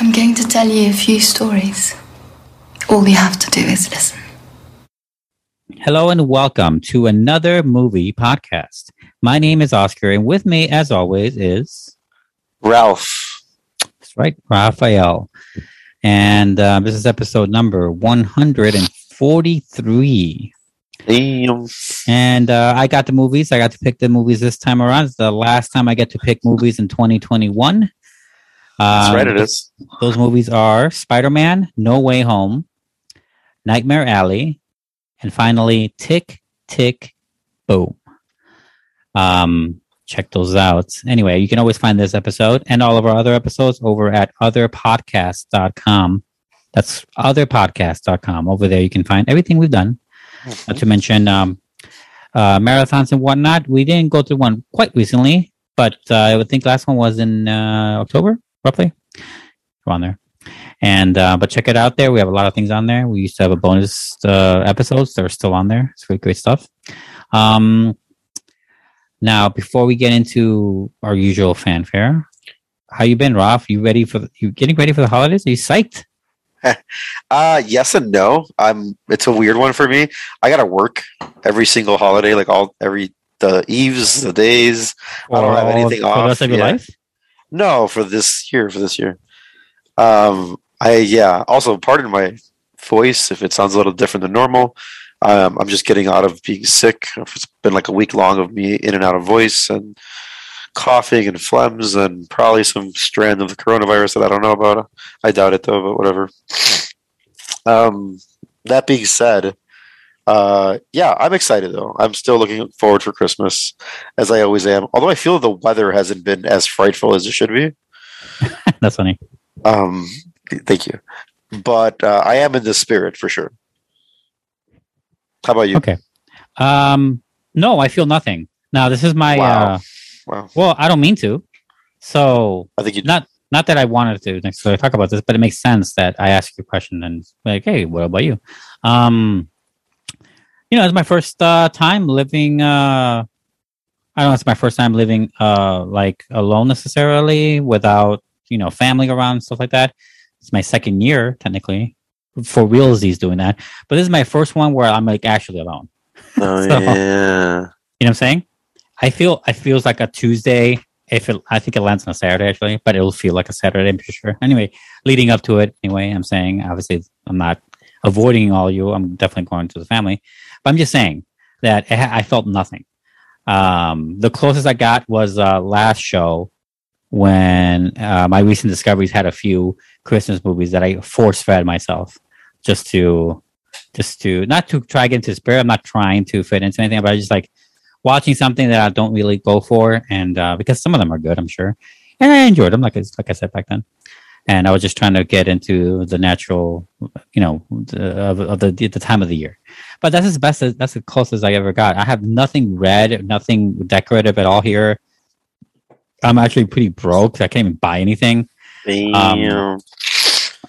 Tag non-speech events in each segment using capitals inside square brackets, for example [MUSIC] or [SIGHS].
I'm going to tell you a few stories. All you have to do is listen. Hello and welcome to another movie podcast. My name is Oscar, and with me, as always, is Ralph. That's right, Raphael. And uh, this is episode number 143. Damn. And uh, I got the movies. I got to pick the movies this time around. It's the last time I get to pick movies in 2021. That's Um, right, it is. Those movies are Spider Man, No Way Home, Nightmare Alley, and finally Tick, Tick, Boom. Um, check those out. Anyway, you can always find this episode and all of our other episodes over at otherpodcast.com. That's otherpodcast.com. Over there, you can find everything we've done. Not to mention um, uh, marathons and whatnot. We didn't go through one quite recently, but uh, I would think last one was in uh, October, roughly. Go on there. And uh, but check it out there. We have a lot of things on there. We used to have a bonus uh, episodes that are still on there. It's great, great stuff. Um, now, before we get into our usual fanfare, how you been, Ralph? You ready for you getting ready for the holidays? Are you psyched? [LAUGHS] Uh yes and no. I'm it's a weird one for me. I gotta work every single holiday, like all every the eves, the days. I don't have anything for off. the rest of your yeah. life? No, for this year, for this year. Um I yeah, also pardon my voice if it sounds a little different than normal. Um, I'm just getting out of being sick. It's been like a week long of me in and out of voice and coughing and phlegms and probably some strand of the coronavirus that I don't know about. I doubt it though, but whatever. Um, that being said, uh, yeah, I'm excited though. I'm still looking forward for Christmas, as I always am. Although I feel the weather hasn't been as frightful as it should be. [LAUGHS] That's funny. Um, th- thank you, but uh, I am in the spirit for sure. How about you? Okay. Um, no, I feel nothing. Now, this is my. Wow. Uh, Wow, well, I don't mean to. So I think you. not not that I wanted to necessarily talk about this, but it makes sense that I ask you a question and like, hey, what about you? Um, you know, it's my first uh, time living. Uh, I don't know. It's my first time living uh, like alone necessarily, without you know family around and stuff like that. It's my second year technically for realsies doing that, but this is my first one where I'm like actually alone. Oh [LAUGHS] So- yeah. You know what I'm saying? I feel it feels like a Tuesday. If it, I think it lands on a Saturday actually, but it'll feel like a Saturday. I'm pretty sure. Anyway, leading up to it, anyway, I'm saying obviously I'm not avoiding all you. I'm definitely going to the family, but I'm just saying that ha- I felt nothing. Um, the closest I got was uh, last show when uh, my recent discoveries had a few Christmas movies that I force fed myself just to just to not to try to get into spirit. I'm not trying to fit into anything, but I just like watching something that I don't really go for, and uh, because some of them are good, I'm sure, and I enjoyed them, like like I said back then. And I was just trying to get into the natural, you know, the, of, of the the time of the year. But that's as best as that's the closest I ever got. I have nothing red, nothing decorative at all here. I'm actually pretty broke. I can't even buy anything um, Damn.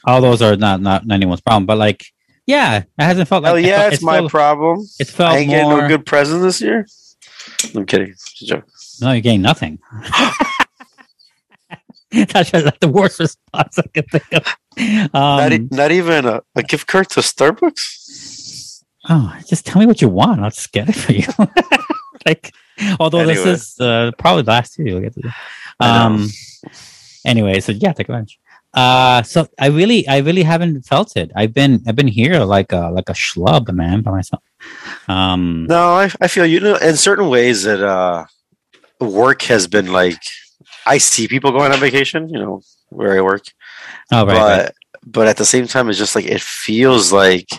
all those are not not anyone's problem but like yeah it hasn't felt like oh, it yeah, felt- it's my felt- problem. it felt I ain't getting more no good present this year. I'm kidding. It's a joke. no you're getting nothing [GASPS] [LAUGHS] [LAUGHS] that's the worst response i could think of. Not, e- um, not even a, a gift card to Starbucks. oh just tell me what you want. I'll just get it for you. [LAUGHS] Like although Anyway. this is uh, probably the last two you'll get to do. Um anyway so yeah take a lunch uh so i really i really haven't felt it. I've been i've been here like a like a schlub man by myself. Um No, I, I feel you know in certain ways that uh, work has been like I see people going on vacation, you know, where I work, oh right, but right. but at the same time, it's just like it feels like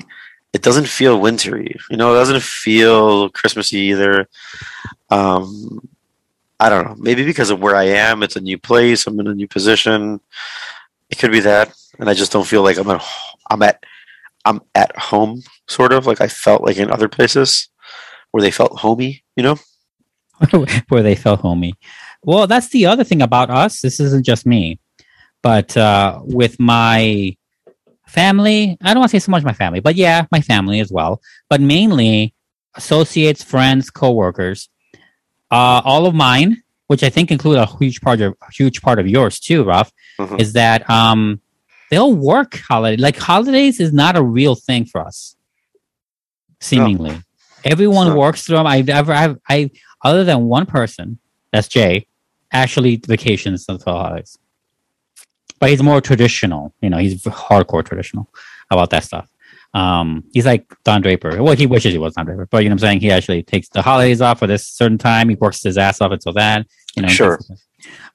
it doesn't feel wintry. You know, it doesn't feel Christmassy either. Um, I don't know. Maybe because of where I am, it's a new place. I'm in a new position. It could be that, and I just don't feel like I'm at. I'm at. I'm at home, sort of like I felt like in other places where they felt homey. You know. [LAUGHS] where they felt homey. Well, that's the other thing about us. This isn't just me, but uh, with my family, I don't want to say so much my family, but yeah, my family as well. But mainly associates, friends, coworkers. Uh, all of mine, which I think include a huge part of huge part of yours too, Ralph, Mhm. is that um, they'll work holiday. Like holidays is not a real thing for us. Seemingly, everyone No. works through them. I've ever, I've, I, other than one person, that's Jay, actually vacations on the holidays. But he's more traditional. You know, he's hardcore traditional about that stuff. Um, he's like Don Draper. Well, he wishes he was Don Draper, but you know what I'm saying? He actually takes the holidays off for this certain time. He works his ass off until that. You know, Sure.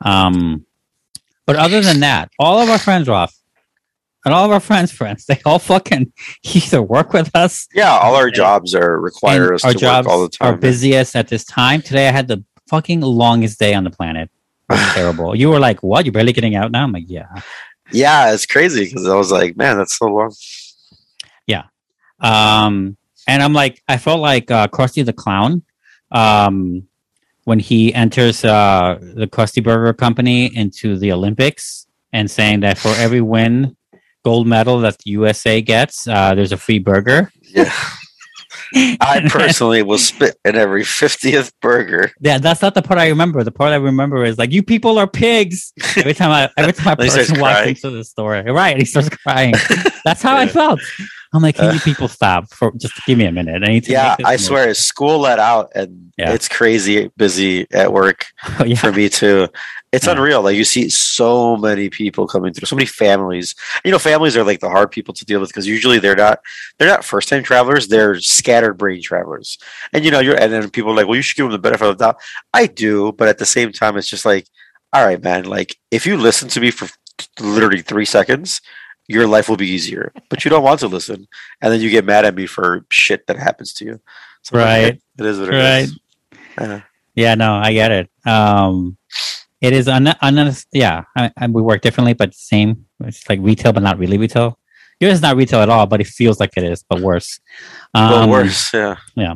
Um, but other than that, all of our friends are off. And all of our friends' friends, they all fucking [LAUGHS] either work with us. Yeah, all our And- jobs are require us our to jobs work all the time. are busiest at this time. Today I had the fucking longest day on the planet. Terrible. You were like, "What? You're barely getting out now?" I'm like, "Yeah." Yeah, it's crazy because I was like, man, that's so long. Yeah. Um, and I'm like, I felt like uh, Krusty the Clown um, when he enters uh, the Krusty Burger Company into the Olympics and saying that for every win, gold medal that the USA gets, uh, there's a free burger. Yeah, [LAUGHS] I [LAUGHS] personally will spit at every fiftieth burger. Yeah, that's not the part I remember. The part I remember is like, "You people are pigs." Every time I, every time a [LAUGHS] Then person walks into the store, right? He starts crying. [LAUGHS] That's how I felt. I'm like, "Can Uh, you people stop for just give me a minute?" I. Yeah, I move." swear, school let out, and Yeah. it's crazy busy at work yeah, for me too. It's Yeah. unreal. Like you see so many people coming through, so many families. You know, families are like the hard people to deal with because usually they're not they're not first time travelers. They're scattered brain travelers. And you know, you're and then people are like, well, you should give them the benefit of the doubt. I do, but at the same time, it's just like, all right, man. Like if you listen to me for literally three seconds. Your life will be easier, but you don't want to listen, and then you get mad at me for shit that happens to you. So Right. it is what it Right. is. Yeah. yeah, no, I get it. Um, it is un, un yeah. I, I, we work differently, but same. It's like retail, but not really retail. Yours is not retail at all, but it feels like it is, but worse. Um, worse, yeah. Yeah,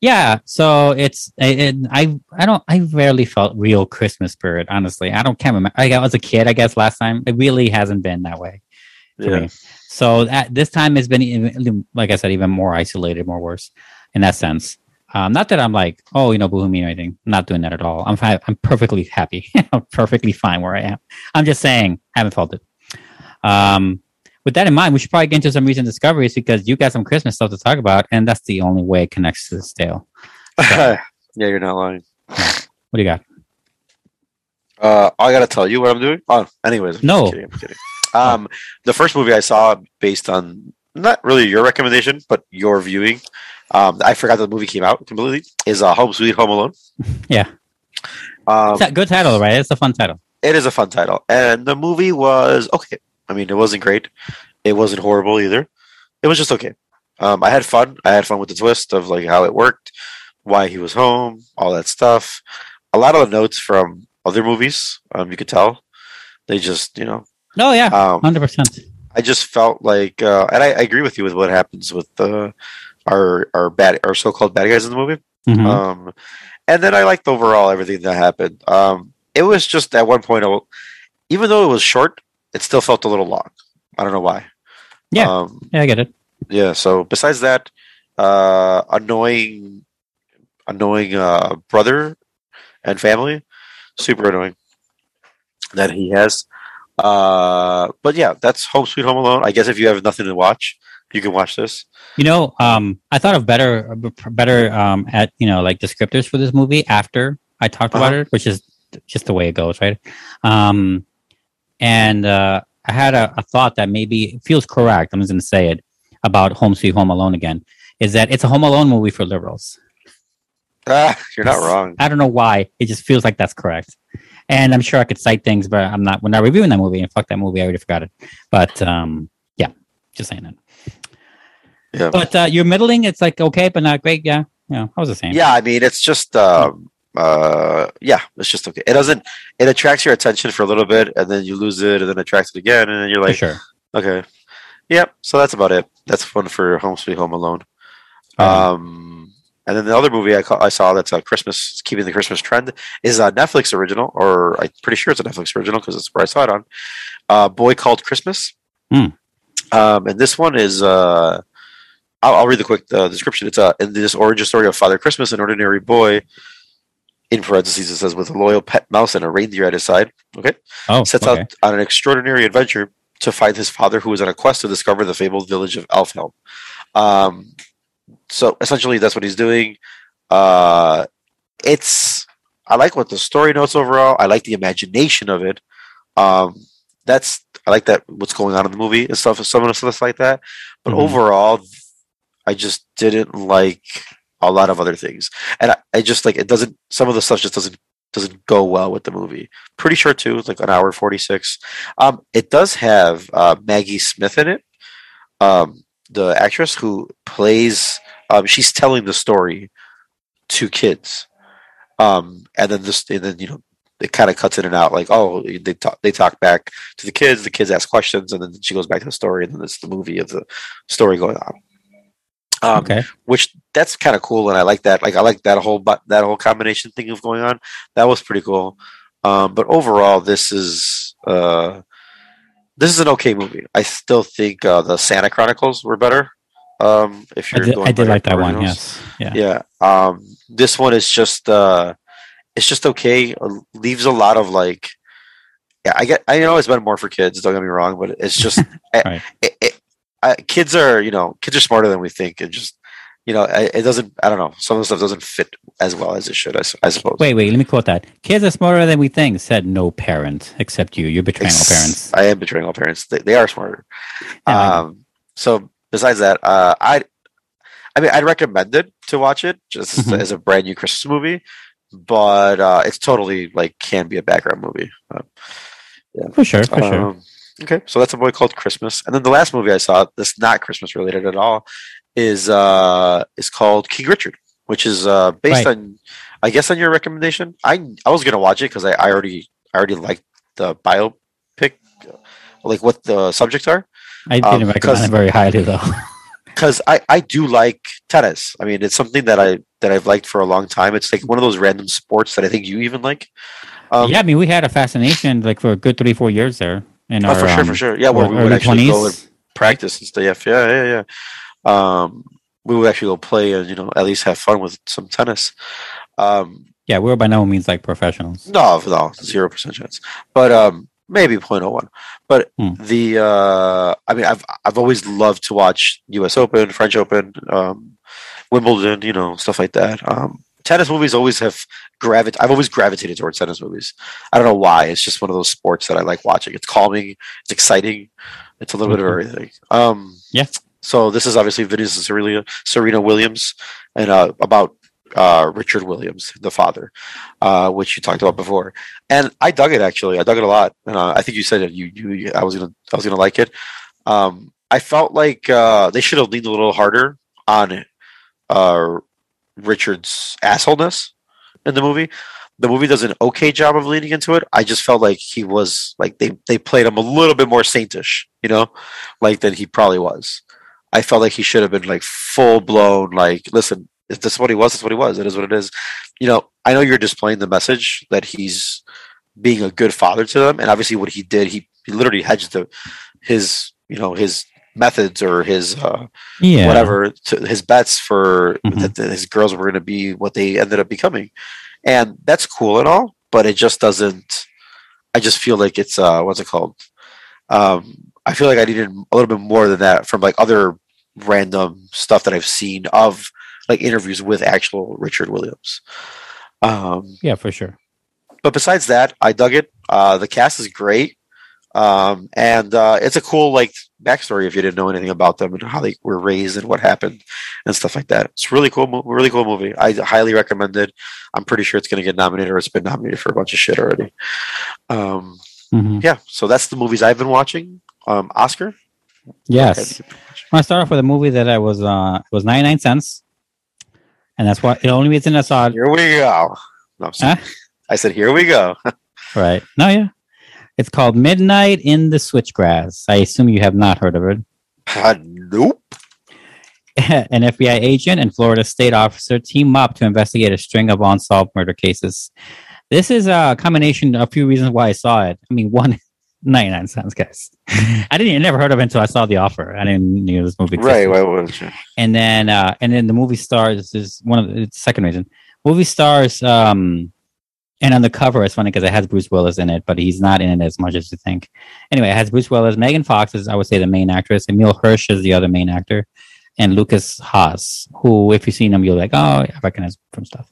yeah. so it's it, it- I I don't I rarely felt real Christmas spirit. Honestly, I don't can't remember. I was a kid, I guess, last time. It really hasn't been that way Yeah. me. So at, this time has been even, like I said, even more isolated, more worse in that sense. Um, not that I'm like, oh, you know, boohoo or anything. I'm not doing that at all. I'm fine. I'm perfectly happy. [LAUGHS] I'm perfectly fine where I am. I'm just saying, I haven't felt it. Um, with that in mind, we should probably get into some recent discoveries because you got some Christmas stuff to talk about, and that's the only way it connects to this tale. [LAUGHS] yeah, you're not lying. What do you got? Uh, I gotta tell you what I'm doing. Oh, anyways, I'm No. kidding, I'm kidding. Um, the first movie I saw based on not really your recommendation, but your viewing. Um, I forgot the movie came out completely. Is uh, Home Sweet Home Alone. [LAUGHS] Yeah. Um, a good title, right? It's a fun title. it is a fun title, and the movie was okay. I mean, it wasn't great. It wasn't horrible either. It was just okay. Um, I had fun. I had fun with the twist of like how it worked, why he was home, all that stuff. A lot of the notes from other movies, um, you could tell. They just, you know, Oh yeah, um, hundred percent. I just felt like, uh, and I, I agree with you with what happens with uh, our our bad our so-called bad guys in the movie. Mhm. Um, and then I liked overall everything that happened. Um, it was just at one point, even though it was short, it still felt a little long. I don't know why. Yeah. Um, yeah, I get it. yeah. So besides that, uh, annoying, annoying uh, brother and family, super annoying that he has. Uh, but yeah, that's Home Sweet Home Alone. I guess if you have nothing to watch, you can watch this. You know, um, I thought of better, better um, at you know like descriptors for this movie after I talked about Uh-huh. it, which is just the way it goes, right? Um, and uh, I had a, a thought that maybe feels correct. I'm just going to say it about Home Sweet Home Alone again. Is that it's a Home Alone movie for liberals? Ah, you're not wrong. I don't know why. It just feels like that's correct. And I'm sure I could cite things, but I'm not. We're not reviewing that movie. And fuck that movie. I already forgot it. But um, yeah, just saying that. Yeah. But uh, you're middling. It's like okay, but not great. Yeah, yeah. I was the same. Yeah, I mean, it's just, um, uh, yeah, it's just okay. It doesn't, it attracts your attention for a little bit, and then you lose it, and then attracts it again, and then you're like, sure. okay, yep. So that's about it. That's fun for Home Sweet Home Alone. Um, and then the other movie I, ca- I saw that's a Christmas, keeping the Christmas trend, is a Netflix original, or I'm pretty sure it's a Netflix original because it's where I saw it on. Uh, Boy Called Christmas. Hmm. Um, and this one is, uh, I'll, I'll read the quick uh, description. It's uh, in this origin story of Father Christmas, an ordinary boy. In parentheses, it says with a loyal pet mouse and a reindeer at his side. Okay, Oh, sets okay. out on an extraordinary adventure to find his father, who is on a quest to discover the fabled village of Elfhelm. Um, so essentially, that's what he's doing. Uh, it's I like what the story notes overall. I like the imagination of it. Um, that's I like that what's going on in the movie and stuff, some of the stuff like that. But Mhm. overall, I just didn't like a lot of other things, and I, I just like it doesn't. Some of the stuff just doesn't doesn't go well with the movie. Pretty short too. It's like an hour forty six. Um, it does have uh, Maggie Smith in it, um, the actress who plays. Um, she's telling the story to kids, um, and then this, and then you know, it kind of cuts in and out. Like, oh, they talk, they talk back to the kids. The kids ask questions, and then she goes back to the story, and then it's the movie of the story going on. Um, okay. which that's kind of cool, and I like that. Like I like that whole that whole combination thing of going on. That was pretty cool. Um, but overall, this is uh, this is an okay movie. I still think uh, the Santa Chronicles were better. Um, if you're did, going I did like that one. Yes. Yeah. Yeah. Um, this one is just uh, it's just okay. Uh, leaves a lot of like. Yeah, I get. I know it's been more for kids. Don't get me wrong, but it's just [LAUGHS] Right. it, it, I, kids are you know kids are smarter than we think. It just you know it, it doesn't. I don't know. Some of the stuff doesn't fit as well as it should. I suppose. Wait, wait. Let me quote that. Kids are smarter than we think. Said no parent except you. You're betraying all parents. I am betraying all parents. They, they are smarter. Yeah, I. Um, so besides that, uh, I, I mean, I'd recommend it to watch it just as, Mhm. as a brand new Christmas movie, but uh, it's totally like can be a background movie. Uh, For sure. For sure. Okay, so that's a boy called Christmas, and then the last movie I saw that's not Christmas related at all is uh is called King Richard, which is uh based Right. on I guess on your recommendation. I I was gonna watch it because I, I already I already liked the biopic, like what the subjects are. I didn't um, recommend because- it very highly though. [LAUGHS] because I, I do like tennis. I mean, it's something that I that I've liked for a long time. It's like one of those random sports that I think you even like. Um, yeah, I mean, we had a fascination like for a good three, four years there. In oh, our, for sure, um, for sure. Yeah, where we would actually go and practice and stuff. Yeah, yeah, yeah. Um, we would actually go play and you know at least have fun with some tennis. Um, Yeah, we were by no means like professionals. no, no, zero percent chance. But um, maybe 0.01. But Hmm. the uh, I mean, I've I've always loved to watch U.S. Open, French Open, um, Wimbledon, you know, stuff like that. Um, tennis movies always have gravit. I've always gravitated towards tennis movies. I don't know why. It's just one of those sports that I like watching. It's calming. It's exciting. It's a little bit of Mhm. everything. Um, Yeah. So this is obviously Venus and Serena, Serena Williams, and uh, about uh, Richard Williams, the father, uh, which you talked about before. And I dug it actually. I dug it a lot. And uh, I think you said that you, you, I was gonna, I was gonna like it. Um, I felt like uh, they should have leaned a little harder on it uh, Richard's assholeness in the movie. The movie does an okay job of leaning into it. I just felt like he was like they they played him a little bit more saintish, you know, like than he probably was. I felt like he should have been like full blown like, listen, if this is what he was, that's what he was. It is what it is. You know, I know you're displaying the message that he's being a good father to them, and obviously what he did, he, he literally hedged the his you know his methods or his uh, Yeah. whatever to his bets for Mhm. that, that his girls were going to be what they ended up becoming and that's cool and all but it just doesn't i just feel like it's uh what's it called um i feel like i needed a little bit more than that from like other random stuff that i've seen of like interviews with actual richard williams um Yeah, for sure. but besides that, I dug it. Uh, the cast is great, um, and uh, it's a cool like backstory if you didn't know anything about them and how they were raised and what happened and stuff like that. It's a really cool, really cool movie. I highly recommend it. I'm pretty sure it's going to get nominated or it's been nominated for a bunch of shit already. Um, hmm yeah, so that's the movies I've been watching. Um, Oscar, Yes. I want to start off with a movie that I was uh was 99 cents. And that's why the only reason I saw it here we go. No. Huh? I said, here we go. [LAUGHS] right. No, yeah. It's called Midnight in the Switchgrass. I assume you have not heard of it. Uh, nope. [LAUGHS] An FBI agent and Florida state officer team up to investigate a string of unsolved murder cases. This is a combination of a few reasons why I saw it. I mean, one, [LAUGHS] 99 cents, guys. [LAUGHS] I didn't I never heard of it until I saw the offer. I didn't know this movie. Right. existed. Why would you? and then uh and then the movie stars is one of the the second reason movie stars um And on the cover, it's funny because it has Bruce Willis in it, but he's not in it as much as you think. Anyway, it has Bruce Willis. Megan Fox is, I would say, the main actress. Emile Hirsch is the other main actor. And Lukas Haas, who, if you've seen him, you're like, oh, I recognize from stuff.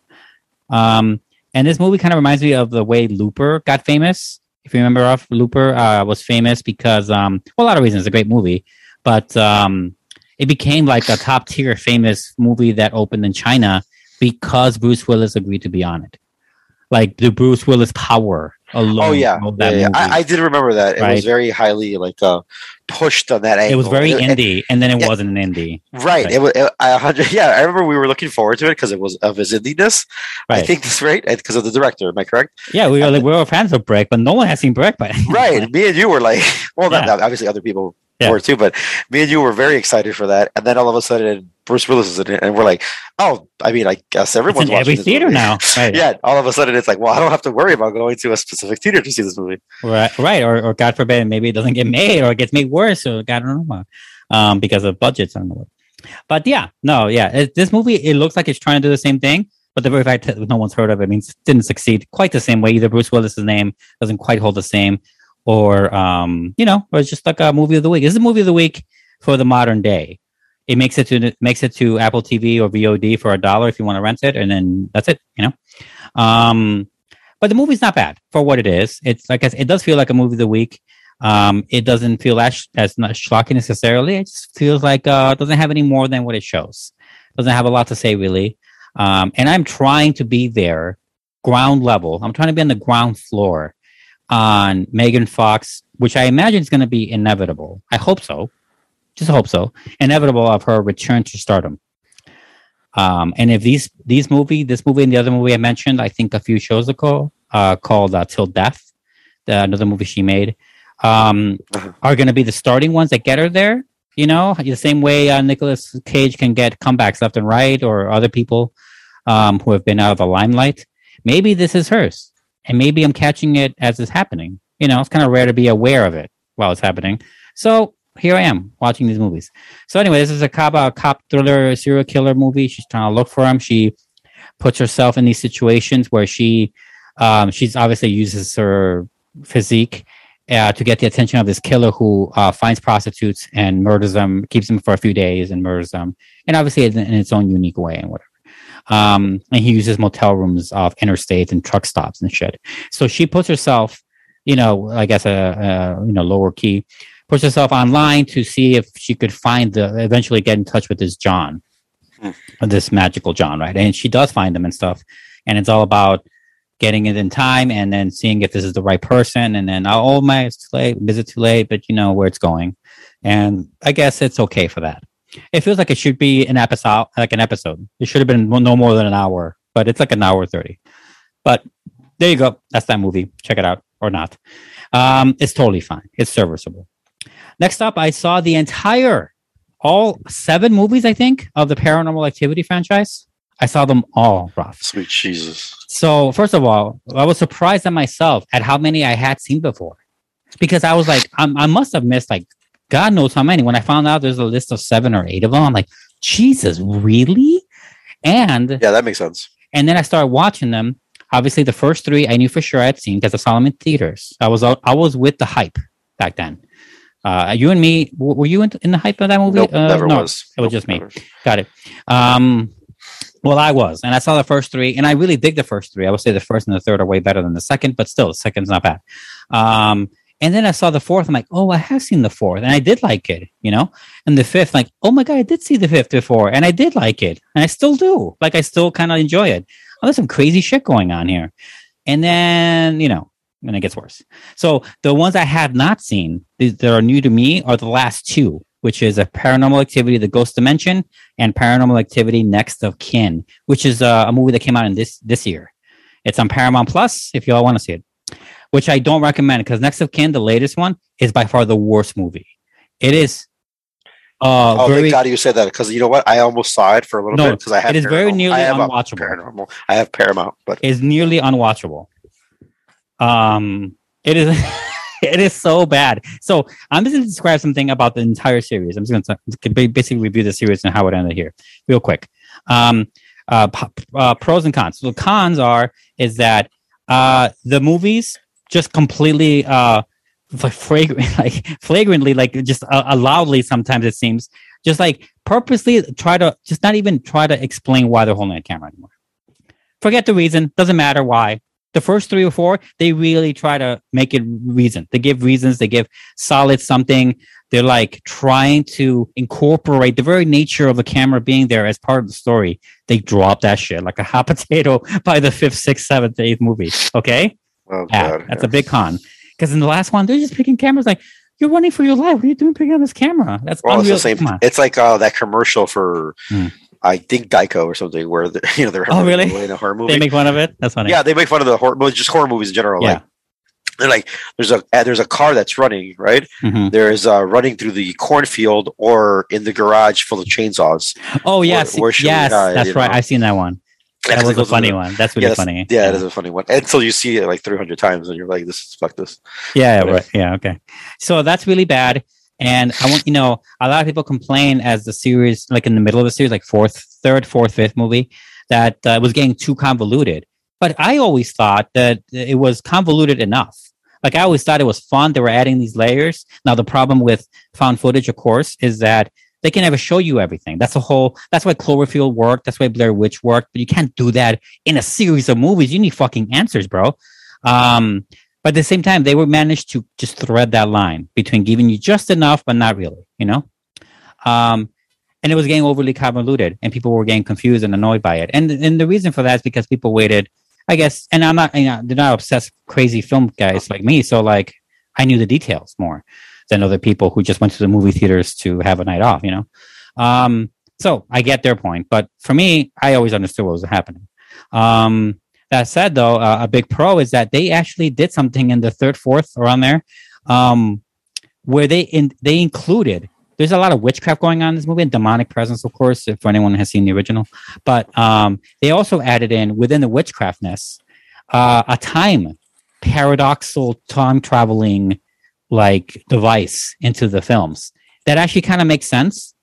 Um, and this movie kind of reminds me of the way Looper got famous. If you remember, off Looper uh, was famous because, um, well, a lot of reasons. It's a great movie, but um, it became like a top tier famous movie that opened in China because Bruce Willis agreed to be on it. Like the Bruce Willis power alone. Oh yeah, yeah, yeah. I, I did remember that. It was very highly like uh, pushed on that angle. it was very And- and- indie, and then it yeah. wasn't an indie. Right. Right. It was. It, I, a hundred- yeah, I remember we were looking forward to it because it was of his indiness. Right. I think that's right, because of the director. Am I correct? Yeah, we were like we were fans of Brick, but no one has seen Brick. But [LAUGHS] right. Me and you were like, [LAUGHS] well, not, Yeah. obviously other people Yeah. too, but me and you were very excited for that. And then all of a sudden, Bruce Willis is in it, and we're like, oh, I mean, I guess it's everyone's in watching every this theater movie. now. [LAUGHS] Right. Yeah. All of a sudden, it's like, well, I don't have to worry about going to a specific theater to see this movie. Right, right, or, or God forbid, maybe it doesn't get made, or it gets made worse, or God, I don't know, um, because of budgets. I don't know. What. But yeah, no, yeah, it, this movie it looks like it's trying to do the same thing, but the very fact that no one's heard of it means it didn't succeed quite the same way. Either Bruce Willis's name doesn't quite hold the same, or um, you know, or it's just like a movie of the week. This is a movie of the week for the modern day. It makes it to makes it to Apple TV or VOD for a dollar if you want to rent it, and then that's it. You know. Um, but the movie's not bad for what it is. It's like I it does feel like a movie of the week. Um, it doesn't feel as as shocking necessarily. It just feels like uh, doesn't have any more than what it shows. Doesn't have a lot to say really. Um, and I'm trying to be there, ground level. I'm trying to be on the ground floor on Megan Fox, which I imagine is going to be inevitable. I hope so. Just hope so. Inevitable of her return to stardom. Um, and if these these movie, this movie and the other movie I mentioned, I think a few shows ago, uh, called uh, Till Death, the, another movie she made, um, Uh-huh. are going to be the starting ones that get her there. You know, the same way uh, Nicolas Cage can get comebacks left and right, or other people um, who have been out of the limelight. Maybe this is hers, and maybe I'm catching it as it's happening. You know, it's kind of rare to be aware of it while it's happening. So here I am watching these movies. So anyway, this is a cop, a cop thriller, serial killer movie. She's trying to look for him. She puts herself in these situations where she, um, she's obviously uses her physique uh, to get the attention of this killer who uh, finds prostitutes and murders them, keeps them for a few days and murders them, and obviously in, in its own unique way and whatever. Um, and he uses motel rooms off interstates and truck stops and shit. So she puts herself, you know, I guess a, a you know lower key, puts herself online to see if she could find the eventually get in touch with this John, Hmm. this magical John, right? And she does find him and stuff, and it's all about getting it in time and then seeing if this is the right person, and then oh my, it's too late, is it too late? But you know where it's going, and I guess it's okay for that. It feels like it should be an episode, like an episode. It should have been no more than an hour, but it's like an hour thirty. But there you go. That's that movie. Check it out or not. Um, it's totally fine. It's serviceable. Next up, I saw the entire, all seven movies, I think, of the Paranormal Activity franchise. I saw them all, Roth. Sweet Jesus. So, first of all, I was surprised at myself at how many I had seen before. Because I was like, I'm, I must have missed like God knows how many. When I found out there's a list of seven or eight of them, I'm like, Jesus, really? And Yeah, that makes sense. and then I started watching them. Obviously, the first three I knew for sure I had seen because I Solomon theaters. I was out, I was with the hype back then. Uh, you and me, w- were you in, in the hype of that movie? Nope, Uh, never no, was. it was Nope, just me. never. Got it. Um, well, I was, and I saw the first three, and I really dig the first three. I would say the first and the third are way better than the second, but still, the second's not bad. Um, and then I saw the fourth. I'm like, oh, I have seen the fourth, and I did like it, you know. And the fifth, like, oh my god, I did see the fifth before, and I did like it, and I still do. Like, I still kind of enjoy it. Oh, there's some crazy shit going on here. And then, you know, and it gets worse. So the ones I have not seen that are new to me are the last two, which is a Paranormal Activity: The Ghost Dimension and Paranormal Activity: Next of Kin, which is uh, a movie that came out in this this year. It's on Paramount Plus if y'all want to see it, which I don't recommend because Next of Kin, the latest one, is by far the worst movie. It is. Uh, Oh, very, thank God you said that because you know what? I almost saw it for a little No, bit because I have it is very nearly I unwatchable. Paranormal. I have Paramount, but it's nearly unwatchable. Um, it is [LAUGHS] it is so bad. So I'm just going to describe something about the entire series. I'm just going to basically review the series and how it ended here, real quick. Um, uh, p- uh, pros and cons. So the cons are is that uh, the movies just completely uh, like fragrant, [LAUGHS] like flagrantly, like just uh, uh, loudly. Sometimes it seems just like purposely try to just not even try to explain why they're holding a camera anymore. Forget the reason. Doesn't matter why. The first three or four, they really try to make it reason. They give reasons. They give solid something. They're like trying to incorporate the very nature of the camera being there as part of the story. They drop that shit like a hot [LAUGHS] potato by the fifth, sixth, seventh, eighth movie. Okay, Oh yeah, god, that's a big con. Because in the last one, they're just picking cameras. Like you're running for your life. What are you doing picking on this camera? That's Well, it's unreal. the same. It's like uh, that commercial for, Hmm. I think Geico or something, where the, [LAUGHS] you know they're Oh, really? in a horror movie. They make fun of it. That's funny. yeah, they make fun of the horror, just horror movies in general. Yeah. Like they're like, there's a uh, there's a car that's running right. Mhm. There is uh, running through the cornfield or in the garage full of chainsaws. Oh yes, where should we yes, that's right. know? I've seen that one. Yeah, That was a funny one. That's Yeah, really that's- funny. yeah, it is a funny one. Until you see it like 300 times, and you're like, "This is fuck this." Yeah, right. Yeah, okay. So that's really bad. And I want you know, a lot of people complain as the series, like in the middle of the series, like fourth, third, fourth, fifth movie, that uh, it was getting too convoluted. But I always thought that it was convoluted enough. Like I always thought it was fun. They were adding these layers. Now the problem with found footage, of course, is that they can never show you everything. That's a whole. That's why Cloverfield worked. That's why Blair Witch worked. But you can't do that in a series of movies. You need fucking answers, bro. Um, but at the same time, they were managed to just thread that line between giving you just enough, but not really, you know? Um, and it was getting overly convoluted and people were getting confused and annoyed by it. And, and the reason for that is because people waited, I guess, and I'm not, you know, they're not obsessed, crazy film guys like me. So like, I knew the details more than other people who just went to the movie theaters to have a night off, you know? Um, so I get their point, but for me, I always understood what was happening. Um, that said, though, uh, a big pro is that they actually did something in the third, fourth, around there, um, where they in, they included. There's a lot of witchcraft going on in this movie and demonic presence, of course, if anyone has seen the original. But um, they also added in within the witchcraftness uh, a time paradoxal time traveling like device into the films that actually kind of makes sense.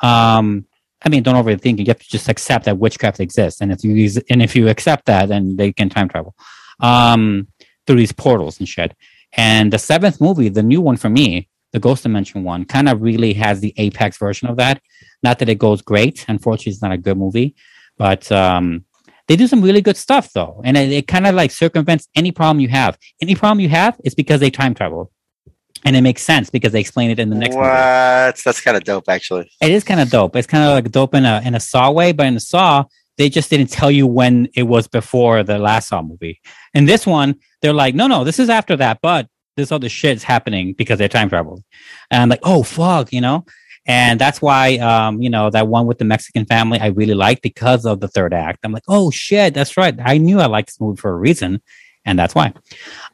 Um, I mean, don't overthink it. You have to just accept that witchcraft exists, and if you use, and if you accept that, then they can time travel um, through these portals and shit. And the seventh movie, the new one for me, the Ghost Dimension one, kind of really has the apex version of that. Not that it goes great. Unfortunately, it's not a good movie, but um, they do some really good stuff though, and it, it kind of like circumvents any problem you have. Any problem you have is because they time travel, and it makes sense because they explain it in the next movie what? That's kind of dope, actually. it is kind of dope. It's kind of like dope in a in a Saw way, but in a Saw, they just didn't tell you when it was before the last Saw movie. In this one, they're like, no, no, this is after that, but this other shit's happening because they're time traveling. And I'm like, oh fuck, you know. And that's why, um, you know, that one with the Mexican family, I really liked because of the third act. I'm like, oh shit, that's right. I knew I liked this movie for a reason, and that's why.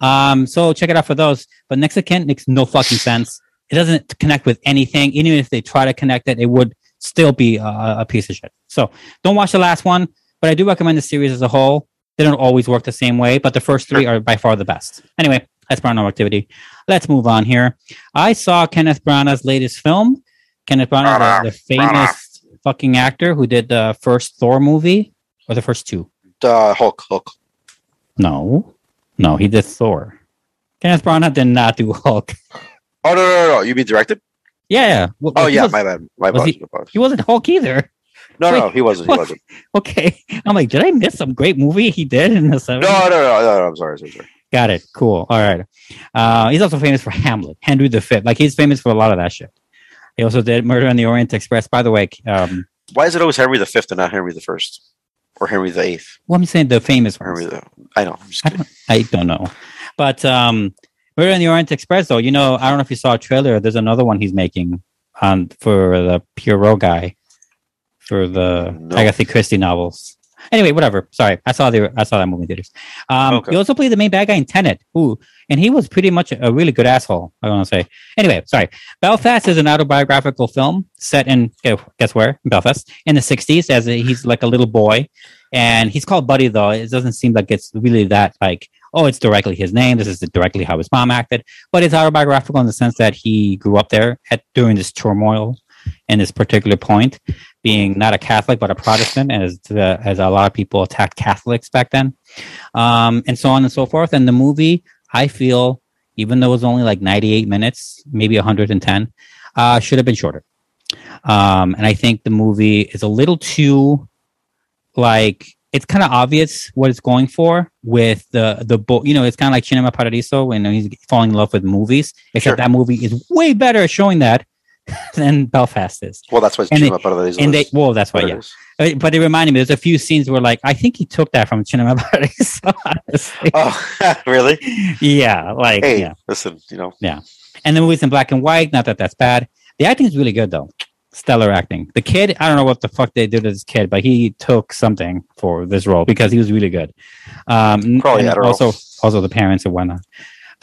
Um, so check it out for those. But Next of Kin makes no fucking sense. It doesn't connect with anything. Even if they try to connect it, it would still be a, a piece of shit. So don't watch the last one, but I do recommend the series as a whole. They don't always work the same way, but the first three are by far the best. Anyway, that's Paranormal Activity. Let's move on here. I saw Kenneth Branagh's latest film. Kenneth Branagh, the, the famous fucking actor who did the first Thor movie or the first two. Uh, Hulk, Hulk. No, no, he did Thor. Kenneth Branagh did not do Hulk. Oh no, no, no, no! You mean directed? Yeah, yeah. Well, Oh yeah, was- my bad. My was apologies. he- apologies. he wasn't Hulk either. No, no, he wasn't. He what? wasn't. [LAUGHS] Okay, I'm like, did I miss some great movie he did in the No, 70s? no, no, no, no. I'm sorry. sorry, sorry. Got it. Cool. All right. Uh, he's also famous for Hamlet, Henry V. Like he's famous for a lot of that shit. He also did Murder on the Orient Express. By the way, um, Why is it always Henry the Fifth and not Henry the First or Henry the Eighth? what I'm saying, the famous Or Henry ones. the. I know. I'm just I don't, I don't know, but um, Murder in the Orient Express, though, you know, I don't know if you saw a trailer. There's another one he's making on for the Poirot guy for the No. Agatha Christie novels. Anyway, whatever. Sorry, I saw the I saw that movie in theaters. Um, Okay. He also played the main bad guy in Tenet. Ooh, and he was pretty much a really good asshole. I want to say. Anyway, sorry. Belfast is an autobiographical film set in guess where Belfast in the '60s. As a, he's like a little boy, and he's called Buddy. Though it doesn't seem like it's really that like oh, it's directly his name. This is directly how his mom acted, but it's autobiographical in the sense that he grew up there at during this turmoil in this particular point. Being not a Catholic but a Protestant, as the, as a lot of people attacked Catholics back then, um, and so on and so forth. And the movie, I feel, even though it was only like 98 minutes, maybe 110, uh, should have been shorter. Um, and I think the movie is a little too like it's kind of obvious what it's going for with the the book. You know, it's kind of like Cinema Paradiso when he's falling in love with movies. Except Sure. that movie is way better at showing that [LAUGHS] than Belfast is. Well, that's why Cinema Paradiso And they well, that's why it yeah. Uh, But it reminded me. There's a few scenes where like I think he took that from Cinema [LAUGHS] Paradiso. honestly. Oh, [LAUGHS] really? yeah, like Hey, yeah. listen, you know, yeah. And the movie's in black and white. Not that that's bad. The acting is really good though. Stellar acting. The kid, I don't know what the fuck they did to this kid, but he took something for this role because he was really good. Um, Probably also also the parents and whatnot.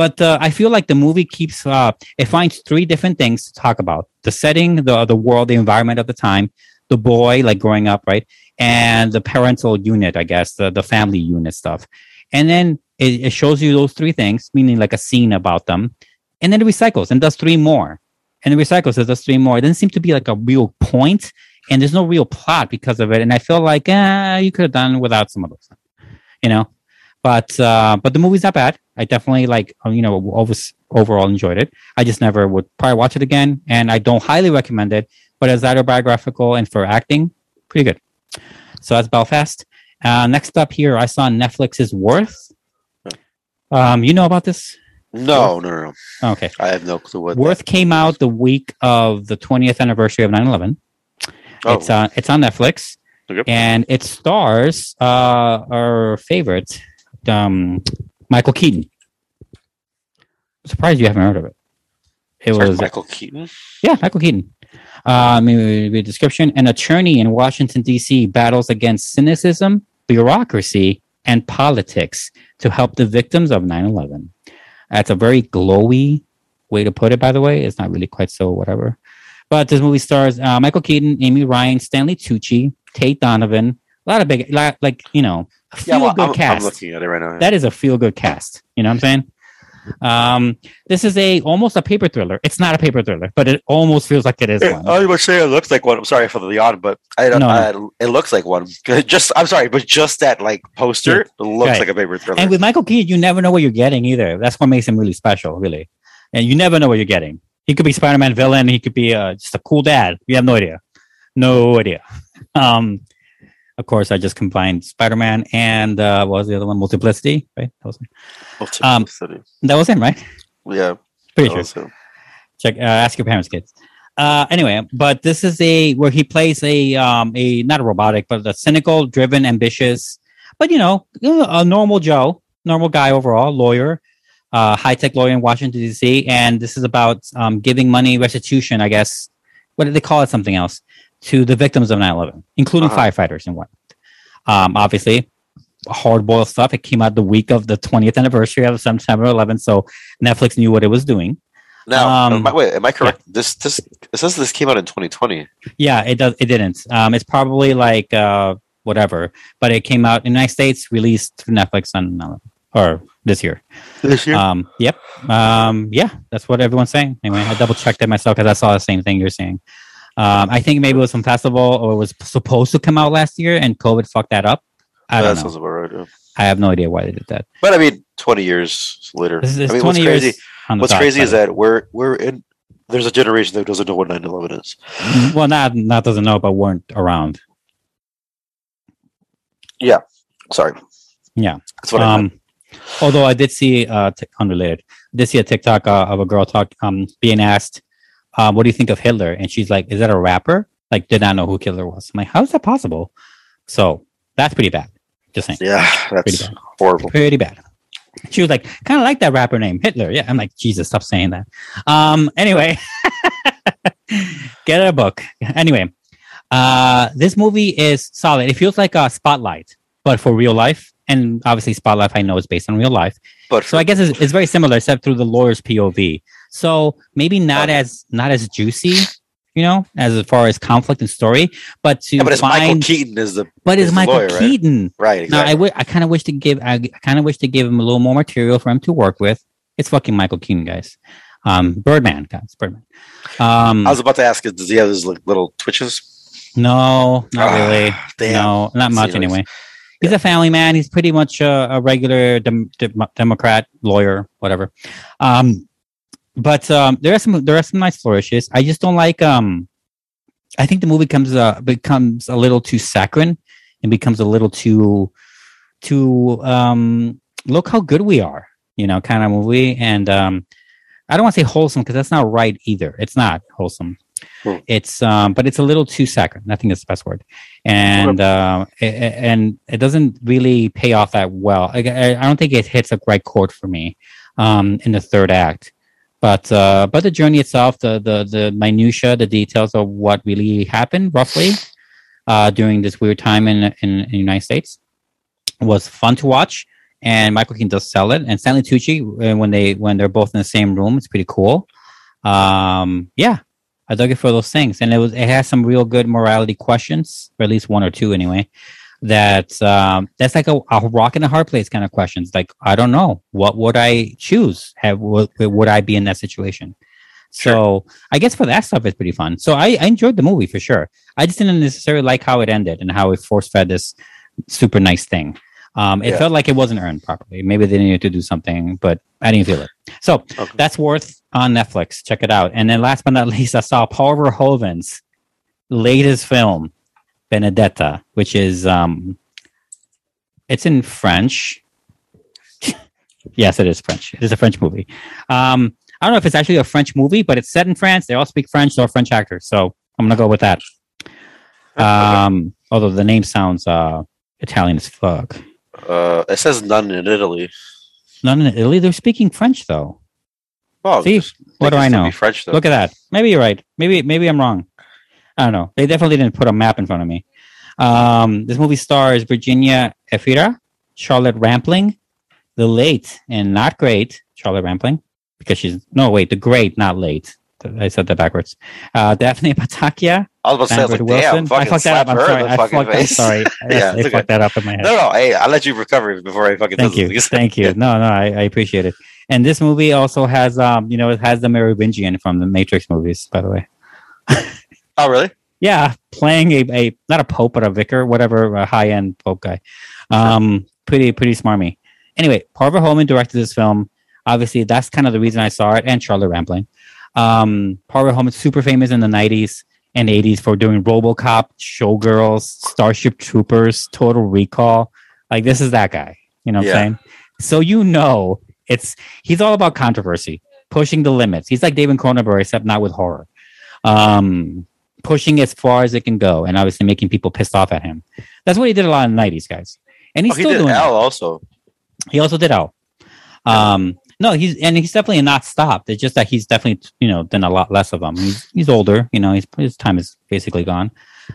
But uh, I feel like the movie keeps uh, it finds three different things to talk about: the setting, the the world, the environment of the time, the boy like growing up, right, and the parental unit, I guess, the the family unit stuff. And then it, it shows you those three things, meaning like a scene about them, and then it recycles and does three more, and it recycles and does three more. It doesn't seem to be like a real point, and there's no real plot because of it. And I feel like ah, you could have done without some of those, you know. But uh, but the movie's not bad. I definitely like uh, you know over, overall enjoyed it. I just never would probably watch it again, and I don't highly recommend it. But as autobiographical and for acting, pretty good. So that's Belfast. Uh, next up here, I saw Netflix's Worth. Um, you know about this? no, no, no, no. Okay. I have no clue what. Worth came out the week of the 20th anniversary of 9/11. Oh. It's on it's on Netflix, Okay. and it stars uh, our favorite, um, Michael Keaton. I'm surprised you haven't heard of it. It Sorry, was Michael Keaton. yeah, Michael Keaton. Uh, maybe the description: An attorney in Washington D.C. battles against cynicism, bureaucracy, and politics to help the victims of 9/11. That's a very glowy way to put it. By the way, it's not really quite so whatever. But this movie stars uh, Michael Keaton, Amy Ryan, Stanley Tucci, Tate Donovan. A lot of big, lot, like you know, a Yeah, feel well, good I'm, cast I'm looking at it right now. that is a feel good cast. You know what I'm saying? Um, this is a almost a paper thriller. It's not a paper thriller, but it almost feels like it is I one. was about to say it looks like one. I'm sorry for the yawn, but I don't. No, I, it looks like one. [LAUGHS] Just I'm sorry, but just that like poster it looks Right. like a paper thriller. And with Michael Keaton, you never know what you're getting either. That's what makes him really special, really. And you never know what you're getting. He could be Spider-Man villain. He could be uh, just a cool dad. You have no idea. No idea. [LAUGHS] Um, of course, I just combined Spider-Man and uh, what was the other one? Multiplicity, right? That was um, that was him, right? yeah, Pretty sure. check uh, ask your parents kids uh anyway but this is a where he plays a um a not a robotic but a cynical driven ambitious but you know a normal joe normal guy overall lawyer uh high-tech lawyer in washington dc and this is about um giving money restitution i guess what did they call it something else to the victims of 9-11 including Uh-huh. firefighters and what um obviously hard boiled stuff it came out the week of the 20th anniversary of september 11 so netflix knew what it was doing Now, Um, am I- wait, am I correct? This this it says this came out in 2020. Yeah, it does. It didn't. Um, it's probably like uh, whatever, but it came out in the United States, released through Netflix on uh, or this year. This year. Um, yep. Um, yeah, that's what everyone's saying. Anyway, I double checked it myself because I saw the same thing you're saying. Um, I think maybe it was some festival or it was supposed to come out last year and COVID fucked that up. I don't know. sounds about right. yeah. I have no idea why they did that. But I mean, 20 years later. This is I mean, 20 what's crazy? What's crazy is that we're we're in. There's a generation that doesn't know what 9/11 is. well, not not doesn't know, but weren't around. Yeah. Sorry. Yeah. That's what I meant. um, although I did see uh, t- unrelated, I did see a TikTok uh, of a girl talk um being asked, uh, "What do you think of Hitler?" And she's like, "Is that a rapper?" Like, did not know who Hitler was. I'm like, how is that possible? So that's pretty bad. Just saying, Yeah, pretty that's bad. horrible. pretty bad. She was like, kind of like that rapper name, Hitler. Yeah, I'm like, Jesus, stop saying that. Um, anyway, [LAUGHS] get a book. Anyway, uh, this movie is solid. It feels like a Spotlight, but for real life. And obviously, Spotlight I know is based on real life. But So I guess it's, it's very similar, except through the lawyer's POV. So maybe not Okay. as not as juicy, you know, as far as conflict and story, but to yeah, but it's Michael Keaton is the but is it's Michael lawyer, right? Keaton. right. Now Exactly. I would I kind of wish to give I, kind of wish to give him a little more material for him to work with. It's fucking Michael Keaton, guys. Um, Birdman, guys, Birdman. Um, I was about to ask, does he have his little twitches? No, not Ah, really. damn. No, not much anyway. He's a family man. He's pretty much a, a regular dem- dem- Democrat lawyer, whatever. Um, but um, there are some there are some nice flourishes. I just don't like. Um, I think the movie comes uh, becomes a little too saccharine and becomes a little too too um, look how good we are, you know, kind of movie. And um, I don't want to say wholesome because that's not right either. It's not wholesome. Hmm. It's um, but it's a little too saccharine. I think that's the best word and uh, a- and it doesn't really pay off that well. I, I don't think it hits a right chord for me um, in the third act. But uh, but the journey itself, the the the minutia, the details of what really happened, roughly, uh, during this weird time in, in in the United States, was fun to watch. And Michael Keaton does sell it. And Stanley Tucci, uh, when they when they're both in the same room, it's pretty cool. Um, yeah, I dug it for those things, and it was it has some real good morality questions, or at least one or two anyway. That um, that's like a, a rock and a hard place kind of questions. Like I don't know, what would I choose? Have would, would I be in that situation? So I guess for that stuff, it's pretty fun. So I, I enjoyed the movie for sure. I just didn't necessarily like how it ended and how it force fed this super nice thing. Um, it Yeah. felt like it wasn't earned properly. Maybe they needed to do something, but I didn't feel it. So Okay. that's worth on Netflix. Check it out. And then last but not [LAUGHS] least, I saw Paul Verhoeven's latest film, Benedetta, which is um it's in French. [LAUGHS] yes, it is French. It is a French movie. Um I don't know if it's actually a French movie, but it's set in France. They all speak French, they're all French actors. So I'm gonna go with that. Um although the name sounds uh Italian as fuck. Uh, it says none in Italy. None in Italy, they're speaking French though. Oh, See, what do I know? French though. Look at that. Maybe you're right. Maybe maybe I'm wrong. I don't know. They definitely didn't put a map in front of me. Um, this movie stars Virginia Efira, Charlotte Rampling, the late and not great Charlotte Rampling, because she's no wait, the great, not late. I said that backwards. Uh, Daphne Patakia, I was about to say, I was damn, Wilson. I fucked that up. I'm sorry. I fucked, I'm sorry. [LAUGHS] Yeah, I okay. fucked that up in my head. No, no, hey, I'll let you recover before I fucking Thank you. [LAUGHS] Thank you. [LAUGHS] No, no, I, I appreciate it. And this movie also has, um, you know, it has the Merovingian from the Matrix movies, by the way. Oh, really? Yeah, playing a, a not a pope but a vicar, whatever, a high end pope guy. Um, pretty pretty smarmy. Anyway, Paul Holman directed this film. Obviously, that's kind of the reason I saw it, and Charlotte Rampling. Um, Paul Verhoeven's super famous in the '90s and '80s for doing RoboCop, Showgirls, Starship Troopers, Total Recall. Like this is that guy. You know what Yeah. I'm saying? So you know, it's he's all about controversy, pushing the limits. He's like David Cronenberg, except not with horror. Um, pushing as far as it can go, and obviously making people pissed off at him. That's what he did a lot in the '90s, guys, and he's Oh, he still did doing. Al That. also. He also did Elle. Um, no, he's and he's definitely not stopped. It's just that he's definitely you know done a lot less of them. He's he's older, you know. He's his time is basically gone.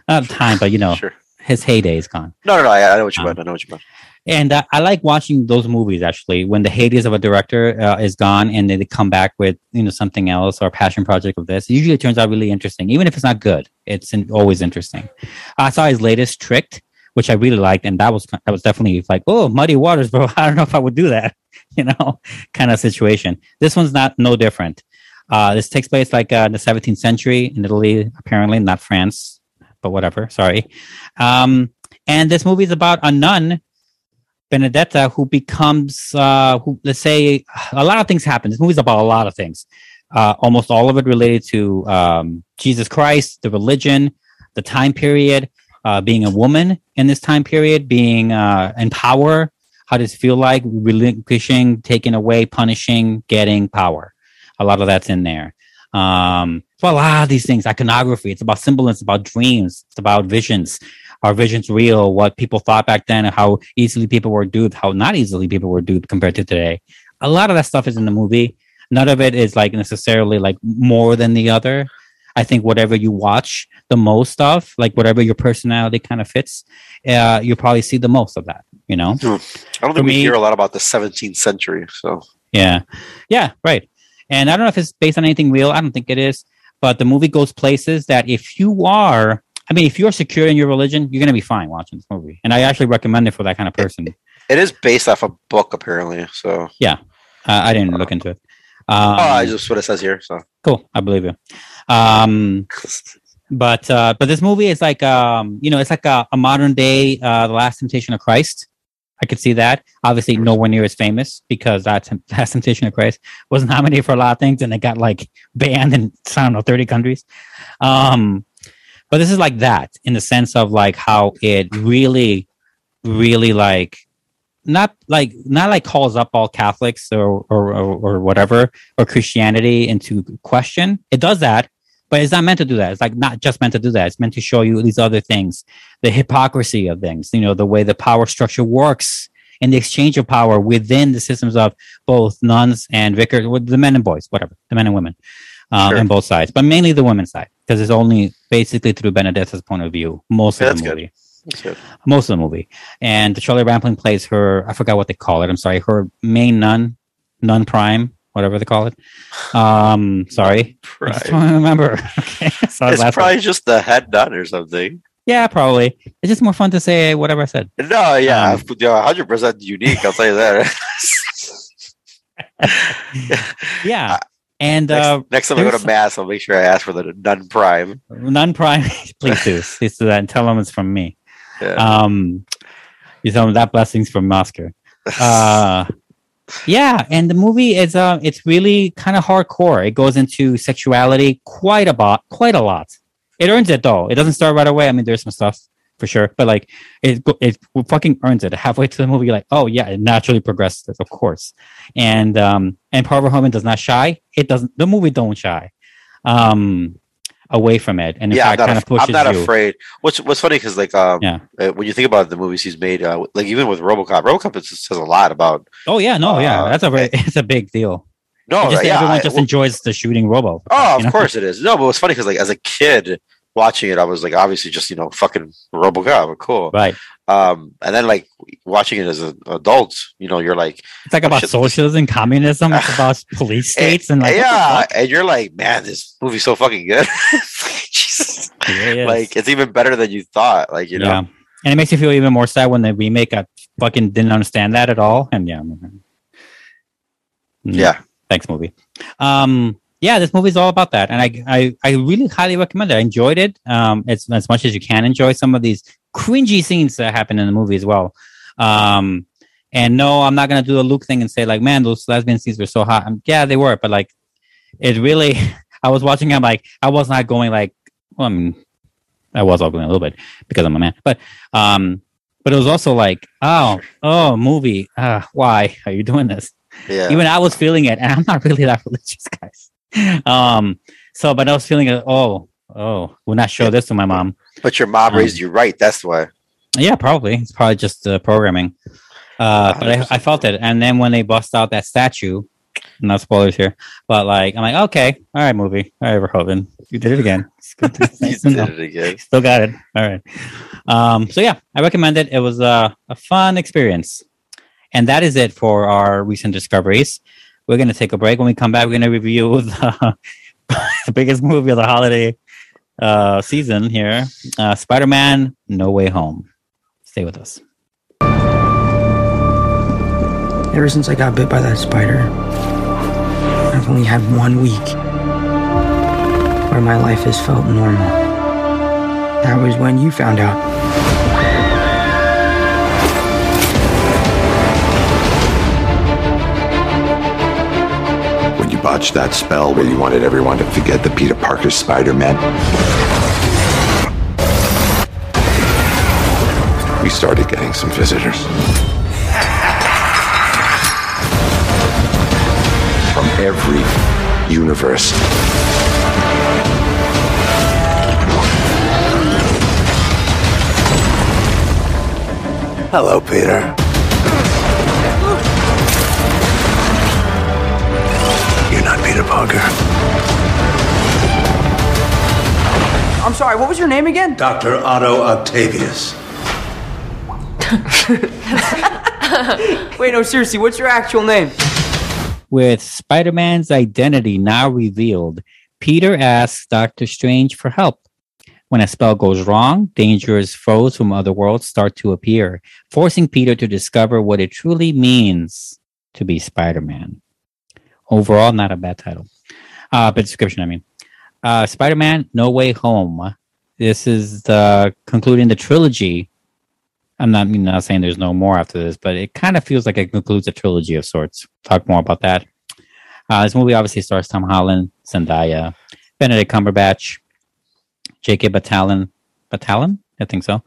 Not time, but you know [LAUGHS] Sure. his heyday is gone. No, no, no. I, I know what you Um, meant. I know what you meant. And uh, I like watching those movies actually when the heydays of a director uh, is gone and they come back with you know something else or a passion project of this. Usually it turns out really interesting, even if it's not good. It's in, always interesting. I saw his latest Tricked, which I really liked, and that was that was definitely like oh muddy waters, [LAUGHS] bro. I don't know if I would do that, [LAUGHS] you know, kind of situation. This one's not no different. Uh, this takes place like uh, in the 17th century in Italy, apparently not France, but whatever. Sorry. Um, and this movie is about a nun Benedetta, who becomes, uh, who let's say, a lot of things happen. This movie's about a lot of things. Uh, almost all of it related to um, Jesus Christ, the religion, the time period, uh, being a woman in this time period, being uh, in power. How does it feel like relinquishing, taking away, punishing, getting power? A lot of that's in there. Um, so a lot of these things, iconography. It's about symbolism. It's about dreams. It's about visions are visions real? What people thought back then, and how easily people were duped, how not easily people were duped compared to today. A lot of that stuff is in the movie. None of it is like necessarily like more than the other. I think whatever you watch the most of, like whatever your personality kind of fits, uh, you'll probably see the most of that. You know? I don't For think we me- hear a lot about the 17th century. So Yeah. Yeah, right. And I don't know if it's based on anything real. I don't think it is. But the movie goes places that if you are, I mean, if you're secure in your religion, you're going to be fine watching this movie. And I actually recommend it for that kind of person. it is based off a book, apparently. So Uh, I didn't look into it. Um, oh, I just what it says here. So cool. I believe you. Um, but uh, but this movie is like um you know it's like a, a modern day uh, the Last Temptation of Christ. I could see that. Obviously, nowhere near as famous because that [LAUGHS] Last Temptation of Christ was nominated for a lot of things and it got like banned in I don't know thirty countries. Um, but this is like that in the sense of like how it really, really like not like not like calls up all Catholics or or or, or whatever or Christianity into question. It does that, but it's not meant to do that. It's like not just meant to do that. It's meant to show you these other things, the hypocrisy of things, you know, the way the power structure works and the exchange of power within the systems of both nuns and vicars, the men and boys, whatever, the men and women, um, Sure. on both sides, but mainly the women's side because it's only basically through Benedetta's point of view most Yeah, of the that's movie good. most of the movie. And Charlie Rampling plays her. I forgot what they call it. I'm sorry. Her main nun, nun prime, whatever they call it. Um, sorry, [LAUGHS] I just don't remember. [LAUGHS] okay, so It's probably just the head nun or something. yeah, probably. It's just more fun to say whatever I said. No, yeah, Um, yeah, hundred percent unique. I'll tell you that. [LAUGHS] Yeah, and next, uh, next time I go to mass, I'll make sure I ask for the nun prime. nun prime. [LAUGHS] please do. [LAUGHS] Please do that and tell them it's from me. Yeah. Um, you tell them that blessings from Oscar. uh [LAUGHS] yeah and the movie is uh it's really kind of hardcore it goes into sexuality quite a lot quite a lot it earns it though it doesn't start right away i mean there's some stuff for sure but like it it fucking earns it halfway to the movie you're like oh yeah it naturally progresses of course and um and Barbara Herman does not shy it doesn't the movie don't shy um away from it and in yeah, I'm fact not, kind af- of pushes I'm not you afraid. What's What's funny because like um, Yeah. uh, when you think about the movies he's made, uh, like even with RoboCop, RoboCop just says a lot about. oh yeah no yeah Uh, that's a very it's a big deal No, just yeah, everyone I- just enjoys the shooting robo oh, you of know? course it is. No, but it's funny because like as a kid watching it, I was like obviously just you know fucking RoboCop, cool. right Um, and then like watching it as an adult, you know, you're like, It's like about shit. socialism, communism. It's [LAUGHS] about police states and like yeah, and you're like, man, this movie's so fucking good. [LAUGHS] Jesus. It. Like it's even better than you thought. Like you know, yeah, and it makes you feel even more sad when the remake. I fucking didn't understand that at all, and yeah, mm, yeah, thanks movie. Um, yeah, this movie is all about that, and I I, I really highly recommend it. I enjoyed it. Um, it's as much as you can enjoy some of these cringy scenes that happen in the movie as well. Um, and no, I'm not gonna do the Luke thing and say like, man, those lesbian scenes were so hot. Um, yeah, they were, but like, it really. [LAUGHS] I was watching. I'm like, I was not going like, well, I mean, I was ugly a little bit because I'm a man, but um, but it was also like, oh, oh, movie, uh, why are you doing this? yeah. Even I was feeling it, and I'm not really that [LAUGHS] religious, guys. [LAUGHS] Um, so, but I was feeling it. Oh, oh, will not show Yeah. this to my mom. but your mom Um, raised you right. That's why. Yeah, probably. It's probably just uh, programming. Uh, but I, I felt it, and then when they bust out that statue, not spoilers here, but like I'm like, okay, all right, movie, all right, Verhoeven, you did it again. [LAUGHS] It's good to- You did it again. Still got it. All right. Um, so yeah, I recommend it. It was a, a fun experience. And that is it for our recent discoveries. We're going to take a break. When we come back, we're going to review [LAUGHS] the, the biggest movie of the holiday uh, season here uh, Spider Man No Way Home. Stay with us. Ever since I got bit by that spider, I've only had one week where my life has felt normal. That was when you found out. That spell where you wanted everyone to forget the Peter Parker Spider-Man, we started getting some visitors. From every universe. Hello, Peter. You're not Peter Parker. I'm sorry, what was your name again? Dr. Otto Octavius. [LAUGHS] Wait, no, seriously, what's your actual name? With Spider Man's identity now revealed, Peter asks Doctor Strange for help. When a spell goes wrong, dangerous foes from other worlds start to appear, forcing Peter to discover what it truly means to be Spider Man. Overall, not a bad title. Uh, but description, I mean. uh, Spider-Man: No Way Home. This is the concluding the trilogy. I'm not, I'm not saying there's no more after this, but it kind of feels like it concludes a trilogy of sorts. Talk more about that. Uh, this movie obviously stars Tom Holland, Zendaya, Benedict Cumberbatch, Jacob Batalon, Batalon, I think so,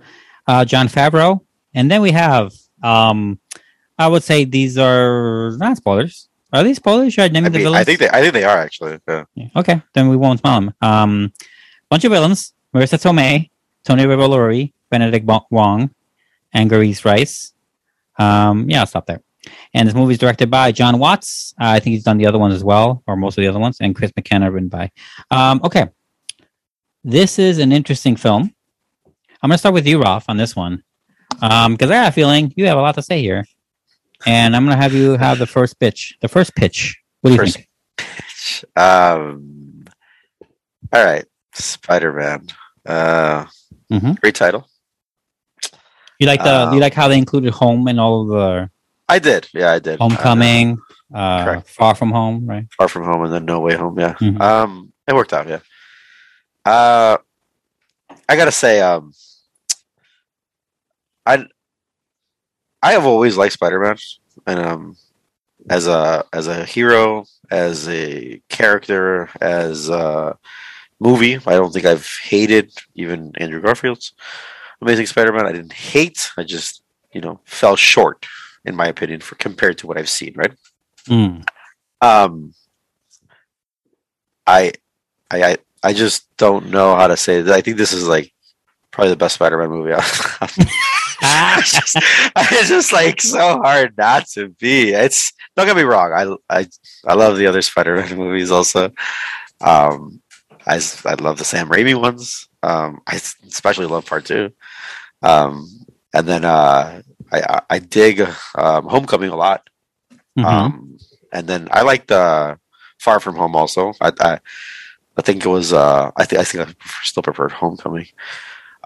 uh, Jon Favreau, and then we have. Um, I would say these are not spoilers. Are these? Should I name I, the mean, villains? I think they I think they are actually. Yeah. Yeah, Okay, then we won't smell them. Um, bunch of villains: Marisa Tomei, Tony Revolori, Benedict Wong, Angourie Rice. Um, yeah, I'll stop there. And this movie is directed by Jon Watts. Uh, I think he's done the other ones as well, or most of the other ones. And Chris McKenna, written by. Um, okay, this is an interesting film. I'm going to start with you, Rolf, on this one, because I have a feeling you have a lot to say here. And I'm going to have you have the first pitch. The first pitch. What do you First think? Um. All right, Spider Man. Uh, Mhm. great title. You like the Um, you like how they included home in all of the I did. Yeah, I did. homecoming, uh, correct. far from home, right? Uh, far from home and then no way home. Yeah. Mhm. Um, it worked out. Yeah. Uh, I gotta say, um, I I have always liked Spider Man, and um, as a as a hero, as a character, as a movie, I don't think I've hated even Andrew Garfield's Amazing Spider Man. I didn't hate. I just you know fell short in my opinion for compared to what I've seen. Right. Mm. Um, I, I, I, I just don't know how to say it. I think this is like probably the best Spider-Man movie. [LAUGHS] [LAUGHS] it's just, it's just like so hard not to be. It's don't get me wrong. I, I, I love the other Spider-Man [LAUGHS] movies also. Um, I, I love the Sam Raimi ones. Um, I especially love Part Two. Um, and then uh, I, I, dig um, Homecoming a lot. Mhm. Um, and then I like uh, Far From Home also. I, I, I think it was. Uh, I think I think I prefer, still preferred Homecoming.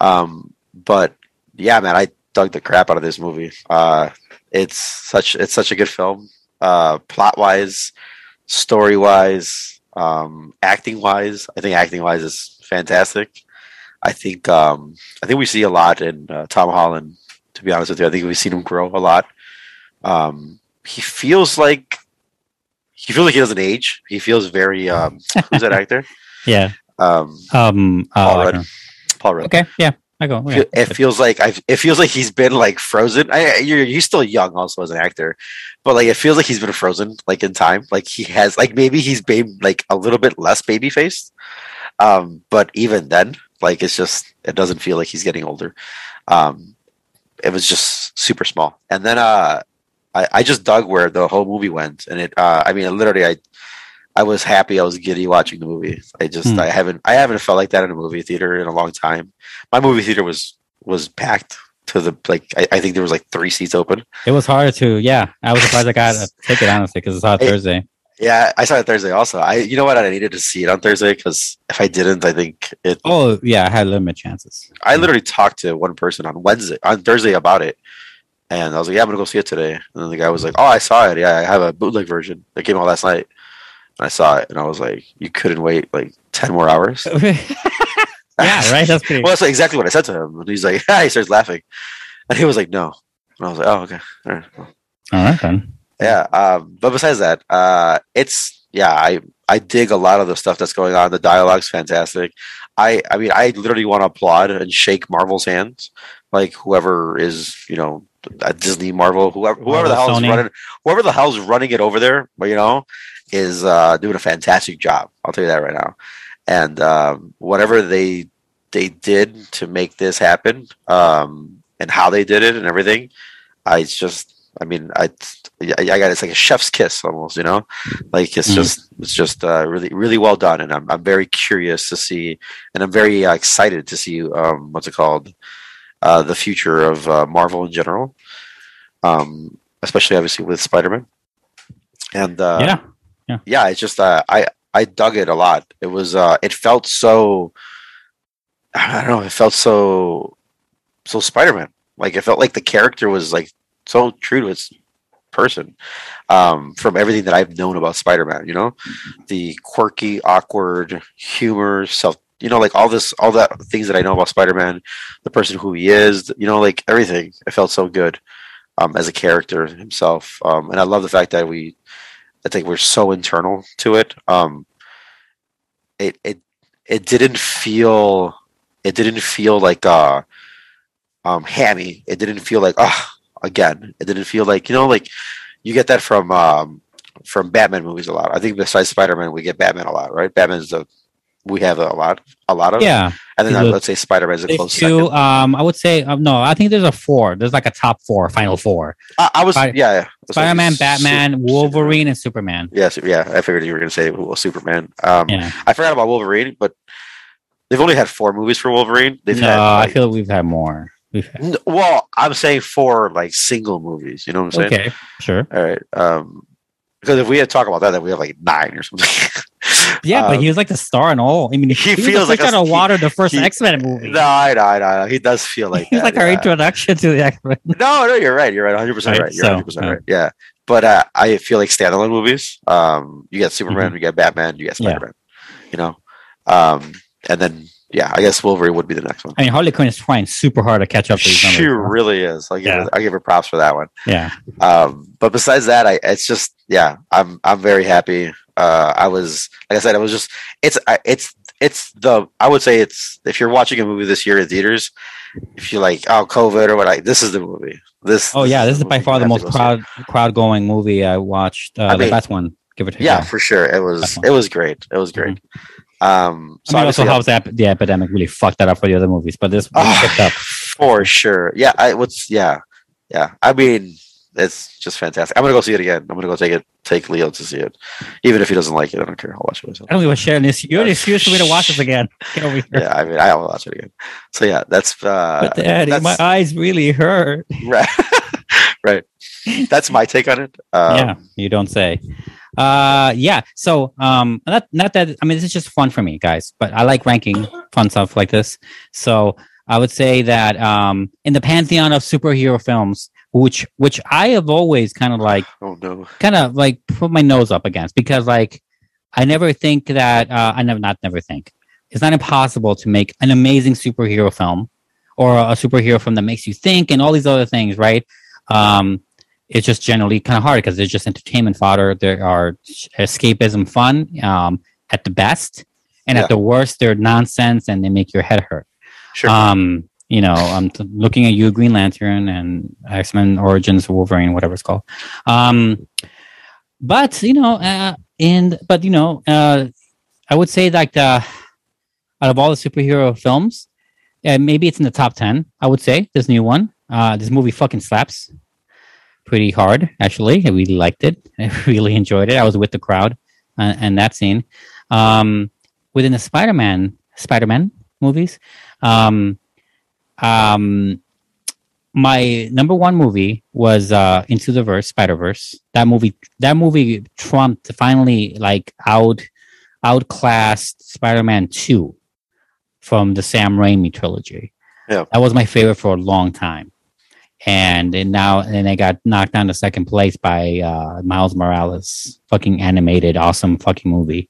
Um, but yeah, man, I dug the crap out of this movie. Uh, it's such it's such a good film. Uh, plot wise, story wise, um, acting wise. I think acting wise is fantastic. I think um, I think we see a lot in uh, Tom Holland. To be honest with you, I think we've seen him grow a lot. Um, he feels like he feels like he doesn't age. He feels very um, who's that [LAUGHS] actor? yeah. Um, Um. uh, Paul Rudd. don't know. Paul Rudd. Okay. Yeah. I go. It feels like I've, it feels like he's been like frozen. I, you're, he's still young, also as an actor, but like it feels like he's been frozen, like in time. Like he has, like maybe he's been like a little bit less baby faced. Um, but even then, like it's just it doesn't feel like he's getting older. Um, it was just super small, and then uh, I, I just dug where the whole movie went, and it. Uh, I mean, literally, I I was happy. I was giddy watching the movie. I just Hmm. I haven't I haven't felt like that in a movie theater in a long time. My movie theater was was packed to the like I, I think there was like three seats open. It was hard to. Yeah. I was surprised I got a ticket honestly because it's It- Thursday. Yeah, I saw it Thursday also. I you know what I needed to see it on Thursday because if I didn't, I think it. Oh yeah, I had limited chances. I literally talked to one person on Wednesday on Thursday about it, and I was like, "Yeah, I'm gonna go see it today." And then the guy was like, "Oh, I saw it. Yeah, I have a bootleg version that came out last night." I saw it, and I was like, "You couldn't wait like ten more hours." [LAUGHS] yeah. Right. That's [LAUGHS] pretty. Well, that's exactly what I said to him, and he's like, [LAUGHS] he starts laughing, and he was like, "No," and I was like, "Oh, okay." All right. All right then. Yeah. Um, but besides that, uh, it's yeah, I I dig a lot of the stuff that's going on. The dialogue's fantastic. I I mean, I literally want to applaud and shake Marvel's hands, like whoever is you know at Disney, Marvel, whoever whoever the Marvel, hell's Sony. running, whoever the hell's running it over there, but you know, is uh, doing a fantastic job. I'll tell you that right now. And um, whatever they they did to make this happen, um, and how they did it and everything, I it's just I mean, I, I I got it's like a chef's kiss almost, you know, like it's Mm. just it's just uh, really really well done, and I'm I'm very curious to see, and I'm very uh, excited to see um, what's it called, uh, the future of uh, Marvel in general, um, especially obviously with Spider Man, and uh, yeah. yeah, it's just uh, I I dug it a lot. It was uh, it felt so I don't know, it felt so so Spider Man. Like it felt like the character was like so true to its person um, from everything that I've known about Spider-Man. You know, the quirky, awkward humor, self. You know, like all this, all that things that I know about Spider-Man, the person who he is. You know, like everything. It felt so good um, as a character himself, um, and I love the fact that we. I think we're so internal to it. Um, it it it didn't feel it didn't feel like uh um hammy. It didn't feel like ah again. It didn't feel like you know like you get that from um from Batman movies a lot. I think besides Spider Man, we get Batman a lot, right? Batman's the we have a lot a lot of Yeah. and then let's say Spider Man's a close two. second. Um, I would say um, no. I think there's a four. There's like a top four, final four: I, I was yeah, yeah. Spider Man, Batman, Superman. Wolverine, and Superman. Yes, yeah. I figured you were to say well, Superman. Um, Yeah. I forgot about Wolverine, but they've only had four movies for Wolverine. They've no, had I like, feel we've had more. We've had, Well, I'm saying four like single movies. You know what I'm saying? okay, sure. All right. Um, because if we had to talk about that, then we have like nine or something. [LAUGHS] Yeah, but Um, he was like the star and all. I mean, he he, feels like out of water the first X Men movie. no, I know, I know, He does feel like He's that, like our introduction to the X Men. [LAUGHS] No, no, you're right. You're right. 100 percent Right, right. You're so, 100 percent yeah. right. Yeah. But uh, I feel like standalone movies. Um, you get Superman, you get Batman, you get Mm-hmm. Yeah. Spider Man. You know, um, and then yeah, I guess Wolverine would be the next one. I mean, Harley Quinn is trying super hard to catch up to these numbers. She really is. I give, Yeah. her, I give her props for that one. Yeah, Um, but besides that, I it's just yeah, I'm I'm very happy. Uh, I was like I said, I was just it's it's it's the I would say it's if you're watching a movie this year in theaters, if you're like oh COVID or what, like this is the movie. This Oh yeah, this is the by far the most to go see. crowd crowd going movie I watched. Uh, I the mean- best one, give or take. Yeah, for sure. It was it was great. It was great. Um, so I mean, also helps that the epidemic really fucked that up for the other movies, but this really picked up. for sure. Yeah, I what's yeah, yeah. I mean, it's just fantastic. I'm gonna go see it again. I'm gonna go take it, take Leo to see it, even if he doesn't like it. I don't care. I'll watch it myself. I don't give a shit. And you're an excuse for me to watch this again. [LAUGHS] Get over here. Yeah, I mean, I will watch it again. So yeah, that's uh, but daddy, that's, my eyes really hurt. [LAUGHS] right, [LAUGHS] right. That's my take on it. Um, yeah, you don't say. Uh, yeah. So, um, not not that. I mean, this is just fun for me, guys. But I like ranking fun stuff like this. So, I would say that um, in the pantheon of superhero films, which which I have always kind of like Oh no. kind of like put my nose up against because like I never think that uh, I never not never think it's not impossible to make an amazing superhero film or a superhero film that makes you think and all these other things, right? Um, it's just generally kind of hard because there's just entertainment fodder. There are escapism fun um, at the best, and Yeah. at the worst, they're nonsense and they make your head hurt. Sure. Um, you know, I'm t- looking at you, Green Lantern, and X Men Origins Wolverine, whatever it's called. Um, but you know, uh, and but you know, uh, I would say like the out of all the superhero films, uh, maybe it's in the top ten. I would say this new one. Uh, this movie fucking slaps pretty hard. Actually, I really liked it. [LAUGHS] I really enjoyed it. I was with the crowd uh, and that scene. Um, within the Spider-Man, Spider-Man movies, um, um, my number one movie was uh, Into the Verse, Spider Verse. That movie, that movie trumped finally like out outclassed Spider-Man Two from the Sam Raimi trilogy. Yeah. that was my favorite for a long time, and now and I got knocked down to second place by uh, Miles Morales. Fucking animated, awesome fucking movie.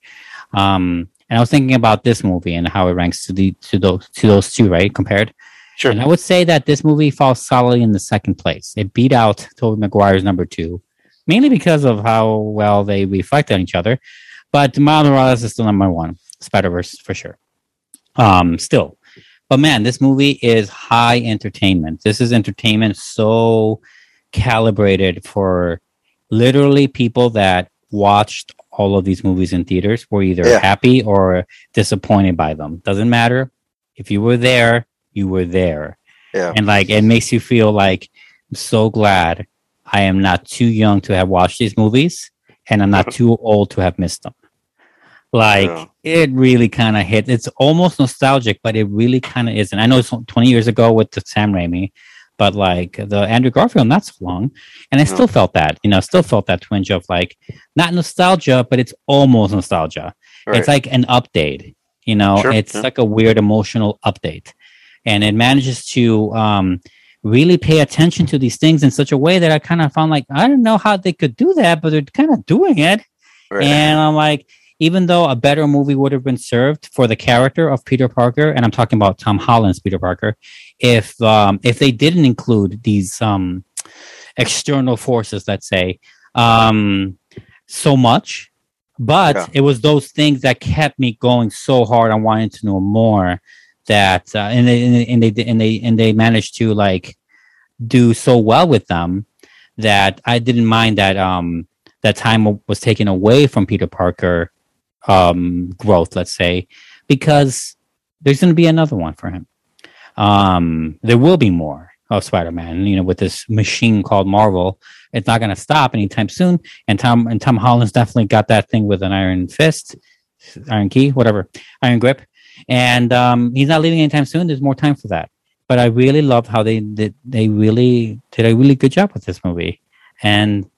Um, and I was thinking about this movie and how it ranks to the to those to those two, right? Compared. Sure. And I would say that this movie falls solidly in the second place. It beat out Tobey Maguire's number two, mainly because of how well they reflect on each other. But Miles Morales is still number one, Spider Verse for sure. Um, still, but man, this movie is high entertainment. This is entertainment so calibrated for literally people that watched all of these movies in theaters were either Yeah. happy or disappointed by them. Doesn't matter if you were there, you were there Yeah. and like it makes you feel like I'm so glad I am not too young to have watched these movies and I'm not too old to have missed them. Like Yeah. it really kind of hit. It's almost nostalgic, but it really kind of isn't. I know it's 20 years ago with the Sam Raimi, but like the Andrew Garfield, not so long, and I still felt that. You know, still felt that twinge of like not nostalgia, but it's almost nostalgia. Right. It's like an update. You know, Sure, it's yeah. like a weird emotional update, and it manages to um, really pay attention to these things in such a way that I kind of found like I don't know how they could do that, but they're kind of doing it. Right. And I'm like, even though a better movie would have been served for the character of Peter Parker, and I'm talking about Tom Holland's Peter Parker, if um, if they didn't include these um, external forces, let's say, um, so much, but Yeah. it was those things that kept me going so hard on wanting to know more. That uh, and they and they and they and they and they managed to like do so well with them that I didn't mind that um that time was taken away from Peter Parker um growth, let's say, because there's going to be another one for him. Um, there will be more of Spider-Man. You know, with this machine called Marvel, it's not going to stop anytime soon. And Tom and Tom Holland's definitely got that thing with an iron fist, iron key, whatever, iron grip, and um, he's not leaving anytime soon. There's more time for that. But I really loved how they did. They really did a really good job with this movie, and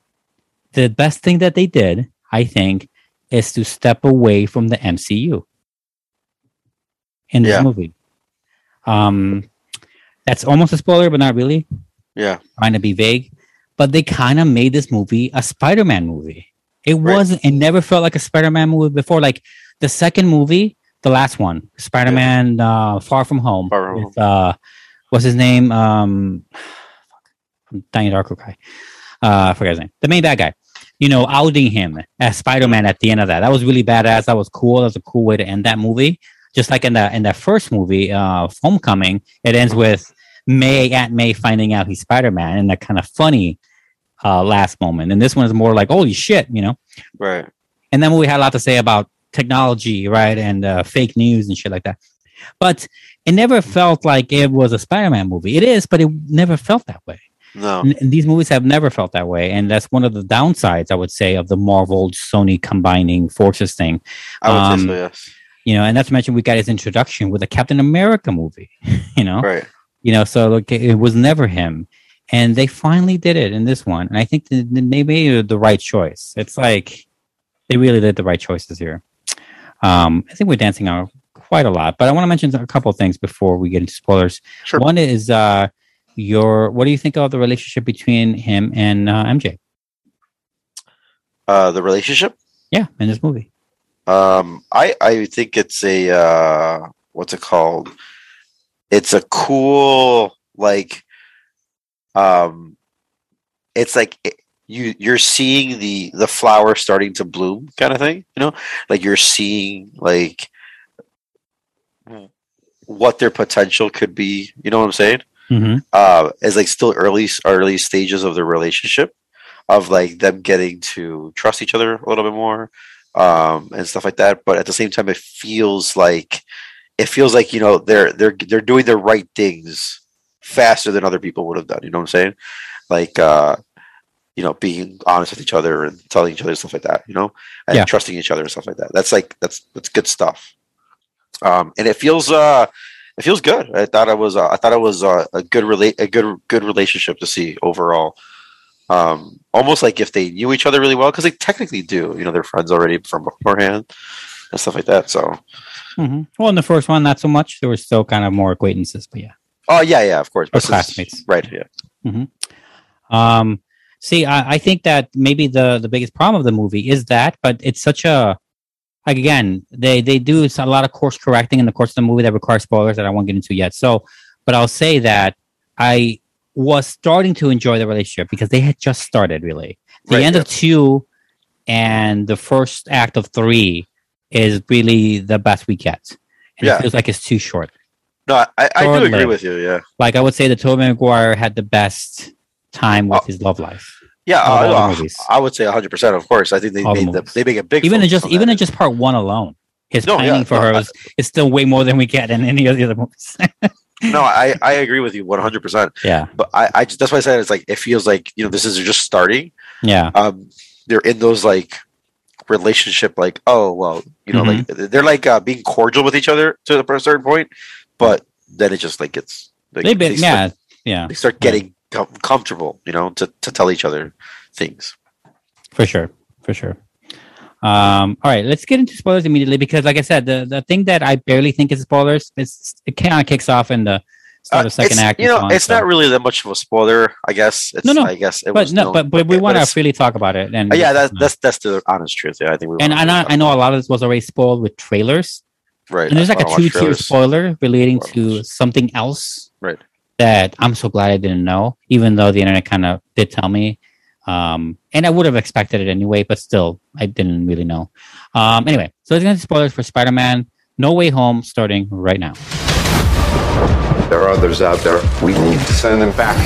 the best thing that they did, I think, is to step away from the MCU in this Yeah. movie. Um, that's almost a spoiler, but not really. Yeah. Trying to be vague, but they kind of made this movie a Spider-Man movie. It Right. wasn't. It never felt like a Spider-Man movie before. Like the second movie, the last one, Spider-Man uh, Far From Home. Far From with, uh, what's his name? Um, [SIGHS] Donnie Darko guy. Uh, I forget his name. The main bad guy. You know, outing him as Spider-Man at the end of that. That was really badass. That was cool. That was a cool way to end that movie. Just like in the in that first movie, uh, Homecoming, it ends with May Aunt May finding out he's Spider-Man in that kind of funny uh, last moment. And this one is more like, holy shit, you know. Right. And then we had a lot to say about technology, right, and uh, fake news and shit like that. But it never felt like it was a Spider-Man movie. It is, but it never felt that way. No. And these movies have never felt that way, and that's one of the downsides, I would say, of the Marvel Sony combining forces thing. I would Um, say so. Yes. You know, and that's mentioned we got his introduction with the Captain America movie. [LAUGHS] You know, Right. you know, so like, it was never him, and they finally did it in this one, and I think that they made the right choice. It's like they really did the right choices here. Um, I think we're dancing on quite a lot, but I want to mention a couple of things before we get into spoilers. Sure. One is uh, your what do you think of the relationship between him and uh, MJ? Uh, the relationship. Yeah, in this movie. Um, I I think it's a uh, what's it called? It's a cool like, um, it's like it- you you're seeing the the flower starting to bloom kind of thing. You know, like you're seeing like what their potential could be. You know what I'm saying? Hmm uh as like still early early stages of their relationship of like them getting to trust each other a little bit more um and stuff like that. But at the same time it feels like it feels like you know they're they're they're doing the right things faster than other people would have done you know what i'm saying? Like uh you know being honest with each other and telling each other stuff like that you know and Yeah. trusting each other and stuff like that. That's like that's that's good stuff. Um and it feels uh it feels good. I thought it was. Uh, I thought it was uh, a good relate a good good relationship to see overall. Um, almost like if they knew each other really well, because they technically do. You know, they're friends already from beforehand and stuff like that. So, hmm Well, in the first one, not so much. There were still kind of more acquaintances, but yeah. oh yeah, yeah, of course, Or classmates. right? Yeah, Um, see, I, I think that maybe the the biggest problem of the movie is that, but it's such a again, they they do a lot of course correcting in the course of the movie that requires spoilers that I won't get into yet. So, but I'll say that I was starting to enjoy the relationship because they had just started. Really, the Right, end yeah. of two and the first act of three is really the best we get. And Yeah. it feels like it's too short. no, I, I do agree with you. Yeah, Like I would say that Tobey Maguire had the best time with Oh, his love life. Yeah. The I, would say hundred percent. Of course, I think they All made the, they make a big even in just even in just part one alone, his No, yeah, for no, her I- is, is still way more than we get in any of the other movies. [LAUGHS] no, I I agree with you one hundred percent. yeah, But I I just, that's why I said it's like it feels like you know this is just starting. yeah, um they're in those like relationship like oh well you know like they're like uh, being cordial with each other to a certain point but then it just like gets like, they been start, yeah, yeah, they start getting com- comfortable you know to, to tell each other things for sure, for sure. Um, all right, let's get into spoilers immediately because, like I said, the the thing that I barely think is spoilers is it kind of kicks off in the start Uh, the second act. You know, on, it's so- not really that much of a spoiler, I guess. It's, No, no, I guess it But was no, known- but, but we want to freely talk about it, and uh, yeah, that, that's that's the honest truth. Yeah, I think we. and wanna I know, I know a lot of this was already spoiled with trailers, right. and there's like a two tier spoiler relating to something else. Right. That I'm so glad I didn't know, even though the internet kind of did tell me. Um, and I would have expected it anyway, but still, I didn't really know. Um, anyway, so it's going to be spoilers for Spider Man No Way Home starting right now. There are others out there. We need to send them back.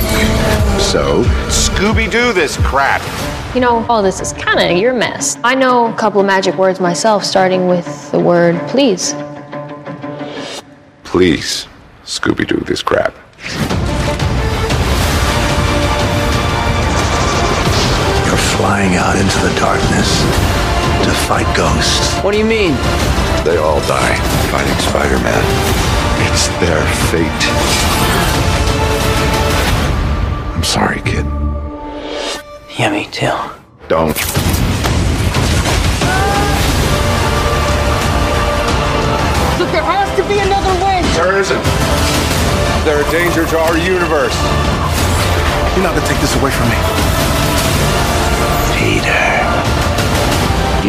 So, Scooby Doo this crap. You know, all this is kind of your mess. I know a couple of magic words myself, starting with the word please. Please, Scooby Doo this crap. Flying out into the darkness to fight ghosts. What do you mean? They all die fighting Spider Man. It's their fate. I'm sorry, kid. Yeah, me too. Don't. Look, there has to be another way. There isn't. They're a danger to our universe. You're not gonna take this away from me.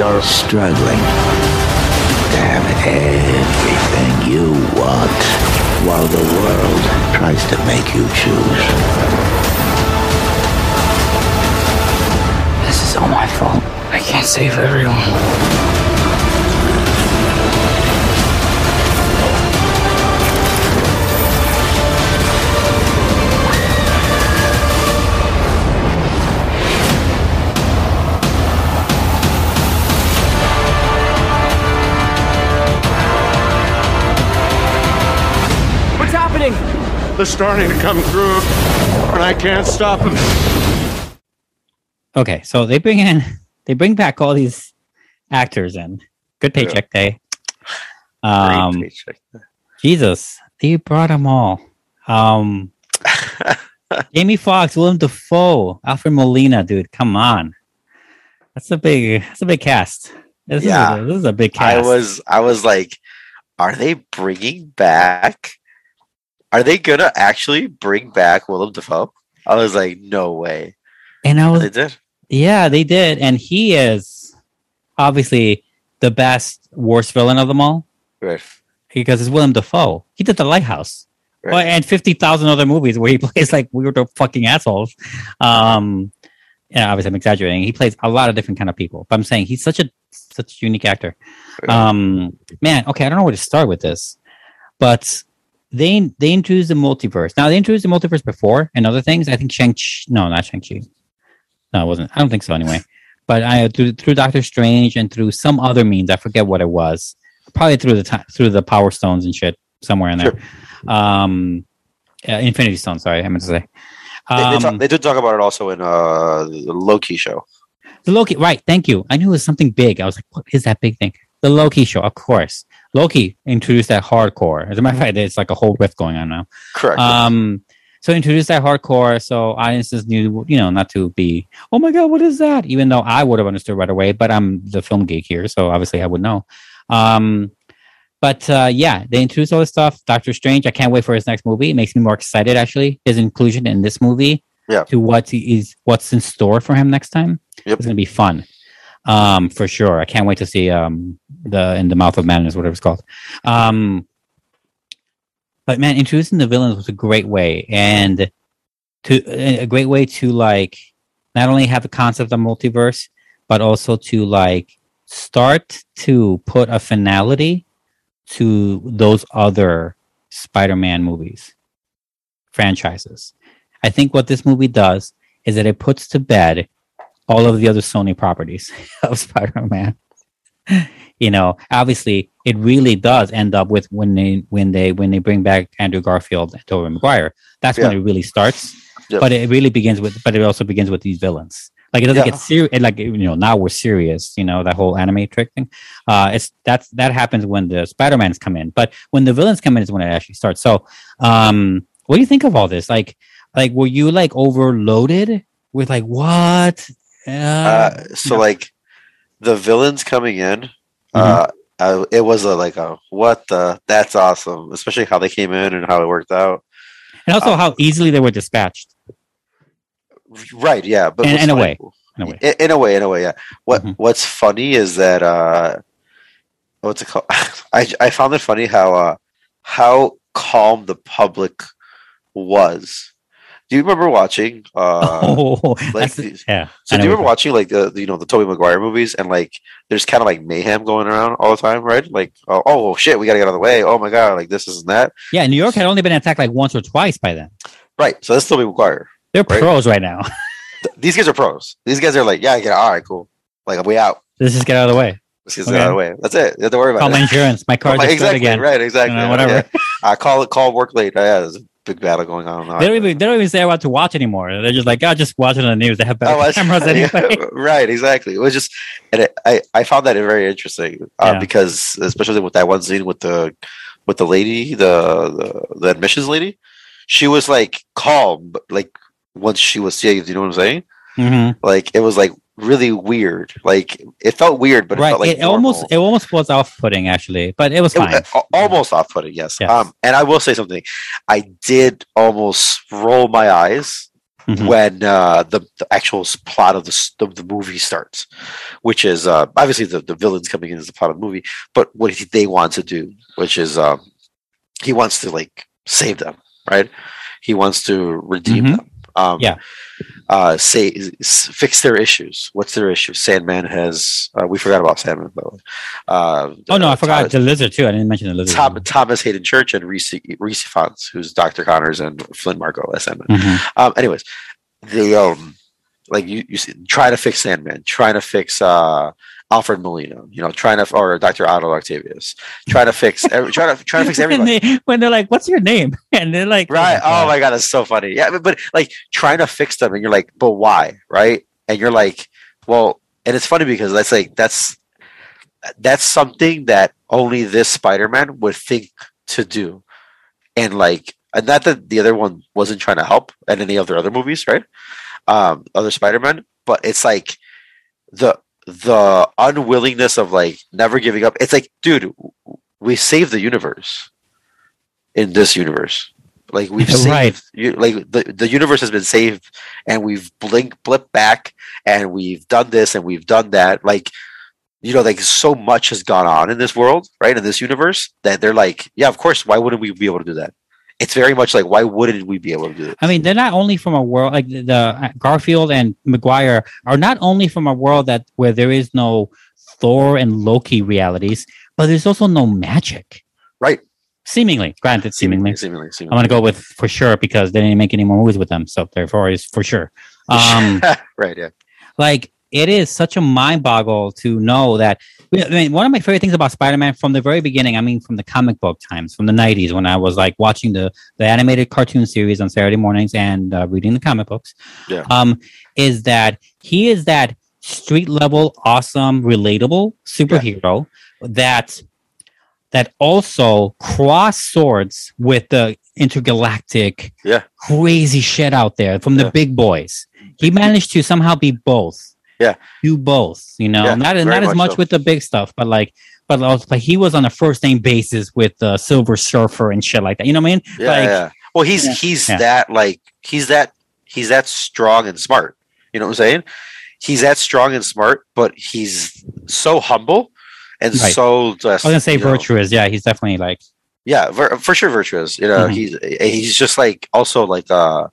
You're struggling to have everything you want while the world tries to make you choose. This is all my fault. I can't save everyone. They're starting to come through, and I can't stop them. Okay, so they bring in, they bring back all these actors in. Good paycheck day. Great Um, paycheck. Jesus, they brought them all. Um, [LAUGHS] Jamie Foxx, Willem Dafoe, Alfred Molina, dude, come on. That's a big, that's a big cast. This Yeah. is a, this is a big I was I was like, are they bringing back? Are they gonna actually bring back Willem Dafoe? I was like, no way. and I was, They did. yeah, they did, and he is obviously the best, worst villain of them all Right. because it's Willem Dafoe. He did The Lighthouse. Right. Well, and fifty thousand other movies where he [LAUGHS] plays like weird fucking assholes. Um, yeah, obviously I'm exaggerating. He plays a lot of different kind of people, but I'm saying he's such a such a unique actor. Um, man, okay, I don't know where to start with this, but they they introduced the multiverse. Now they introduced the multiverse before and other things. I think Shang Chi, no, not Shang Chi. No, it wasn't. I don't think so anyway. [LAUGHS] But I through through Doctor Strange and through some other means, I forget what it was. Probably through the time through the Power Stones and shit somewhere in there. Um, uh, Infinity Stone. Sorry, I meant to say. They, they, Um, talk, they did talk about it also in uh, the Loki show. The Loki, right? Thank you. I knew it was something big. I was like, what is that big thing? The Loki show, of course. Loki introduced that hardcore. As a matter of fact, it's like a whole rift going on now. Correct. Um, so introduced that hardcore, so audiences knew, you know, not to be, oh my god, what is that? Even though I would have understood right away, but I'm the film geek here, so obviously I would know. Um, but uh, yeah, they introduced all this stuff. Doctor Strange, I can't wait for his next movie. It makes me more excited actually. His inclusion in this movie, Yeah. to what he is, what's in store for him next time. Yep. It's gonna be fun, um, for sure. I can't wait to see um the in the mouth of madness, whatever it's called. Um, but man, introducing the villains was a great way, and to a great way to like not only have the concept of multiverse, but also to like start to put a finality to those other Spider-Man movies franchises. I think what this movie does is that it puts to bed all of the other Sony properties [LAUGHS] of Spider-Man. you know, obviously, it really does end up with when they when they when they bring back Andrew Garfield and Tobey Maguire. That's when it really starts. But it really begins with, but it also begins with these villains. Like it doesn't Yeah. get serious. Like you know, now we're serious. You know that whole anime trick thing. Uh, it's that's that happens when the Spider Mans come in, but when the villains come in is when it actually starts. So, um, what do you think of all this? Like, like were you like overloaded with like what? Uh, Uh, so yeah. like the villains coming in, Mm-hmm. uh, uh, it was a, like a what the that's awesome, especially how they came in and how it worked out. and also Um, how easily they were dispatched. Right, yeah, but In- in a way. In a way. In, in a way, in a way, yeah. What Mhm. What's funny is that uh, what's it called? [LAUGHS] I I found it funny how uh how calm the public was. Do you remember watching? Uh, [LAUGHS] oh, like that's- these- yeah. so do you remember watching like the the, you know the Tobey Maguire movies and like there's kind of like mayhem going around all the time, right? Like oh, oh shit, we got to get out of the way. Oh my god, like this isn't that. Yeah, New York had only been attacked like once or twice by them. Right. So that's Tobey Maguire. They're Right. pros right now. [LAUGHS] These guys are pros. These guys are like, yeah, yeah, all right, cool. Like we out. Let's just get out of the way. Let's get Okay. out of the way. That's it. You have to worry about Call it. my insurance. My car [LAUGHS] Like, exactly again. right. Exactly. You know, whatever. Yeah. I call it. Call work late. Yeah, there's a big battle going on. They don't even they don't even say what to watch anymore. They're just like, oh, just watch it on the news. They have better Oh, cameras [LAUGHS] anyway. yeah, [LAUGHS] right, exactly. It was just, and it, I I found that very interesting uh, Yeah. because especially with that one scene with the with the lady, the, the the admissions lady, she was like calm, but like once she was saved, you know what I'm saying? Mhm. Like it was like really weird. Like it felt weird, but it right. felt like it almost it almost was off putting actually, but it was fine. it- al- almost off putting, yes. Yes. Um, and I will say something. I did almost roll my eyes Mhm. when uh, the, the actual plot of the, of the movie starts, which is uh, obviously the, the villains coming in as the plot of the movie, but what they want to do, which is um, he wants to like save them, right? He wants to redeem Mhm. them. Um, Yeah. Uh, say fix their issues. What's their issue? Sandman has. Uh, we forgot about Sandman, by the way. Uh, oh no, I forgot Thomas- the lizard too. I didn't mention the lizard. Tom, Thomas Haden Church and Rhys Rhys Ifans, who's Dr. Connors and Flint Marko as Sandman. Mhm. Um, anyways, the um, like you, you see, try to fix Sandman, trying to fix uh Alfred Molina, you know, trying to or Dr. Otto Octavius, trying to fix every, trying to trying to fix [LAUGHS] everybody. they, when they're like, "What's your name?" [LAUGHS] and they're like, Right. Oh God. my god, that's so funny. Yeah, but, but like trying to fix them and you're like, but why? Right? And you're like, well, and it's funny because that's like that's that's something that only this Spider-Man would think to do. And like and not that the other one wasn't trying to help and any of their other movies, right? Um, other Spider-Man, but it's like the the unwillingness of like never giving up. It's like, dude, we saved the universe in this universe. Like we've [LAUGHS] saved, Right. you, like the the universe has been saved, and we've blink blipped back, and we've done this and we've done that. Like you know, like so much has gone on in this world, right? In this universe, that they're like, yeah, of course. Why wouldn't we be able to do that? It's very much like, why wouldn't we be able to do it? I mean, they're not only from a world like the, the uh, Garfield and Maguire are not only from a world that where there is no Thor and Loki realities, but there's also no magic. Right. Seemingly, granted, seemingly. seemingly, I'm gonna go with for sure because they didn't make any more movies with them, so therefore it's for sure. [LAUGHS] Um, right, yeah. like it is such a mind boggle to know that I mean, one of my favorite things about Spider-Man from the very beginning, I mean, from the comic book times, from the '90s, when I was like watching the the animated cartoon series on Saturday mornings and uh, reading the comic books, Yeah. um, is that he is that street level, awesome, relatable superhero that that also cross swords with the intergalactic, Yeah. crazy shit out there from the big boys. He managed to somehow be both. Yeah. do both. You know, Yeah, not not as much so. with the big stuff, but like. But also, but he was on a first name basis with the Silver Surfer and shit like that. You know what I mean? Yeah, like, yeah. Well, he's Yeah. he's that like he's that he's that strong and smart. You know what I'm saying? He's that strong and smart, but he's so humble and Right. so just. I was gonna say you know, virtuous. Yeah, he's definitely like yeah, ver- for sure, virtuous. You know, Mhm. he's he's just like also like uh,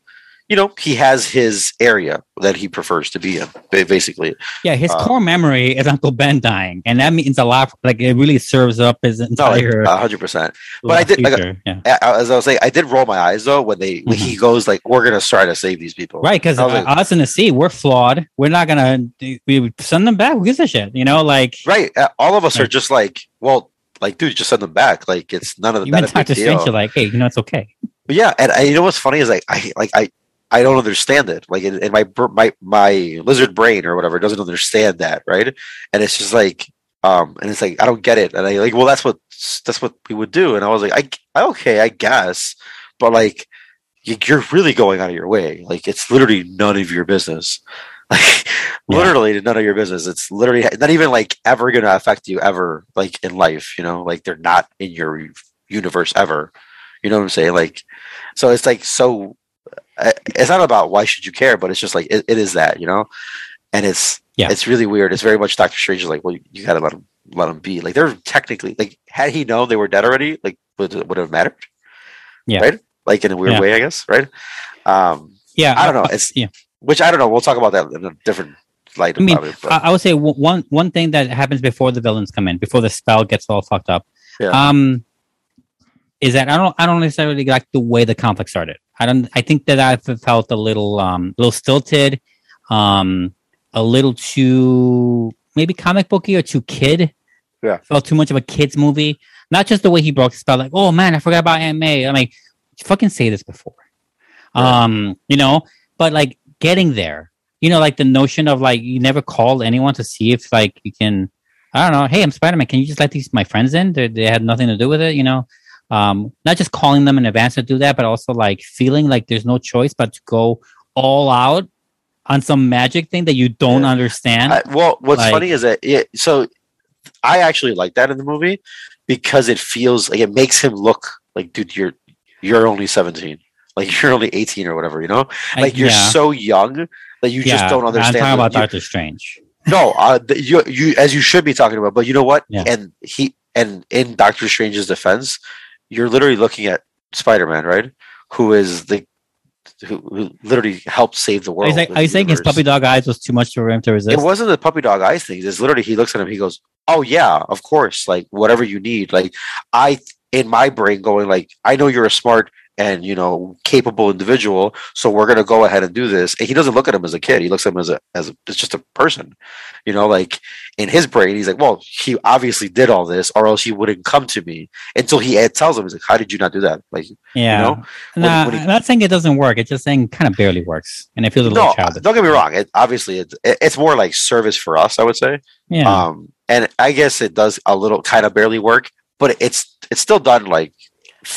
you know, he has his area that he prefers to be in. Basically, Yeah, his Uh, core memory is Uncle Ben dying, and that means a lot. Like it really serves up his no, like entire. hundred percent. But I did, like, yeah, As I was saying, I did roll my eyes though when they when he goes like, "We're gonna try to save these people." right. Because was like- us in the sea, we're flawed. We're not gonna we send them back. Who gives a shit? You know, like right. uh, All of us are just like, well, like, dude, just send them back. Like, it's none of the even not a big Doctor. Strange, like, hey, you know, it's okay. But yeah, and I, you know what's funny is like I like I I don't understand it. Like in, in my my my lizard brain or whatever doesn't understand that, right? And it's just like um and it's like I don't get it. And I like, well that's what that's what we would do. And I was like, I okay, I guess. But like you, you're really going out of your way. Like it's literally none of your business. [LAUGHS] Like Yeah. literally none of your business. It's literally not even like ever gonna affect you ever like in life, you know, like they're not in your universe ever You know what I'm saying? Like, so it's like so. It's not about why should you care, but it's just like it, it is that you know, and it's Yeah. it's really weird. It's very much Doctor Strange is like, well, you got to let him let him be. Like they're technically like, had he known they were dead already, like would it would have mattered? Yeah. Right. Like in a weird Yeah. way, I guess. Right. Um, Yeah, I don't know. It's yeah. which I don't know. We'll talk about that in a different light. I mean, but- I, I would say w- one one thing that happens before the villains come in, before the spell gets all fucked up, Yeah. um, is that I don't I don't necessarily like the way the conflict started. I don't. I think that I felt a little um a little stilted, um, a little too maybe comic booky or too kid. Yeah. felt too much of a kids movie. Not just the way he broke the spell, like oh man, I forgot about Aunt May. I'm like, fucking say this before, um, you know. But like getting there, you know, like the notion of like you never called anyone to see if like you can. I don't know. Hey, I'm Spider Man. Can you just let these my friends in? They, they had nothing to do with it, you know. Um, not just calling them in advance to do that, but also like feeling like there's no choice but to go all out on some magic thing that you don't understand. I, well, what's Like- funny is that it, so I actually like that in the movie because it feels like it makes him look like, dude, you're you're only seventeen, like you're only eighteen or whatever, you know, like you're yeah. so young that you just don't I'm understand. talking about You- Doctor Strange. no, uh, you you as you should be talking about, but you know what? Yeah. And he and in Doctor Strange's defense, you're literally looking at Spider Man, right? Who is the who, who literally helped save the Are world. you, saying, are you saying his puppy dog eyes was too much for him to resist? It wasn't the puppy dog eyes thing. It's literally he looks at him. He goes, "Oh yeah, of course. Like whatever you need. Like I in my brain going like I know you're a smart and you know capable individual, so we're gonna go ahead and do this." And he doesn't look at him as a kid. He looks at him as a as a, as just a person. You know, like in his brain, he's like, "Well, he obviously did all this, or else he wouldn't come to me." Until he tells him, "He's like, how did you not do that?" Like, yeah. you know, when- when he- not saying it doesn't work. It's just saying kind of barely works, and it feels a little no, childish. don't get me wrong. It obviously it, it- it's more like service for us, I would say. Yeah. Um, and I guess it does a little kind of barely work, but it's it's still done like.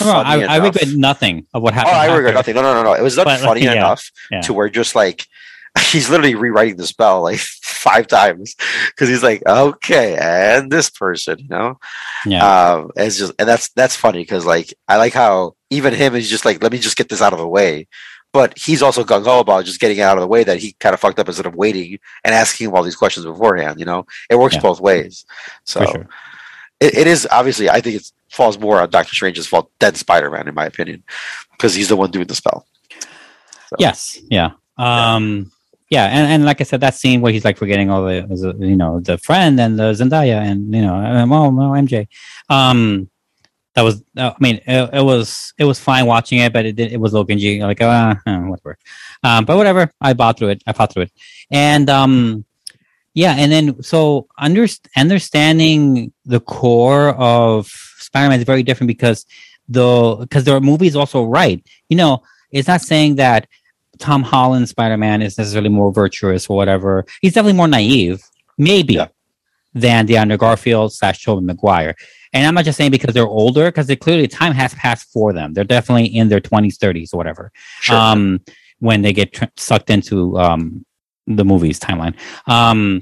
I, I regret nothing of what happened. Oh. I regret after. nothing. No, no, no, no. It was not But, funny yeah, enough yeah. to where just like [LAUGHS] he's literally rewriting the spell like [LAUGHS] five times because he's like, okay, and this person, you know. Yeah. Um, it's just and that's that's funny because like I like how even him is just like, let me just get this out of the way. But he's also gung ho about just getting it out of the way that he kind of fucked up instead of waiting and asking him all these questions beforehand. You know, it works Yeah. both ways. So. It, it is obviously I think it falls more on Doctor Strange's fault than Spider Man in my opinion because he's the one doing the spell. Yes. Yeah. Um. Yeah, and, and like I said, that scene where he's like forgetting all the you know the friend and the Zendaya and you know well, well MJ, um, that was uh, I mean it, it was it was fine watching it, but it it was little cringy like uh, uh, whatever, um, but whatever I bought through it I fought through it, and um, yeah, and then so under, understanding the core of Spider-Man is very different because the because the movie is also right, you know, it's not saying that Tom Holland Spider Man is necessarily more virtuous or whatever. He's definitely more naive, maybe, than the Andrew Garfield slash Tobey Maguire. And I'm not just saying because they're older, because clearly time has passed for them. They're definitely in their 20s, 30s, or whatever. Sure. Um, when they get tr- sucked into um the movies timeline. Um,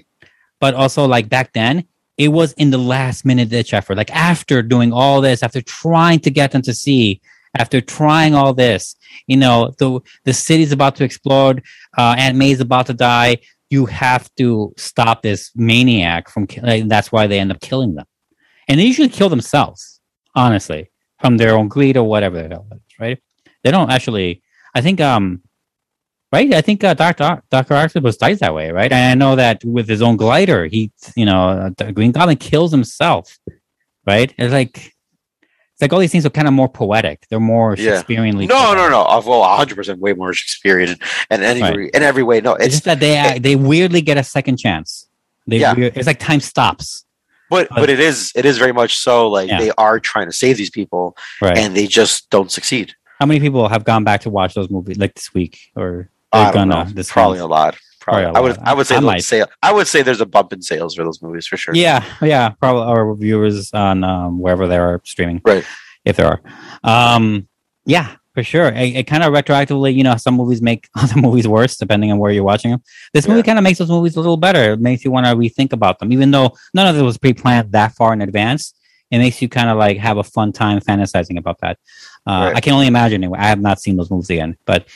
but also like back then, it was in the last minute ditch effort. Like after doing all this, after trying to get them to see, after trying all this, you know, the the city's about to explode, uh, Aunt May's about to die. You have to stop this maniac from. ki- Like, that's why they end up killing them, and they usually kill themselves, honestly, from their own greed or whatever right? They don't actually. I think um right? I think uh, Doctor Doctor Octopus dies that way, right? And I know that with his own glider, he, you know, uh, Green Goblin kills himself, right? It's like it's like all these things are kind of more poetic. They're more Yeah. Shakespeareanly. No, no, no. Of well, hundred percent, way more Shakespearean and any Right. in every way. No, It's it's just that they uh, they weirdly get a second chance. They Yeah. weir- it's like time stops. but but it is it is very much so. Like Yeah. they are trying to save these people, Right. and they just don't succeed. How many people have gone back to watch those movies like this week or I don't know. this Probably a lot. Probably, Probably a I would lot. I would say I might. sale. I would say there's a bump in sales for those movies for sure. Yeah, yeah, probably our viewers on um, wherever they are streaming, right? If there are, um, yeah, for sure. It, it kind of retroactively, you know, some movies make [LAUGHS] other movies worse depending on where you're watching them. This movie kind of makes those movies a little better. It makes you want to rethink about them, even though none of it was pre-planned that far in advance. It makes you kind of like have a fun time fantasizing about that. Uh, Right. I can only imagine. Anyway, I have not seen those movies again, but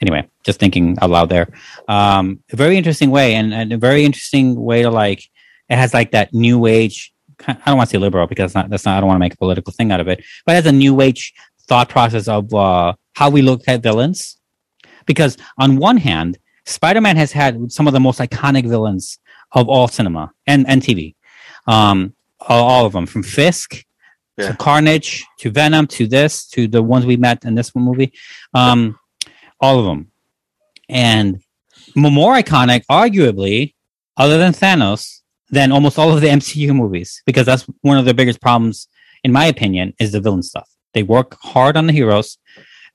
anyway, just thinking out loud there. Um, a very interesting way, and, and a very interesting way to like. It has like that new age. I don't want to say liberal because that's not. That's not. I don't want to make a political thing out of it, but it has a new age thought process of uh, how we look at villains. Because on one hand, Spider-Man has had some of the most iconic villains of all cinema and, and TV. Um, all, all of them, from Fisk Yeah. to Carnage to Venom to this to the ones we met in this one movie, um, all of them, and more iconic, arguably, other than Thanos, than almost all of the [LAUGHS] MCU movies, because that's one of the biggest problems, in my opinion, is the villain stuff. They work hard on the heroes,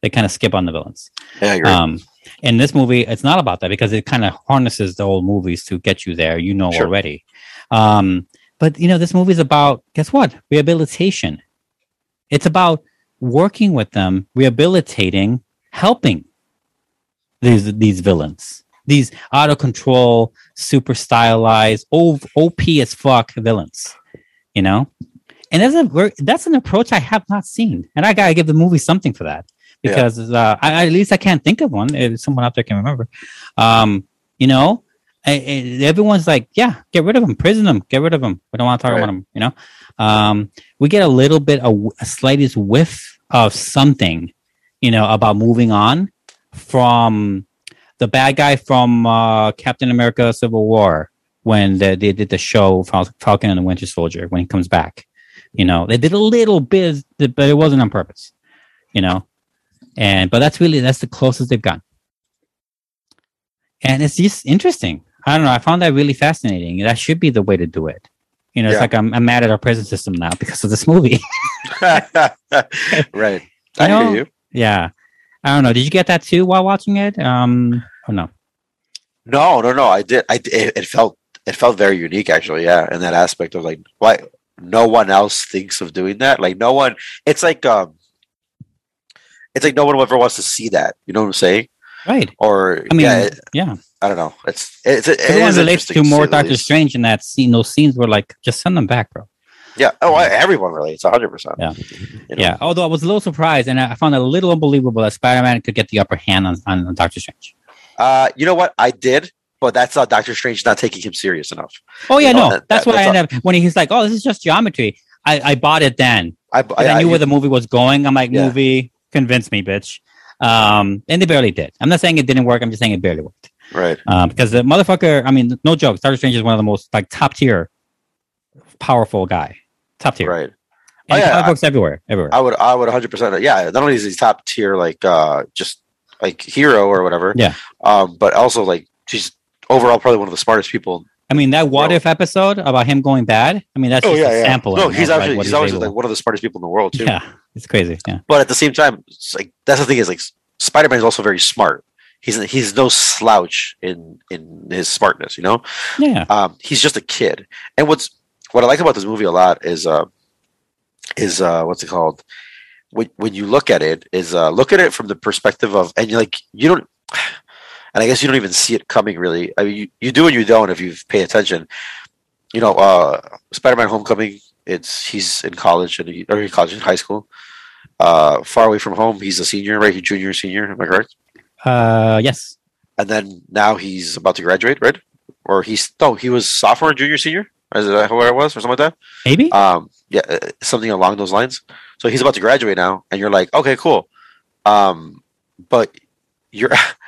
they kind of skip on the villains. Yeah, I agree. Um, in this movie, it's not about that because it kind of harnesses the old movies to get you there. You know Sure. already. Um, but you know, this movie is about guess what? Rehabilitation. It's about working with them, rehabilitating, helping these these villains, these out of control, super stylized, OP as fuck villains. You know, and that's a that's an approach I have not seen, and I gotta give the movie something for that Yeah. because uh, I, at least I can't think of one. If someone out there can remember, um, you know, I- everyone's like, yeah, get rid of them, prison them, get rid of them. We don't want to talk Right. about them. You know, um, we get a little bit a, a slightest whiff of something, you know, about moving on from the bad guy from uh, Captain America: Civil War when they, they did the show Falcon and the Winter Soldier when he comes back. You know, they did a little bit, but it wasn't on purpose. You know, and but that's really that's the closest they've gotten and it's just interesting i don't know i found that really fascinating that should be the way to do it you know it's like I'm, I'm mad at our prison system now because of this movie [LAUGHS] [LAUGHS] right. I know- hear you. yeah i don't know did you get that too while watching it um oh no No, no, no. I did. I it, it felt it felt very unique, actually. Yeah, in that aspect of like, why no one else thinks of doing that. Like, no one. It's like um, it's like no one ever wants to see that. You know what I'm saying? Right Or i mean yeah, yeah, I don't know. It's it's it, everyone relates to more doctor strange in that scene those scenes were like just send them back bro Yeah. Oh, I, everyone relates. hundred percent. Yeah. You know? yeah although i was a little surprised and i found it a little unbelievable that spider-man could get the upper hand on, on doctor strange Uh, you know what? I did, but that's not Doctor Strange not taking him serious enough. oh yeah You know, no that- that's that- what i that's ended up when he's like oh this is just geometry i i bought it then I, But I, knew where the movie was going. I'm like, Yeah. movie, convince me, bitch. Um, and they barely did. I'm not saying it didn't work. I'm just saying it barely worked. right. Um, because the motherfucker, I mean, no joke. Doctor Strange is one of the most like top tier, powerful guy, top tier. Right. And Oh, yeah, comic I- books everywhere, everywhere. I would I would 100 percent yeah not only is he top tier like uh just like hero or whatever Yeah. um but also like she's overall probably one of the smartest people I mean, that what Well- if episode about him going bad. I mean, that's just a sample. Oh, no of he's actually what he's always like one of the smartest people in the world too yeah, it's crazy. Yeah, but at the same time it's like that's the thing is like Spider-Man is also very smart he's he's no slouch in in his smartness you know yeah, um, he's just a kid. And what's what I like about this movie a lot is uh, is uh, what's it called? When when you look at it, is uh, look at it from the perspective of, and you're like you don't, and I guess you don't even see it coming really. I mean, you, you do and you don't if you pay attention. You know, uh, Spider-Man: Homecoming. It's he's in college and he, or in college in high school. Uh, far away from home, he's a senior, right? He's junior, senior. Am I correct? uh, yes, and then now he's about to graduate, right? Or he's no, he was sophomore, junior, senior. Is that where it was, or something like that? maybe. Um, yeah, uh, something along those lines. So he's about to graduate now, and you're like, okay, cool. Um, but you're [LAUGHS]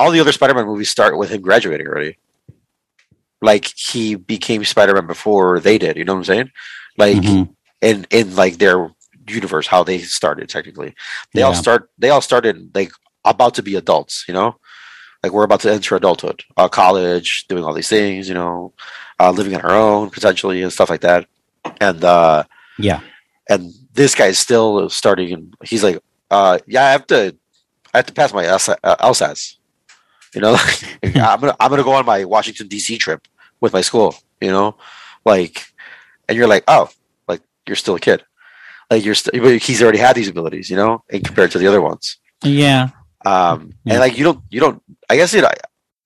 all the other Spider-Man movies start with him graduating already. Like he became Spider-Man before they did. You know what I'm saying? Like Mhm. in in like their universe, how they started technically. They all start. They all started like about to be adults. You know, like we're about to enter adulthood, uh, college, doing all these things. You know, uh, living on our own potentially and stuff like that. And uh, yeah, and this guy's still starting, and he's like, uh, "Yeah, I have to, I have to pass my LSA LSATs." You know, [LAUGHS] I'm gonna I'm gonna go on my Washington D.C. trip with my school. You know, like, and you're like, oh, like you're still a kid. Like you're still, he's already had these abilities, you know, and compared to the other ones. yeah. Um, Yeah. and like you don't, you don't. I guess you know,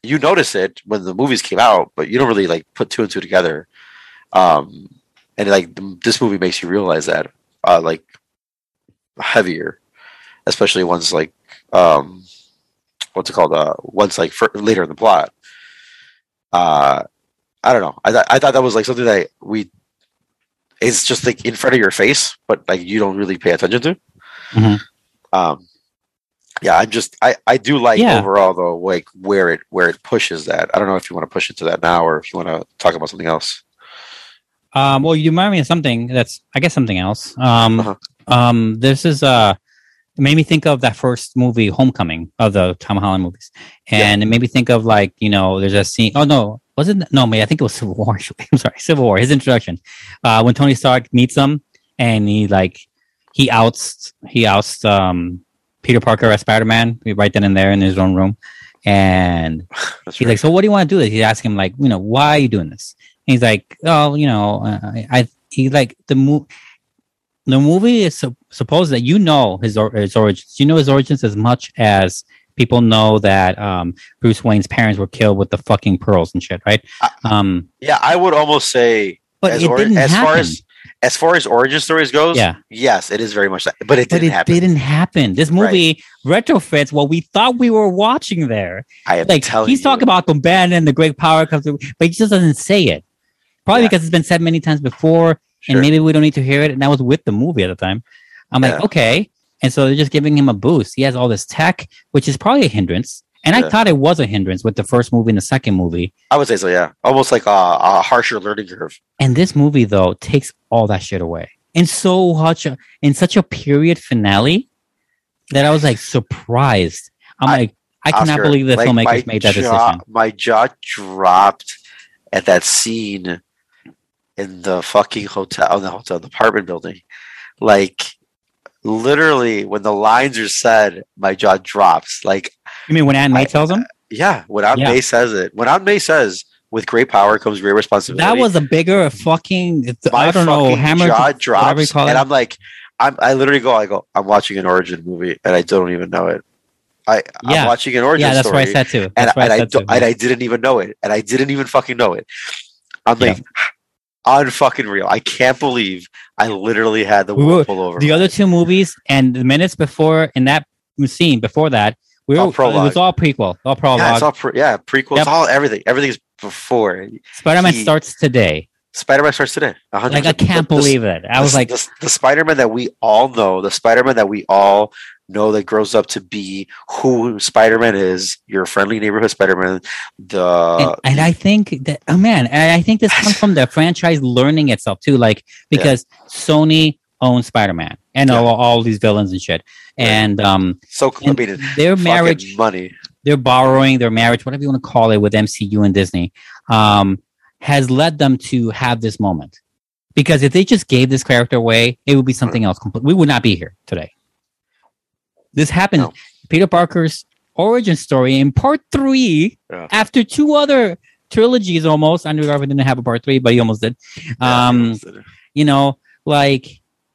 you notice it when the movies came out, but you don't really like put two and two together. Um, and like th- this movie makes you realize that, uh, like heavier, especially ones like um, what's it called? Uh, ones like fur later in the plot. Uh, I don't know. I th- I thought that was like something that we. It's just like in front of your face, but like you don't really pay attention to. Mhm. Um, yeah, I'm just I I do like Yeah. overall though like where it where it pushes that. I don't know if you want to push it to that now or if you want to talk about something else. Um, well, you remind me of something that's, I guess, something else. Um, Uh-huh. um, this is uh, it made me think of that first movie, Homecoming, of the Tom Holland movies, and it made me think of like you know, there's a scene. Oh no, was it? No, maybe I think it was [LAUGHS] Civil War. Actually, I'm sorry, Civil War. His introduction, uh, when Tony Stark meets him, and he like he outs he outs um Peter Parker as Spider Man right then and there in his own room, and [LAUGHS] That's he's right. like, "So what do you want to do?" This? He's asking him like, you know, why are you doing this? And he's like, "Oh, you know, uh, I, I he like the movie." The movie is sup- supposed that you know his or- his origins. You know his origins as much as people know that um, Bruce Wayne's parents were killed with the fucking pearls and shit, right? Um, yeah, I would almost say but as, or- as far as as far as origin stories goes, Yeah. yes, it is very much that, but it but didn't it happen. didn't happen. This movie retrofits what we thought we were watching there. I am like he's you. talking about the band and the great power comes through, but he just doesn't say it. Probably Yeah. because it's been said many times before, Sure. and maybe we don't need to hear it. And that was with the movie at the time. I'm Yeah. like, okay, and so they're just giving him a boost. He has all this tech, which is probably a hindrance. And I thought it was a hindrance with the first movie and the second movie. I would say so. Yeah, almost like a, a harsher learning curve. And this movie though takes all that shit away. And so much in such a period finale that I was like surprised. I'm I- like, I cannot Oscar, believe the like, filmmakers made that jaw- decision. My jaw dropped at that scene in the fucking hotel, in the hotel, the apartment building. Like, literally, when the lines are said, my jaw drops. Like, You mean when Aunt May I- tells him? yeah, when Aunt Yeah. May says it, when Aunt May says, "With great power comes great responsibility," That was a bigger fucking. my I don't know. fucking Hammer. jaw you drops, and it. I'm like, I'm, I literally go, I go, I'm watching an origin movie, and I don't even know it. I, Yeah. I'm watching an origin yeah, that's story, what I said too. and, That's and I I, said do, too. and I didn't even know it, and I didn't even fucking know it. I'm Yeah. like, unfucking real. I can't believe I literally had the We world were- pull over. the other two movies and the minutes before in that scene before that, we were All it was all prequel, all prologue. yeah, it's all pre- yeah, prequels, Yep. all everything. Everything's before. Spider-Man starts today. Spider-Man starts today. 100%. Like I can't The- the- believe it. I was the, like, the, the Spider-Man that we all know, the Spider-Man that we all know that grows up to be who Spider-Man is, your friendly neighborhood Spider-Man. The and, and I think that oh man, and I think this [LAUGHS] comes from the franchise learning itself too. Like because Sony owns Spider-Man and Yeah. all, all these villains and shit, and um, so their marriage money. their borrowing, their marriage, whatever you want to call it, with MCU and Disney, um, has led them to have this moment. Because if they just gave this character away, it would be something else. Complete. We would not be here today. This happened. No. Peter Parker's origin story in part three, Yeah. after two other trilogies almost. Andrew Garfield didn't have a part three, but he almost did. Um, you know, like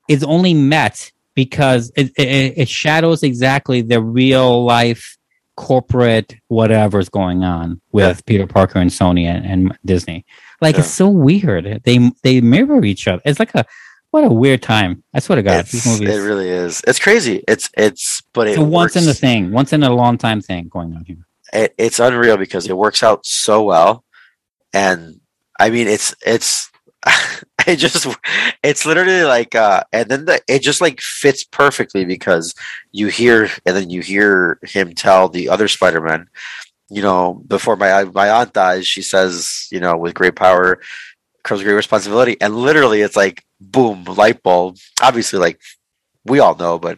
it's only met because it, it, it shadows exactly the real life corporate whatever's going on with Peter Parker and Sony and, and Disney. Like it's so weird. They they mirror each other. It's like a what a weird time. I swear to God, these movies. it really is. It's crazy. It's it's but it it's a once in a thing, once in a long time thing going on here. it, it's unreal because it works out so well and i mean it's it's [LAUGHS] it just it's literally like uh and then the it just like fits perfectly because you hear and then you hear him tell the other spider-man you know before my my aunt dies she says you know with great power comes great responsibility and literally it's like boom light bulb obviously like we all know but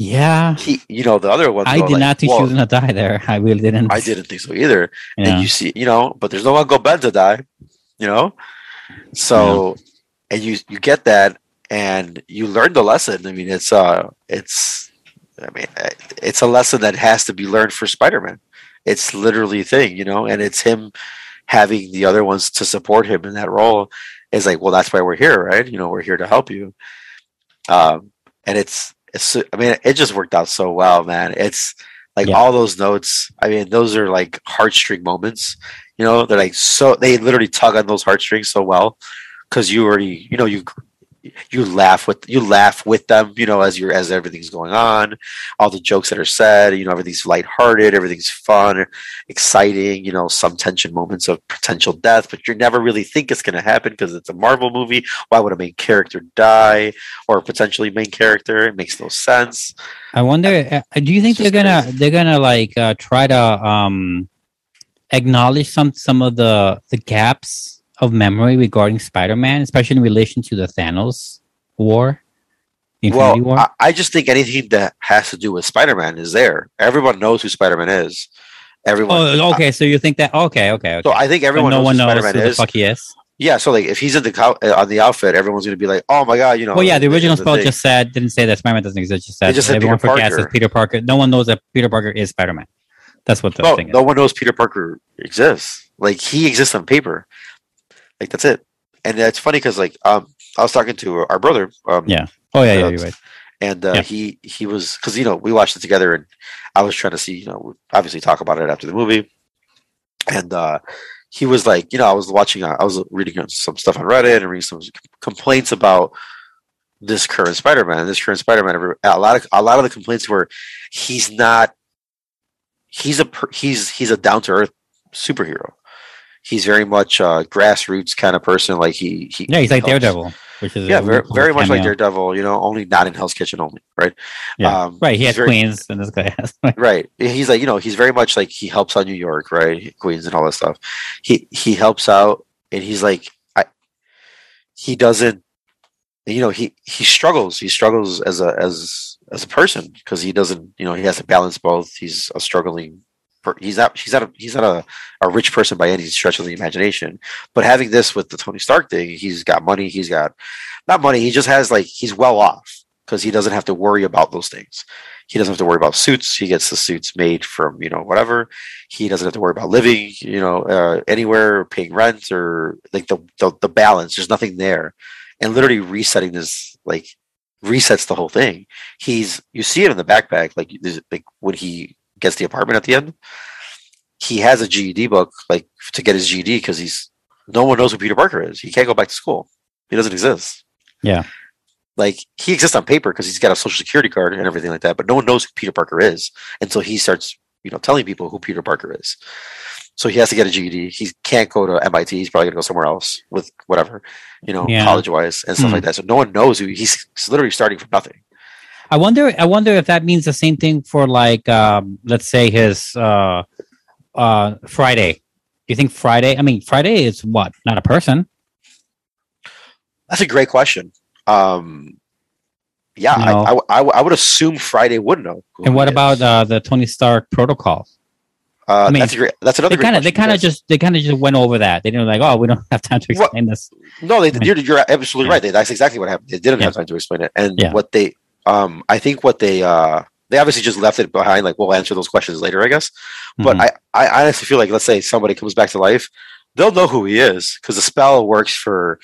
Yeah, he you know the other one I did not think she was gonna die there. I really didn't. I didn't think so either. Yeah. And you see, you know, but there's no Uncle Ben to die, you know. So, and you you get that, and you learn the lesson. I mean, it's uh, it's, I mean, uh, it's a lesson that has to be learned for Spider-Man. It's literally a thing, you know, and it's him having the other ones to support him in that role. Is like, well, that's why we're here, right? You know, we're here to help you. Um, and it's it's. I mean, it just worked out so well, man. It's like Yeah. all those notes. I mean, those are like heartstring moments. You know, they're like so. They literally tug on those heartstrings so well because you already, you know, you you laugh with you laugh with them, you know, as you're as everything's going on, all the jokes that are said, you know, everything's lighthearted, everything's fun, exciting, you know, some tension moments of potential death, but you never really think it's gonna happen because it's a Marvel movie. Why would a main character die or potentially main character? It makes no sense. I wonder. Uh, do you think they're gonna they're gonna like uh, try to um, acknowledge some some of the the gaps of memory regarding Spider-Man, especially in relation to the Thanos war? Infinity well, War? I, I just think anything that has to do with Spider-Man is there. Everyone knows who Spider-Man is. Everyone. oh, okay. So you think that? Okay, okay. okay. So I think everyone no knows one who knows Spider-Man who the is. fuck he is. Yeah, so like if he's in the co- uh, on the outfit, everyone's gonna be like, "Oh my god," you know. well, yeah. The original spell thing. just said didn't say that Spider-Man doesn't exist. Just said It just said everyone Peter forgets Parker. Peter Parker. No one knows that Peter Parker is Spider-Man. That's what the no, thing is. no one knows Peter Parker exists. Like he exists on paper. Like that's it. And it's funny because like um, I was talking to our brother. Um, Yeah. Oh yeah, yeah. You're right. and uh, Yeah. he he was because you know we watched it together, and I was trying to see you know obviously talk about it after the movie, and uh, he was like you know I was watching uh, I was reading some stuff on Reddit and reading some complaints about this current Spider-Man. This current Spider-Man, a lot of a lot of the complaints were he's not he's a he's he's a down to earth superhero. He's very much a grassroots kind of person. Like he, he Yeah, he's like helps- Daredevil, which is Yeah, very, very much like. Daredevil. You know, only not in Hell's Kitchen only, right? Yeah. Um, right. He has very- Queens, and this guy has. right he's like you know he's very much like he helps out new york right queens and all that stuff he he helps out and he's like i he doesn't you know he he struggles he struggles as a as as a person because he doesn't you know he has to balance both he's a struggling he's not he's not a, he's not a, a rich person by any stretch of the imagination but having this with the tony stark thing he's got money he's got not money he just has like he's well off because he doesn't have to worry about those things he doesn't have to worry about suits. He gets the suits made from you know whatever. He doesn't have to worry about living you know uh, anywhere, paying rent, or like the, the the balance. There's nothing there, and literally resetting this like resets the whole thing. He's you see it in the backpack, like like when he gets the apartment at the end. He has a GED book like to get his GED because he's no one knows who Peter Parker is. He can't go back to school. He doesn't exist Yeah. like he exists on paper because he's got a social security card and everything like that, but no one knows who Peter Parker is until he starts, you know, telling people who Peter Parker is. So he has to get a GED. He can't go to MIT. He's probably gonna go somewhere else with whatever, you know, Yeah. college wise and stuff Hmm. like that. So no one knows who he's literally starting from nothing. I wonder. I wonder if that means the same thing for like, um, let's say his uh, uh, Friday. Do you think Friday? I mean, Friday is what? Not a person. That's a great question. Um, yeah, No. I, I, I, I would assume Friday would know. And what about uh, the Tony Stark protocol? Uh, I mean, that's a great. That's another. They kind of, they kind of just, they kind of just went over that. They didn't like, oh, we don't [LAUGHS] have time to explain this. No, they, I mean- you're, you're absolutely Yeah. right. They, that's exactly what happened. They didn't have time to explain it. And Yeah. what they, um, I think what they, uh, they obviously just left it behind. Like we'll answer those questions later, I guess. But Mhm. I, I honestly feel like, let's say somebody comes back to life, they'll know who he is because the spell works for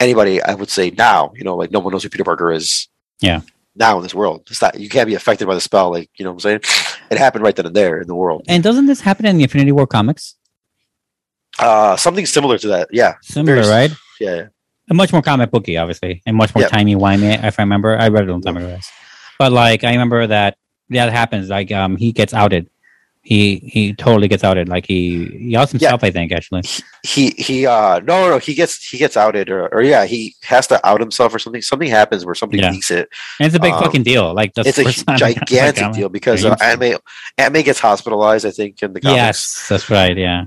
anybody. I would say now, you know, like no one knows who Peter Parker is. Yeah. Now in this world, it's not you can't be affected by the spell. Like you know, what I'm saying it happened right then and there in the world. And doesn't this happen in the Infinity War comics? Uh, something similar to that. Yeah. Similar, Very- right? Yeah. yeah. Much more comic booky, obviously, and much more Yep. timey wimey. If I remember, I read it a long time ago. But like, I remember that that happens. Like, um, he gets outed. He he totally gets outed. Like he he outs himself. I think actually. he he uh no no he gets he gets outed or, or yeah he has to out himself or something something happens where somebody Yeah. leaks it And it's a big Um, fucking deal. Like that's it's a first time I [LAUGHS] got, like, gigantic deal because Yeah, uh, you- Aunt May Aunt May gets hospitalized I think in the comics Yes, that's right. Yeah.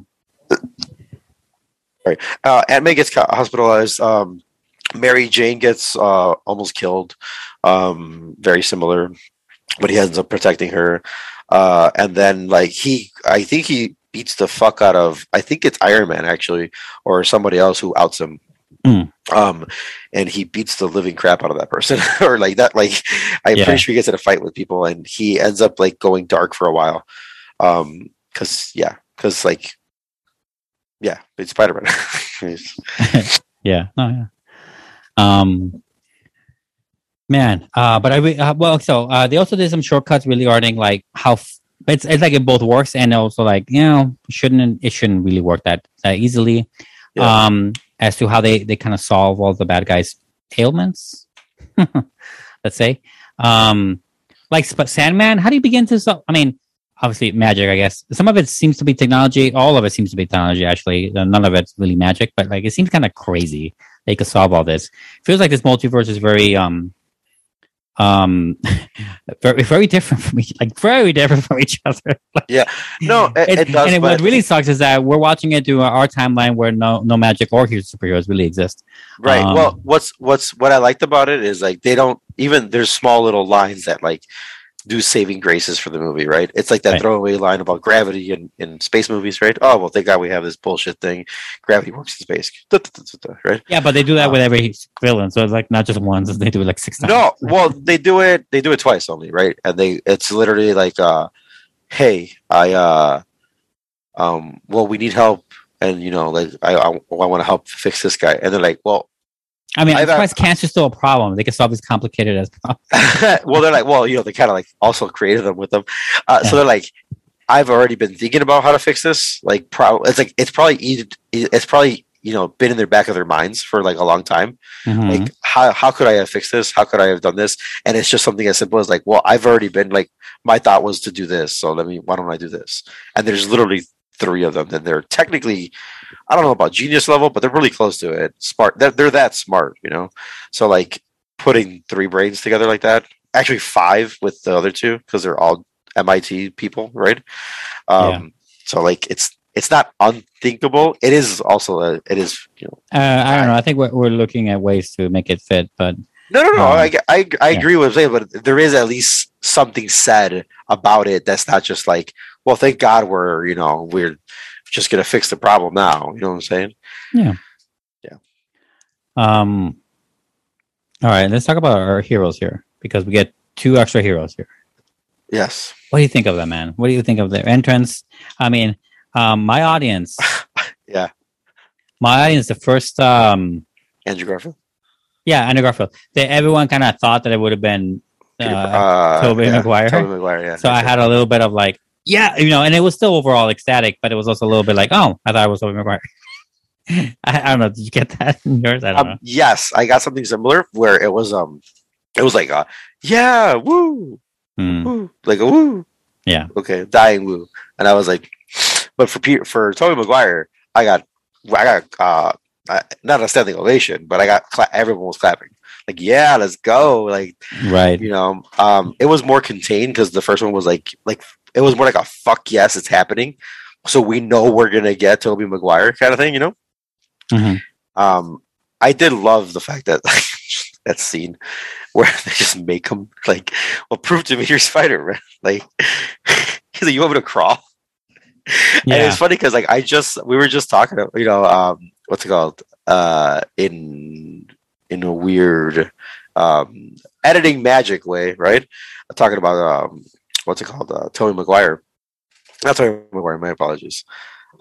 Uh, Aunt May gets hospitalized. Um Mary Jane gets uh almost killed. Um very similar but he ends up protecting her. Uh and then like he I think he beats the fuck out of I think it's Iron Man actually or somebody else who outs him. Hmm. um and he beats the living crap out of that person. [LAUGHS] Or like that like i'm Yeah. pretty sure he gets in a fight with people and he ends up like going dark for a while. Um because yeah because like yeah it's spider-man [LAUGHS] [LAUGHS] yeah. No, yeah. Um, man. Uh, but I re- uh, well, so uh, they also did some shortcuts regarding like how f- it's it's like it both works and also like you know shouldn't it shouldn't really work that that easily. Yeah. Um, as to how they they kind of solve all the bad guys ailments. [LAUGHS] Let's say, um, like Sp- Sandman. How do you begin to? Solve? I mean, obviously magic. I guess some of it seems to be technology. All of it seems to be technology. Actually, Uh, none of it's really magic. But like, it seems kind of crazy. They could solve all this. Feels like this multiverse is very um um [LAUGHS] very very different from each like very different from each other [LAUGHS] Yeah, no, it, It- it does. and it, what really sucks is that we're watching it through our timeline where no no magic or hero superheroes really exist Right. Um, well, what's what's what I liked about it is like they don't even there's small little lines that like do saving graces for the movie, right? It's like that Right. throwaway line about gravity in, in space movies, right? Oh well, thank God we have this bullshit thing. Gravity works in space, Da, da, da, right? yeah but they do that Uh, with every villain so it's like not just once they do it like six times No, well [LAUGHS] they do it they do it twice only, right? And they it's literally like uh hey, I uh um well we need help and you know like I I, I want to help fix this guy and they're like, well i mean i'm surprised cancer's still a problem they can solve as complicated as [LAUGHS] well, they're like, well, you know, they kind of like also created them with them. Uh, So they're like, I've already been thinking about how to fix this. Like, pro- it's like it's probably it's probably you know been in their back of their minds for like a long time. Mhm. Like, how how could I have fixed this? How could I have done this? And it's just something as simple as like, well, I've already been like, my thought was to do this, so let me. Why don't I do this? And there's literally three of them. And they're technically, I don't know about genius level, but they're really close to it. Smart. They're, they're that smart, you know. So like putting three brains together like that actually five with the other two because they're all MIT people, right? Um, Yeah. So like it's it's not unthinkable. It is also a, it is you know uh, i don't know i think we're, we're looking at ways to make it fit but no no no Um, I, I, I yeah. agree with what I'm saying, but there is at least something said about it that's not just like well thank God we're you know we're just gonna fix the problem now. You know what I'm saying? Yeah. Yeah. Um all right let's talk about our heroes here because we get two extra heroes here Yes. what do you think of them man what do you think of their entrance i mean um my audience [LAUGHS] Yeah. my audience the first um Andrew Garfield. yeah andrew garfield they, everyone kind of thought that it would have been uh, uh, Tobey yeah, Maguire. Tobey Maguire. Yeah. so i had a little bit of like yeah you know and it was still overall ecstatic but it was also a little bit like oh i thought it was Tobey Maguire. [LAUGHS] I, I don't know did you get that in yours i don't know Um, yes, I got something similar where it was um it was like uh yeah woo Hmm. woo like a woo Yeah. okay dying woo and I was like [SNIFFS] but for Peter for Tobey Maguire I got I got uh I, not a standing ovation but I got cla- everyone was clapping like yeah let's go like right you know um it was more contained because the first one was like like it was more like a fuck yes it's happening so we know we're gonna get Tobey Maguire kind of thing you know Mhm. um, I did love the fact that [LAUGHS] that scene where [LAUGHS] they just make him like, well, prove to me you're Spider Man. Like, [LAUGHS] he's like, you want me to crawl? And it's funny because like I just we were just talking, about, you know, um, what's it called? Uh, in in a weird um editing magic way, right? talking about um, what's it called? Uh, Tony McGuire. Not Tony McGuire. My apologies.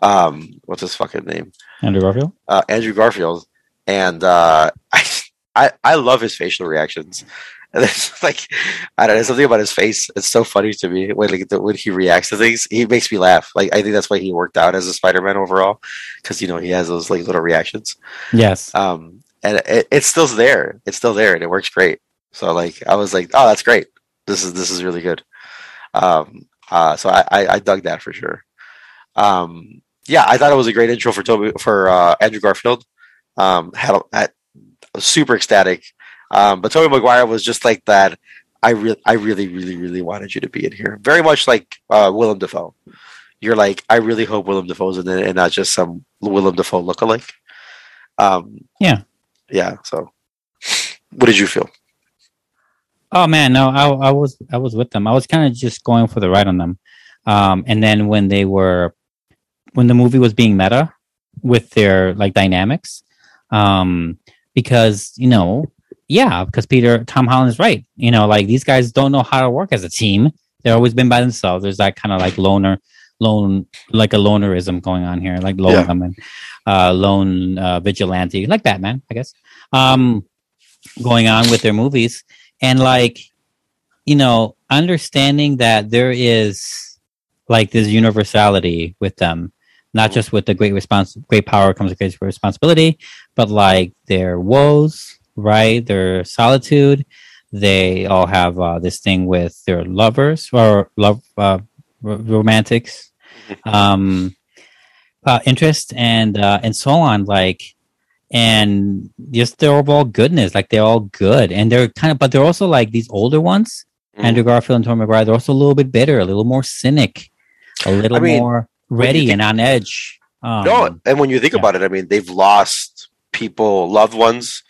Um, what's his fucking name? andrew garfield uh, Andrew Garfield, and uh, I, [LAUGHS] I I love his facial reactions. And there's [LAUGHS] like I don't know something about his face. It's so funny to me when like the, when he reacts to things. He makes me laugh. Like I think that's why he worked out as a Spider-Man overall, because you know he has those like little reactions. yes Um, and it, it's still there. It's still there, and it works great. So like I was like, oh, that's great. This is this is really good. Um, uh, so I, I I dug that for sure. Um, yeah, I thought it was a great intro for Tobey for uh, Andrew Garfield. Um, had, a, had super ecstatic. Um, but Tobey Maguire was just like that. I really, I really, really, really wanted you to be in here. Very much like uh, Willem Dafoe. You're like, I really hope Willem Dafoe's in it and not just some Willem Dafoe lookalike. Um, Yeah. yeah. So, what did you feel? Oh man, no, I, I was I was with them. I was kind of just going for the ride on them. Um, and then when they were when the movie was being meta with their like dynamics, um, because you know, yeah, because Peter Tom Holland is right. You know, like these guys don't know how to work as a team. They've always been by themselves. There's that kind of like loner, lone, like a lonerism going on here, like lone Yeah. and uh, lone uh, vigilante, like Batman, I guess. Um, going on with their movies and like you know understanding that there is like this universality with them not just with the great response great power comes with great responsibility but like their woes right? Their solitude. They all have uh, this thing with their lovers or love uh, r- romantics, um, uh, interest, and uh, and so on. Like, and just they're all goodness. Like they're all good, and they're kind of, but they're also like these older ones. Mm. Andrew Garfield and Tom McGuire. They're also a little bit bitter, a little more cynic, a little I mean, more ready think- and on edge. Um, no, and when you think yeah. about it, I mean, they've lost people, loved ones.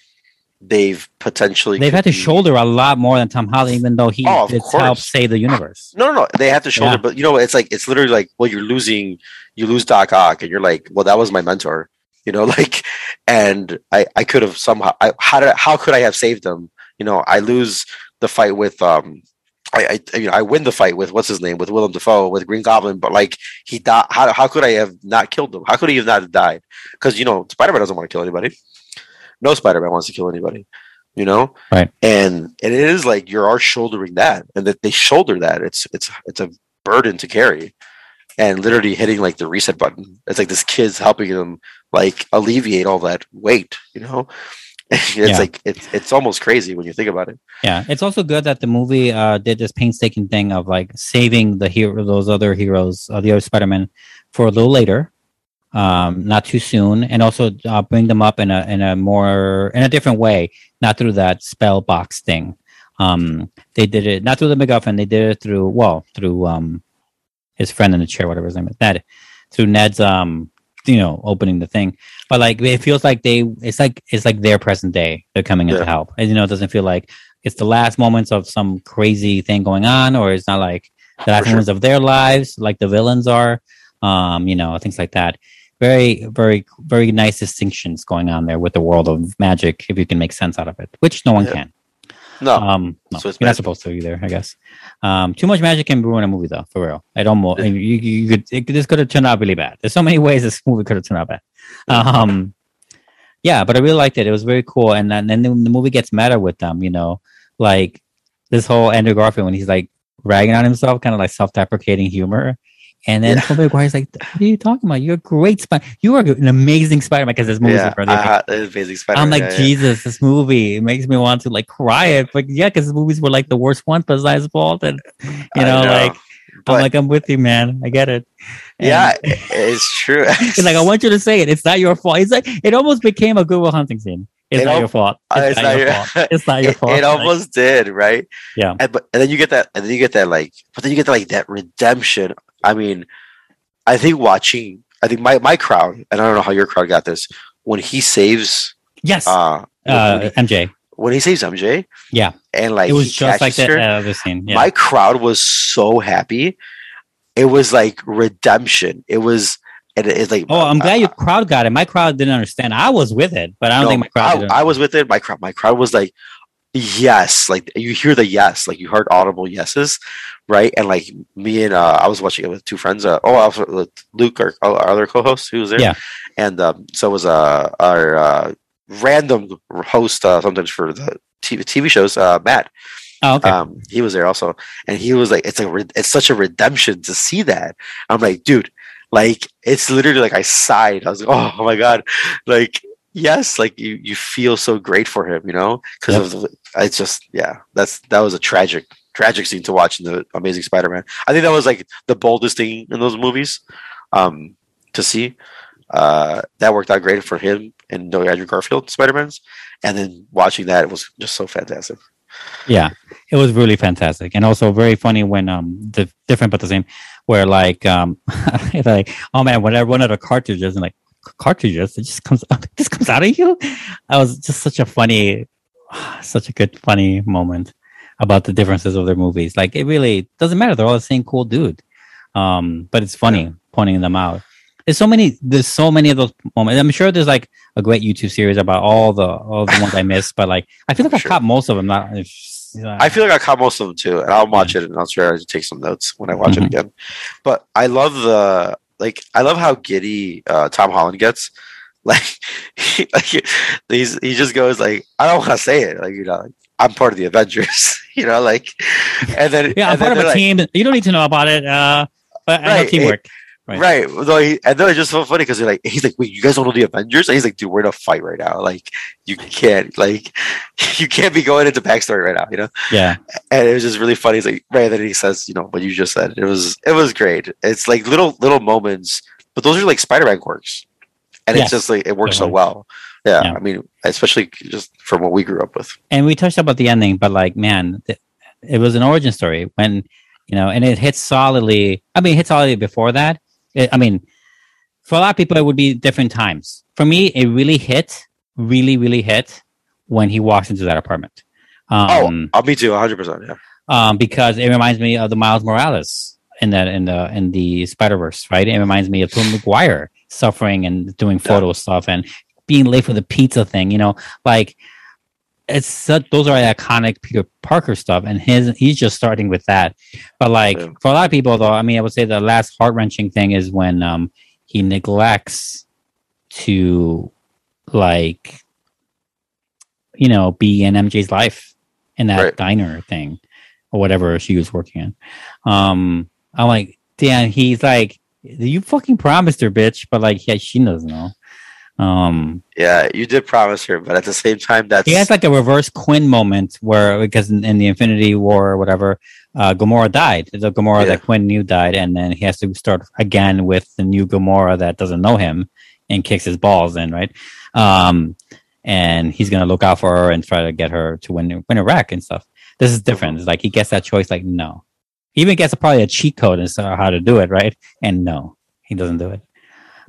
They've potentially They've had to be- shoulder a lot more than Tom Holland, even though he Oh, of did course. help save the universe. No, no, no. They have to shoulder, Yeah. but you know, it's like it's literally like, well, you're losing, you lose Doc Ock, and you're like, well, that was my mentor, you know, [LAUGHS] like, and I, I could have somehow, I, how did, how could I have saved him? You know, I lose the fight with, um, I, I, you know, I win the fight with what's his name with Willem Dafoe with Green Goblin, but like he died. How, how could I have not killed him? How could he have not died? Because you know, Spider Man doesn't want to kill anybody. No Spider Man wants to kill anybody. You know, Right. and and it is like you are shouldering that and that they shoulder that it's it's it's a burden to carry and literally hitting like the reset button it's like this kid's helping them like alleviate all that weight you know [LAUGHS] it's Yeah. like it's it's almost crazy when you think about it Yeah, it's also good that the movie uh, did this painstaking thing of like saving the hero, those other heroes, uh, the other Spider-Man, for a little later, um, not too soon, and also uh, bring them up in a in a more in a different way, not through that spell box thing. Um, they did it not through the MacGuffin. They did it through well through um, his friend in the chair, whatever his name is, Ned, through Ned's um, you know, opening the thing. But like it feels like they, it's like it's like their present day. They're coming in to help, and you know, it doesn't feel like it's the last moments of some crazy thing going on, or it's not like the last sure. moments of their lives, like the villains are. Um, you know, things like that. Very, very, very nice distinctions going on there with the world of magic, if you can make sense out of it, which no one Yeah. can. no Um, no, So it's you're not supposed to either, I guess. Um, too much magic can ruin a movie, though, for real. It almost you, you, could it, this could have turned out really bad. There's so many [LAUGHS] ways this movie could have turned out bad. Um, yeah, but I really liked it. It was very cool, and then, then the, the movie gets meta with them. You know, like this whole Andrew Garfield when he's like ragging on himself, kind of like self-deprecating humor. And then Yeah. Tobey Maguire's like, "What are you talking about? You're a great Spider. You are an amazing Spider-Man." Because this movie yeah is uh, amazing spider I'm like, Jesus, this movie it makes me want to like cry it. But yeah, because the movies were like the worst ones besides fault. And you know, like I'm like, I'm with you, man. I get it. And yeah [LAUGHS] it's true it's like I want you to say it. It's not your fault. It's like it almost became a Good Will Hunting scene. It's It not al- your fault. Uh, It's, not, your fault. It's not [LAUGHS] your it, fault. it Like, almost did right Yeah. and, but and then you get that and then you get that like but then you get that like that redemption i mean i think watching i think my my crowd and i don't know how your crowd got this when he saves yes. uh, uh, he, MJ. when he saves mj Yeah. and like it was just like that her, uh, other scene. Yeah. my crowd was so happy it was like redemption it was and it's like oh, I'm glad uh, your crowd got it. My crowd didn't understand. I was with it, but I don't no, think my crowd. I, I was with it my crowd my crowd was like yes like you hear the yes like you heard audible yeses right? And like me and uh i was watching it with two friends uh oh also with luke our, our other co-host who was there. Yeah. and um so was uh our uh random host uh sometimes for the tv, TV shows uh matt. Oh, okay. um he was there also. And he was like it's a re- it's such a redemption to see that. I'm like dude like it's literally like i sighed. I was like [LAUGHS] oh my god. Like yes like you you feel so great for him you know? Because Yep. of the, it's just yeah that's that was a tragic tragic scene to watch in the amazing spider-man. I think that was like the boldest thing in those movies um to see. Uh that worked out great for him and no andrew garfield spider-man's. And then watching that was just so fantastic. Yeah, it was really fantastic, and also very funny when um the different but the same, where like um [LAUGHS] like oh man, when I run out of cartridges and like cartridges, it just comes [LAUGHS] out, this comes out of you. That was just such a funny, [SIGHS] such a good funny moment about the differences of their movies. Like it really doesn't matter; they're all the same cool dude. Um, but it's funny pointing them out. There's so many. There's so many of those moments. I'm sure there's like a great YouTube series about all the all the ones I missed. But like, I feel like I Sure. caught most of them. Not. If, I feel like I caught most of them too, and I'll watch it and I'll try to take some notes when I watch Mhm. it again. But I love the like I love how giddy uh, Tom Holland gets. [LAUGHS] Like, he, like he's, he just goes like I don't want to say it like you know like, I'm part of the Avengers [LAUGHS] you know like and then yeah, I'm then part of a like- team. You don't need to know about it. Uh, but I know Right, teamwork. Right. Right. No, he, and then it's just so funny because he's like, he's like, wait, you guys don't know the Avengers? And he's like, dude, we're in a fight right now. Like, you can't, like, [LAUGHS] you can't be going into backstory right now, you know? Yeah. And it was just really funny. He's like, right. Then he says, you know, what you just said. It was, it was great. It's like little, little moments, but those are like Spider-Man quirks, and Yes. it's just like it works so well. Yeah, Yeah. I mean, especially just from what we grew up with. and we touched about the ending, but like, man, th- it was an origin story when you know, and it hits solidly. I mean, it hit solidly before that. I mean, for a lot of people, it would be different times. For me, it really hit, really, really hit when he walks into that apartment. Um, oh, me too, hundred percent. Yeah, um, because it reminds me of the Miles Morales in that in the in the Spider Verse, right? It reminds me of Tom Maguire suffering and doing photo stuff and being late for the pizza thing. You know, like it's such, those are iconic Peter Parker stuff, and his he's just starting with that. But like Yeah. for a lot of people, though, I mean, I would say the last heart wrenching thing is when um he neglects to like you know be in MJ's life in that Right. diner thing or whatever she was working in. Um, I'm like, damn, he's like, you fucking promised her, bitch, but like, yeah, she doesn't know. Um, yeah, you did promise her, but at the same time, that's he has like a reverse Quill moment where because in, in the Infinity War or whatever, uh, Gamora died. The Gamora Yeah. that Quill knew died, and then he has to start again with the new Gamora that doesn't know him and kicks his balls in, right? Um, and he's gonna look out for her and try to get her to win win Iraq and stuff. This is different. It's like he gets that choice. Like no, he even gets a, probably a cheat code and how to do it, right? And no, he doesn't do it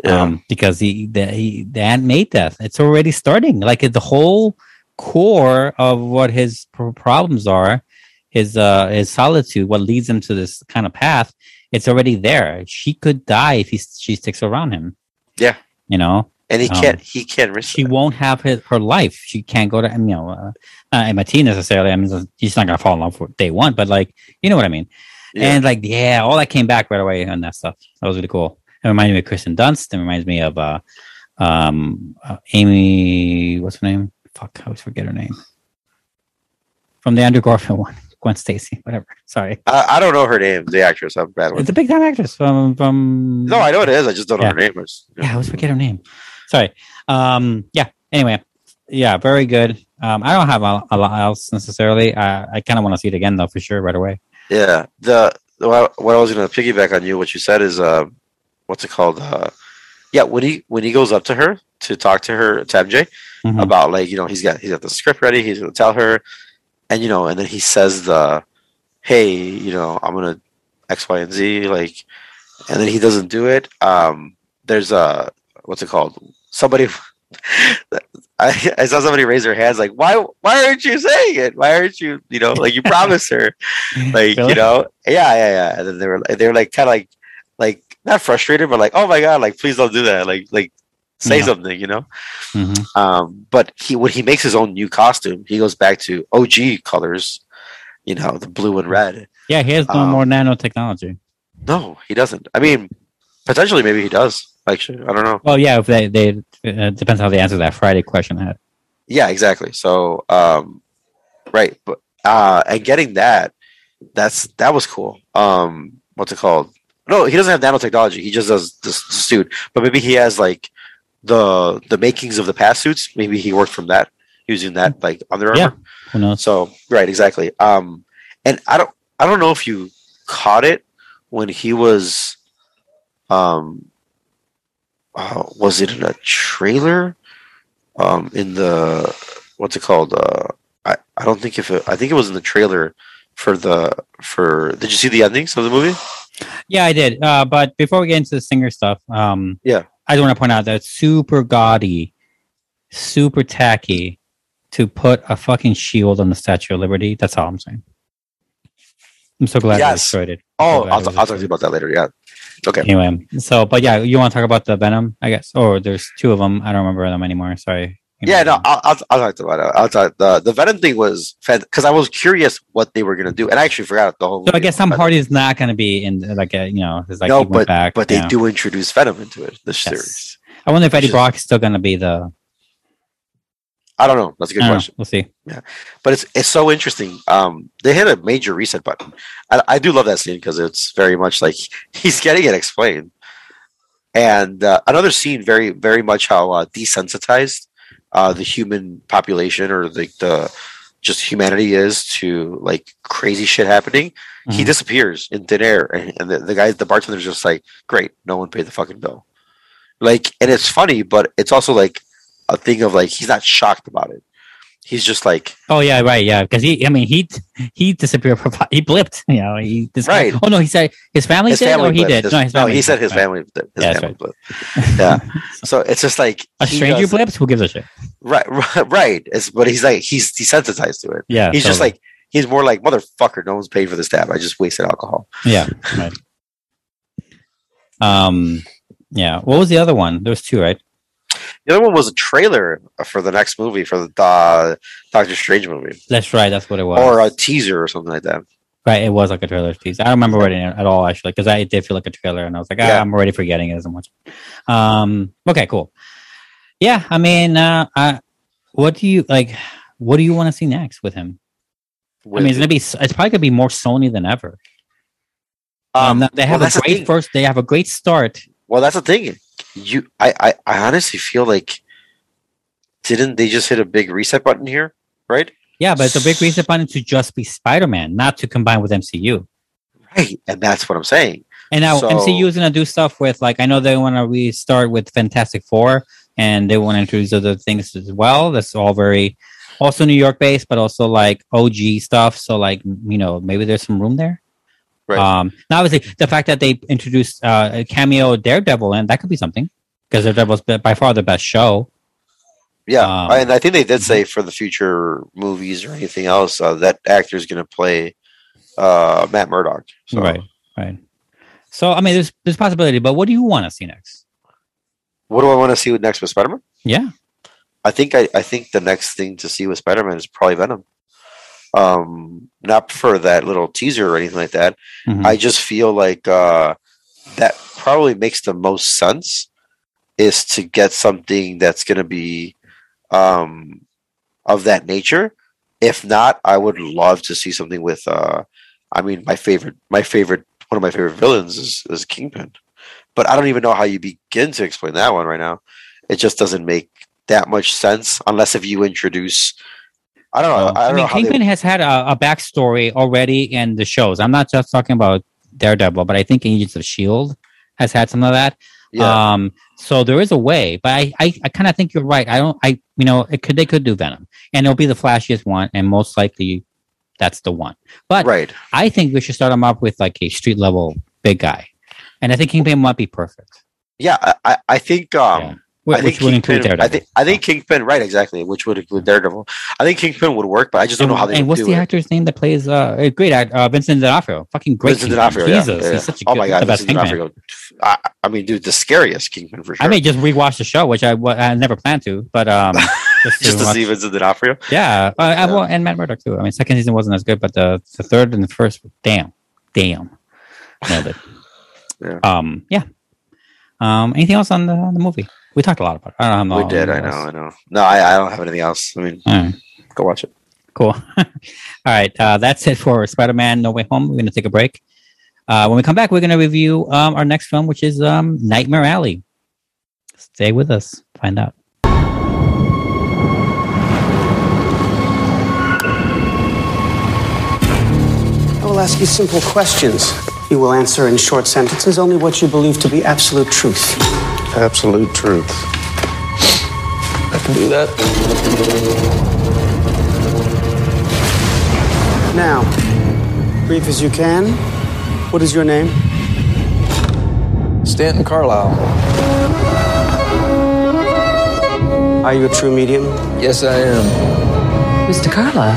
yeah. um, because he the, he the Aunt May death. It's already starting. Like the whole core of what his pr- problems are, his uh his solitude, what leads him to this kind of path. It's already there. She could die if he she sticks around him. Yeah. you know. and he um, can't, he can't risk. She that. won't have his, her life. She can't go to, you know, uh, not MIT necessarily. I mean, she's not going to fall in love for day one, but like, you know what I mean? Yeah. And like, yeah, all that came back right away on that stuff. That was really cool. It reminded me of Kirsten Dunst. It reminds me of uh, um, uh, Amy. What's her name? Fuck, I always forget her name. From the Andrew Garfield one, [LAUGHS] Gwen Stacy, whatever. Sorry, I, I don't know her name, the actress. I'm bad with. it's a big time actress from from. No, I know it is. I just don't know her name. I just- yeah, I always forget her name. Sorry. Um, yeah. Anyway, yeah, very good. Um, I don't have a, a lot else necessarily. I, I kind of want to see it again though, for sure, right away. Yeah. The, the what I was gonna piggyback on you, what you said is uh, what's it called? Uh, yeah, when he when he goes up to her to talk to her to MJ Mhm. about like you know he's got he's got the script ready, he's gonna tell her, and you know, and then he says the, hey, you know, I'm gonna X, Y, and Z, like, and then he doesn't do it. Um, there's a what's it called? Somebody. [LAUGHS] I, I saw somebody raise their hands like why why aren't you saying it why aren't you you know like you [LAUGHS] promised her like Really? you know yeah yeah yeah and then they were they were like kind of like not frustrated but like oh my god like please don't do that like like say Yeah. something you know Mhm. um but he when he makes his own new costume he goes back to og colors you know the blue and red Yeah, he has no Um, more nanotechnology. no he doesn't i mean potentially maybe he does actually i don't know Well, yeah, if they they it depends how they answer that Friday question. I had. yeah exactly so um right but uh and getting that that's that was cool um what's it called no he doesn't have nanotechnology. He just does this, this suit. But maybe he has like the the makings of the past suits. Maybe he worked from that using that like under armor Yeah. Who knows? so right exactly. Um and i don't i don't know if you caught it when he was um uh, was it in a trailer? Um in the what's it called? Uh i i don't think if it i think it was in the trailer for the for did you see the endings of the movie Yeah, I did. Uh, but before we get into the singer stuff, um, Yeah. I just want to point out that it's super gaudy, super tacky to put a fucking shield on the Statue of Liberty. That's all I'm saying. I'm so glad Yes. destroyed it. oh so I'll, glad I'll talk to you about that later yeah okay Anyway, so but yeah, you want to talk about the Venom? I guess. Or there's two of them. I don't remember them anymore. Sorry. Yeah, no, I'll, I'll, I'll talk about it. I'll talk. The the Venom thing was because I was curious what they were gonna do, and I actually forgot the whole. So I guess Tom about is not going to be in like a you know, it's like no, but back. but they yeah. do introduce Venom into it. This Yes. series. I wonder if Eddie Brock is still going to be the. I don't know. That's a good don't know. question. We'll see. Yeah, but it's it's so interesting. Um, they hit a major reset button. I, I do love that scene because it's very much like [LAUGHS] he's getting it explained. and uh, another scene very very much how uh, desensitized uh, the human population or the the just humanity is to like crazy shit happening. He Mhm. disappears in thin air, and, and the, the guy, the bartender's just like, "Great, no one paid the fucking bill." Like, and it's funny, but it's also like a thing of like he's not shocked about it. He's just like, Oh yeah, right, yeah. Because he, I mean, he he disappeared. For, he blipped. [LAUGHS] You know, he dis- Right. Oh no, he said his family his did, family or he did. His- no, his no, he said his Right. family. His Yeah, family blipped. Yeah. So it's just like [LAUGHS] A stranger does- blips. Who gives a shit? Right, right, [LAUGHS] right. It's, but he's like he's desensitized to it. Yeah, he's just like he's more like motherfucker. No one's paid for this tab. I just wasted alcohol. Yeah. Right. Um. Yeah. What was the other one? There was two, right? The other one was a trailer for the next movie for the uh, Doctor Strange movie, That's right. That's what it was. or a teaser or something like that. right. It was like a trailer piece. I don't remember reading it at all actually, because I did feel like a trailer, and I was like, ah, Yeah. I'm already forgetting it as much. Um. Okay. Cool. Yeah. I mean, uh, I, what do you like? What do you want to see next with him? I mean, it's gonna be. It's probably gonna be more Sony than ever. Um, they have that's a great thing. first. They have a great start. Well, that's the thing. You, I, I, I honestly feel like didn't they just hit a big reset button here? Right, Yeah, but it's a big reset button to just be Spider Man, not to combine with MCU. right, and that's what I'm saying. And now So- MCU is gonna do stuff with like I know they want to restart with Fantastic Four, and they want to introduce other things as well. That's all very also New York based, but also like OG stuff. So like you know maybe there's some room there. Right. Um, now obviously the fact that they introduced uh, a cameo Daredevil and that could be something because Daredevil's by by far the best show. Yeah, Um, and I think they did say for the future movies or anything else uh, that actor is going to play uh, Matt Murdock. So, Right, right. So I mean, there's there's possibility, but what do you want to see next? What do I want to see with next with Spider Man? Yeah, I think I, I think the next thing to see with Spider Man is probably Venom. Um, not for that little teaser or anything like that. Mhm. I just feel like uh, that probably makes the most sense is to get something that's going to be um, of that nature. If not, I would love to see something with. Uh, I mean, my favorite, my favorite, one of my favorite villains is is Kingpin, but I don't even know how you begin to explain that one right now. It just doesn't make that much sense unless if you introduce. I don't know. I I don't mean, know how they- Kingpin has had a, a backstory already in the shows. I'm not just talking about Daredevil, but I think Agents of Shield has had some of that. Yeah. Um, so there is a way, but I, I, I kind of think you're right. I don't, I, you know, it could they could do Venom, and it'll be the flashiest one, and most likely that's the one. But right. I think we should start him up with like a street level big guy, and I think Kingpin might be perfect. Yeah, I, I- I think. Um, Yeah. Wh- I which think would include Kingpin. I think I think Kingpin. Right, exactly. Which would include Daredevil. I think Kingpin would work, but I just don't and, know how they and would what's the it. actor's name that plays uh great act uh, Vincent D'Onofrio fucking great Vincent Kingpin. D'Onofrio. yeah, Jesus yeah, yeah. he's such a oh good, my god, the best Vincent Kingpin. I, I mean, dude, the scariest Kingpin for sure. I may just rewatch the show which I, I never planned to but um [LAUGHS] just to, just to see Vincent D'Onofrio. yeah, uh, I, well, and Matt Murdock too I mean second season wasn't as good but the the third and the first damn damn nailed it [LAUGHS] Yeah. um yeah um anything else on the, on the movie we talked a lot about it I don't know we did. I know. I know. No, I, I don't have anything else. I mean, All right. go watch it. Cool. [LAUGHS] All right. Uh, that's it for Spider Man No Way Home. We're going to take a break. Uh, when we come back, we're going to review um, our next film, which is um, Nightmare Alley. Stay with us. Find out. I will ask you simple questions. You will answer in short sentences only what you believe to be absolute truth. Absolute truth. I can do that. Now, brief as you can, what is your name? Stanton Carlisle. Are you a true medium? Yes, I am. Mr. Carla,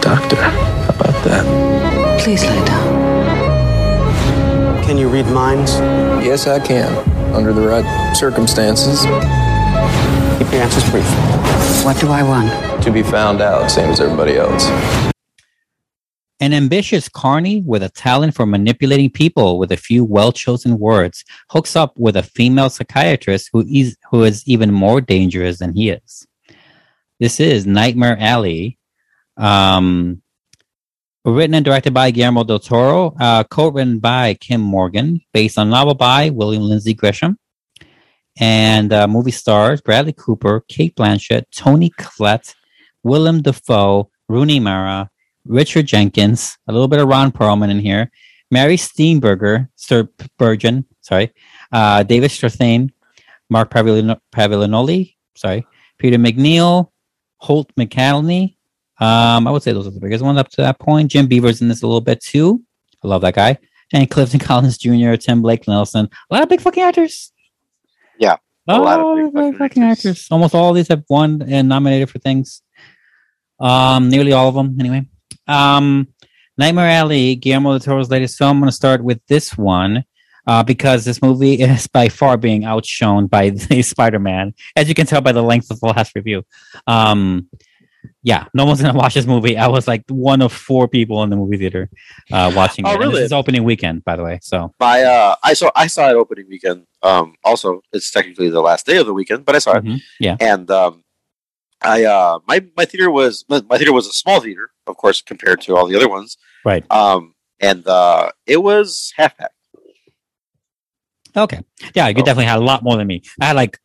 Doctor, how about that? please lie down. Can you read minds? Yes, I can. Under the right circumstances. Keep your answers brief. What do I want? To be found out, same as everybody else. An ambitious carny with a talent for manipulating people with a few well chosen words hooks up with a female psychiatrist who is, who is even more dangerous than he is. This is Nightmare Alley, um, written and directed by Guillermo del Toro, uh, co-written by Kim Morgan, based on novel by William Lindsay Gresham. and uh, movie stars Bradley Cooper, Cate Blanchett, Toni Collette, Willem Dafoe, Rooney Mara, Richard Jenkins, a little bit of Ron Perlman in here, Mary Steenburgen, Sir Burgeon, sorry, uh, David Strathairn, Mark Pavilino- sorry, Peter MacNeill, Holt McCallany. Um, I would say those are the biggest ones up to that point. Jim Beaver's in this a little bit too. I love that guy. And Clifton Collins Jr., Tim Blake Nelson. A lot of big fucking actors. Yeah. A lot of big fucking actors. Almost all of these have won and nominated for things. Um, nearly all of them, anyway. Um, Nightmare Alley, Guillermo del Toro's latest film. I'm going to start with this one uh, because this movie [LAUGHS] is by far being outshone by [LAUGHS] the Spider-Man, as you can tell by the length of the last review. Um, yeah, no one's to watch this movie. I was like one of four people in the movie theater uh, [LAUGHS] watching Oh, it. Really? This is opening weekend, by the way. So uh, I saw I saw it opening weekend. Um, also, it's technically the last day of the weekend, but I saw it. mhm, yeah, And um, I uh, my my theater was my my theater was a small theater, of course, compared to all the other ones. right. Um, and uh, it was half packed. Okay. Yeah, you Oh. definitely had a lot more than me. I had like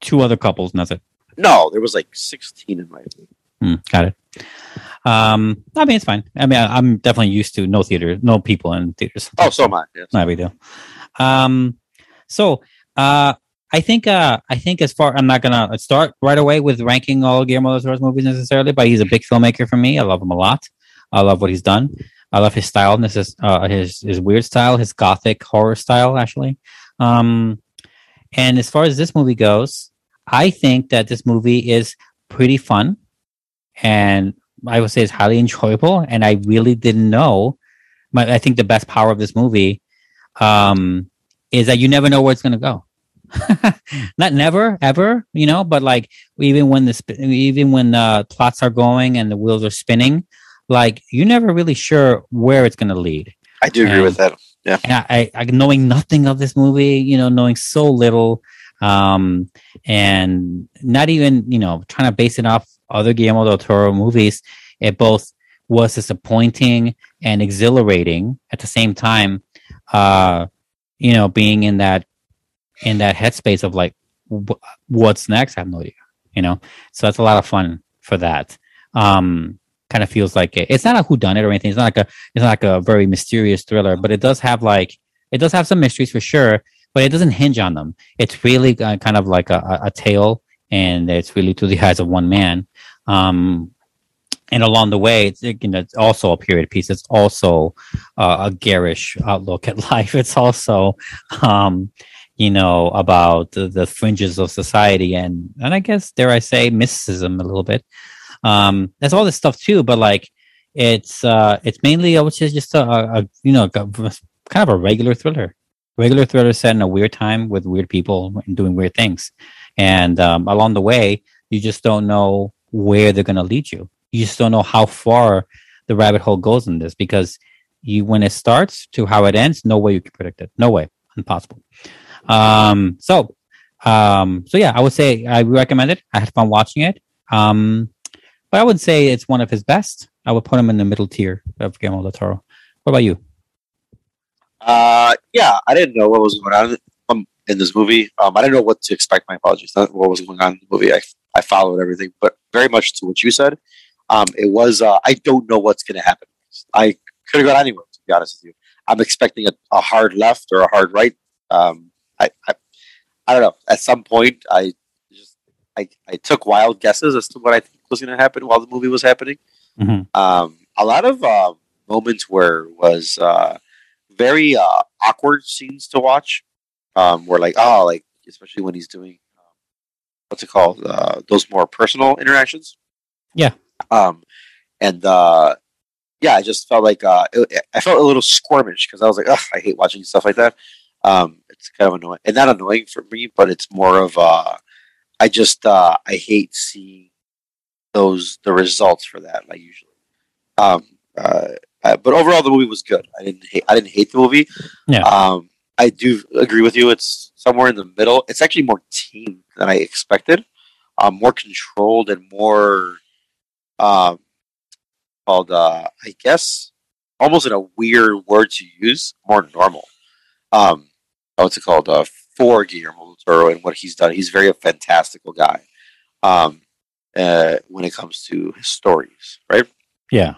two other couples, nothing. No, there was like sixteen in my. Hmm, got it. Um, I mean, it's fine. I mean, I, I'm definitely used to no theater, no people in theaters. Oh, so am I. Yes. Not a big deal. Um, so uh, I think uh, I think as far I'm not gonna start right away with ranking all Guillermo del Toro's movies necessarily, but he's a big filmmaker for me. I love him a lot. I love what he's done. I love his style. This is uh, his his weird style, his gothic horror style, actually. Um, and as far as this movie goes, I think that this movie is pretty fun, and I would say it's highly enjoyable. And I really didn't know. My, I think the best power of this movie um, is that you never know where it's going to go. [LAUGHS] Not never, ever, you know, but like even when the sp- even when the plots are going and the wheels are spinning, like you're never really sure where it's going to lead. I do agree And- with that. Yeah. And I, I, knowing nothing of this movie, you know, knowing so little, um, and not even, you know, trying to base it off other Guillermo del Toro movies, it both was disappointing and exhilarating at the same time. Uh, you know, being in that in that headspace of like, wh- what's next? I have no idea. You know, so that's a lot of fun for that. Um, kind of feels like it. It's not a who done it or anything. It's not like a it's not like a very mysterious thriller, but it does have like it does have some mysteries for sure, but it doesn't hinge on them. It's really uh, kind of like a, a, a tale, and it's really through the eyes of one man. Um, and along the way, it's you know, it's also a period piece. It's also uh, a garish outlook at [LAUGHS] life. It's also, um, you know, about the, the fringes of society and and I guess dare I say mysticism a little bit. Um, there's all this stuff too, but like it's uh, it's mainly I would say just a, a a, you know kind of a regular thriller, regular thriller set in a weird time with weird people and doing weird things, and um, along the way you just don't know where they're going to lead you. You just don't know how far the rabbit hole goes in this because you when it starts to how it ends, no way you can predict it. No way, impossible. Um, so, um, so yeah, I would say I recommend it. I had fun watching it. Um, but I would say it's one of his best. I would put him in the middle tier of Guillermo del Toro. What about you? Uh, yeah, I didn't know what was going on in this movie. Um, I didn't know what to expect. My apologies. What was going on in the movie. I I followed everything, but very much to what you said. Um, it was. Uh, I don't know what's going to happen. I could have gone anywhere. To be honest with you, I'm expecting a, a hard left or a hard right. Um, I, I I don't know. At some point, I just I, I took wild guesses as to what I think was going to happen while the movie was happening. Mhm. Um, a lot of uh, moments where was uh, very uh, awkward scenes to watch. Um, where like oh like especially when he's doing what's it called uh, those more personal interactions. Yeah. Um, and uh, yeah, I just felt like uh, it, I felt a little squirmish because I was like, Ugh, I hate watching stuff like that. Um, it's kind of annoying, and not annoying for me, but it's more of uh, I just uh, I hate seeing those the results for that. Like usually, um, uh, uh, but overall the movie was good. I didn't hate I didn't hate the movie. Yeah. Um, I do agree with you. It's somewhere in the middle. It's actually more team than I expected. Um, more controlled and more um, called uh, I guess almost in a weird word to use, more normal. Um, what's it called? Uh, for Guillermo del Toro and what he's done. He's very a fantastical guy um, uh, when it comes to his stories, right? Yeah.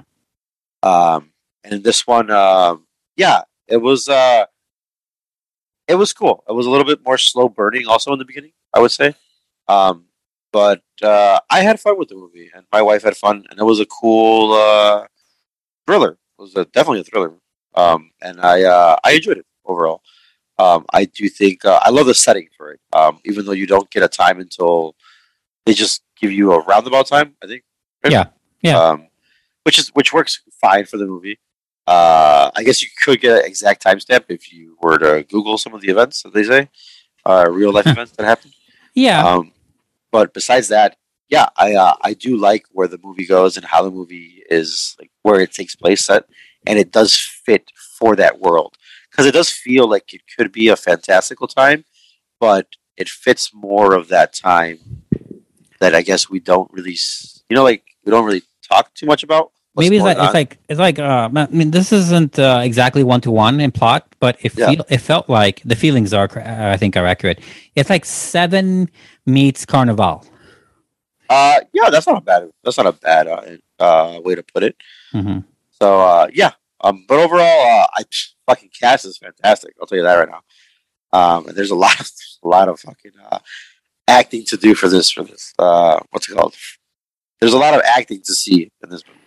Um, and in this one, um, yeah, it was uh, it was cool. It was a little bit more slow burning, also in the beginning, I would say. Um, but uh, I had fun with the movie, and my wife had fun, and it was a cool uh, thriller. It was a, definitely a thriller, um, and I uh, I enjoyed it overall. Um, I do think uh, I love the setting for it, um, even though you don't get a time until they just give you a roundabout time. I think. right? Yeah. Yeah. Um, which is which works fine for the movie. Uh, I guess you could get an exact timestamp if you were to Google some of the events that they say, uh, real life [LAUGHS] events that happened. Yeah. Um, but besides that, yeah, I uh, I do like where the movie goes and how the movie is like where it takes place set, and it does fit for that world because it does feel like it could be a fantastical time, but it fits more of that time that I guess we don't really, you know, like we don't really talk too much about. What's Maybe it's like it's like it's like uh, I mean, this isn't uh, exactly one to one in plot, but it Yeah. feel it felt like the feelings are uh, I think are accurate. It's like Seven meets Carnival. Uh, yeah, that's not a bad. That's not a bad uh, uh, way to put it. hmm So uh, yeah, um, but overall, uh, I fucking cast is fantastic. I'll tell you that right now. Um, and there's a lot of a lot of fucking uh, acting to do for this for this. Uh, what's it called? There's a lot of acting to see in this movie.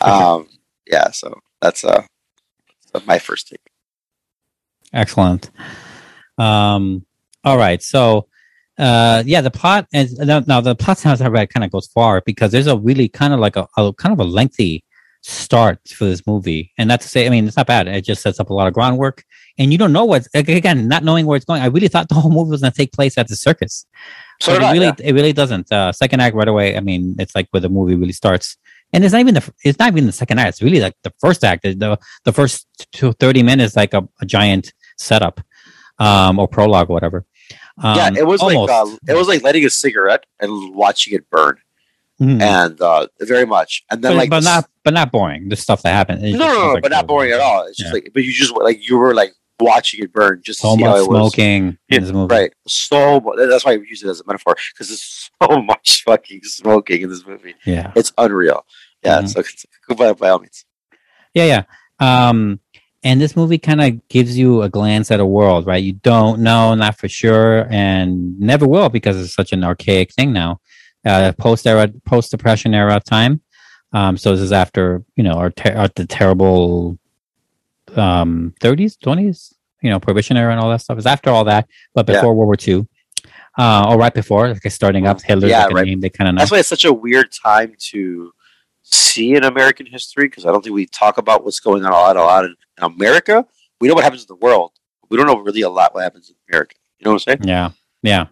Um, yeah, so that's uh, that's my first take. Excellent. Um, all right. So, uh, yeah, the plot is now, now the plot sounds I read kind of goes far because there's a really kind of like a, a kind of a lengthy start for this movie. And not to say, I mean, it's not bad. It just sets up a lot of groundwork and you don't know what, again, not knowing where it's going. I really thought the whole movie was going to take place at the circus. So But it really, yeah. it really doesn't. Uh, second act right away. I mean, it's like where the movie really starts. And it's not even the, it's not even the second act. It's really like the first act. The, the first two, 30 minutes, like a, a giant setup, um, or prologue or whatever. Um, yeah, it was almost. like uh, it was like lighting a cigarette and watching it burn, Mhm. and uh, very much. And then but, like but not, but not boring. The stuff that happened. It no, no, no, like but not boring at all. It's just Yeah. like, but you just like you were like watching it burn just to So much it was. smoking in this movie. Right. So that's why I use it as a metaphor because there's so [LAUGHS] much fucking smoking in this movie. Yeah. It's unreal. Yeah. Mhm. So [LAUGHS] it's, by, by all means. Yeah, yeah. Um, and this movie kind of gives you a glance at a world, right? You don't know, not for sure, and never will because it's such an archaic thing now. Uh, post era, post depression era time. Um, so this is after you know our, ter- our the terrible um 30s, 20s, you know, prohibition era and all that stuff. It's after all that, but Yeah. before World War II. Uh, or right before, like starting up, Hitler's Yeah, like right. name they kind of know. That's why it's such a weird time to see in American history because I don't think we talk about what's going on a lot, a lot in, in America. We know what happens in the world. We don't know really a lot what happens in America. You know what I'm saying? Yeah, yeah,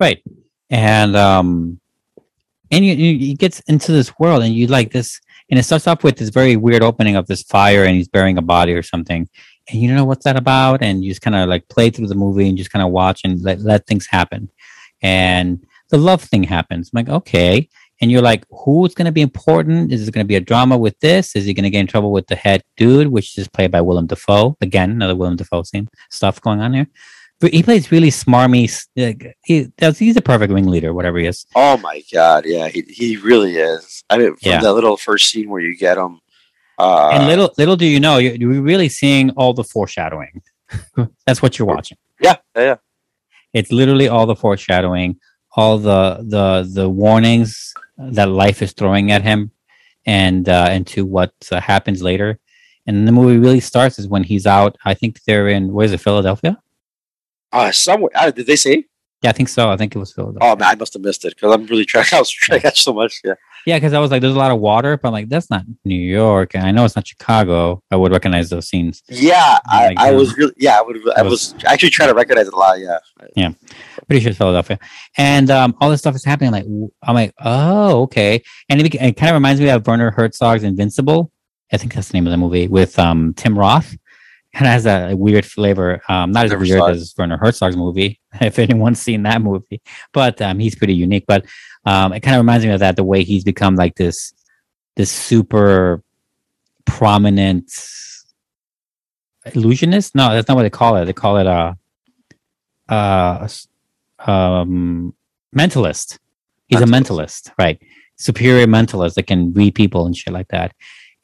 right. And um, and you, you you gets into this world, and you like this, and it starts off with this very weird opening of this fire, and he's burying a body or something, and you don't know what's that about, and you just kind of like play through the movie and just kind of watch and let let things happen, and the love thing happens. I'm like, okay. And you're like, who's going to be important? Is it going to be a drama with this? Is he going to get in trouble with the head dude, which is played by Willem Dafoe? Again, another Willem Dafoe scene stuff going on here. But he plays really smarmy. Like, he, he's a perfect ringleader, whatever he is. Oh my god, yeah, he he really is. I mean, from Yeah. the little first scene where you get him, uh, and little little do you know, you're, you're really seeing all the foreshadowing. [LAUGHS] that's what you're watching. yeah, yeah, yeah. It's literally all the foreshadowing, all the the the warnings that life is throwing at him, and uh, into what uh, happens later. And the movie really starts is when he's out. I think they're in where is it, Philadelphia? Uh, somewhere uh, did they say? Yeah, I think so. I think it was Philadelphia. Oh man, I must have missed it because I'm really trying. I was trying to catch [LAUGHS] so much. Yeah, Yeah, because I was like, there's a lot of water, but I'm like, that's not New York, and I know it's not Chicago. I would recognize those scenes. yeah. I, Like, I was really yeah. I would. I was- was actually trying to recognize it a lot. Yeah. Yeah, pretty sure it's Philadelphia, and um, all this stuff is happening. Like, I'm like, oh, okay, and it, it kind of reminds me of Werner Herzog's Invincible. I think that's the name of the movie with um, Tim Roth. Kind of has a, weird flavor. Um, not as Never weird as Werner Herzog's movie, [LAUGHS] if anyone's seen that movie, but um, he's pretty unique. But um, it kind of reminds me of that the way he's become like this, this super prominent illusionist. No, that's not what they call it. They call it uh uh, s- um, mentalist. He's a mentalist, right? Superior mentalist that can read people and shit like that.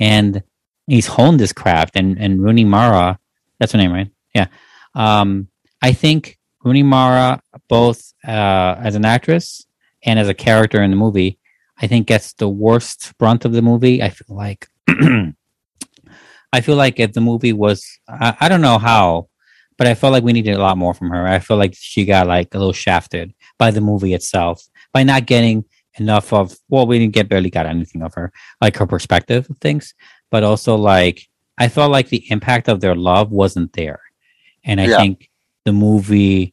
And he's honed his craft. And and Rooney Mara, that's her name, right? Yeah. Um, I think Rooney Mara, both uh, as an actress and as a character in the movie, I think gets the worst brunt of the movie. I feel like [CLEARS THROAT] I feel like if the movie was, I, I don't know how, but I felt like we needed a lot more from her. I feel like she got like a little shafted by the movie itself by not getting enough of. Well, we didn't get barely got anything of her, like her perspective of things, but also like I felt like the impact of their love wasn't there, and I Yeah. think the movie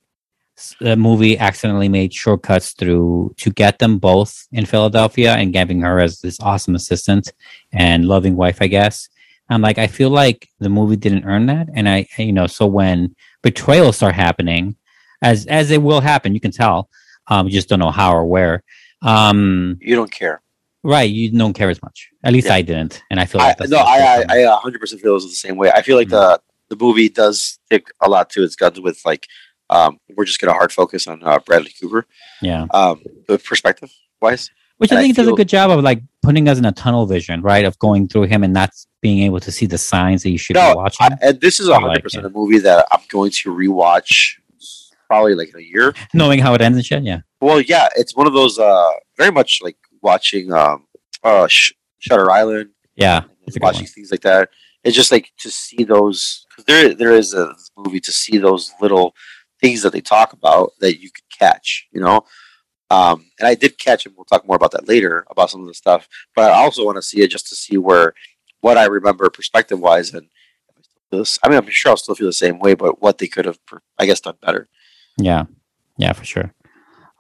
the movie accidentally made shortcuts through to get them both in Philadelphia and having her as this awesome assistant and loving wife, I guess. I'm like, I feel like the movie didn't earn that, and I, you know, so when betrayals start happening, as as it will happen, you can tell. Um, you just don't know how or where. Um, You don't care. Right? You don't care as much. At least Yeah. I didn't, and I feel I, like that's no, I, I, I 100% feel the same way. I feel like the the movie does take a lot to its guns with like, um, we're just gonna hard focus on uh, Bradley Cooper, yeah. um, the perspective wise. Which I And I think does a good job of like putting us in a tunnel vision, right? Of going through him and not being able to see the signs that you should be watching. I, and this is I a like hundred percent a movie that I'm going to rewatch probably like in a year. [LAUGHS] knowing how it ends and shit. Yeah, Well, yeah, it's one of those uh, very much like watching um, uh, Sh- Shutter Island, yeah, it's a good watching things like that. It's just like to see those because there there is a movie to see those little things that they talk about that you could catch, you know. Um, and I did catch and We'll talk more about that later about some of the stuff. But I also want to see it just to see where what I remember perspective wise and if I still feel this. I mean, I'm sure I'll still feel the same way, but what they could have, I guess, done better. Yeah, yeah, for sure.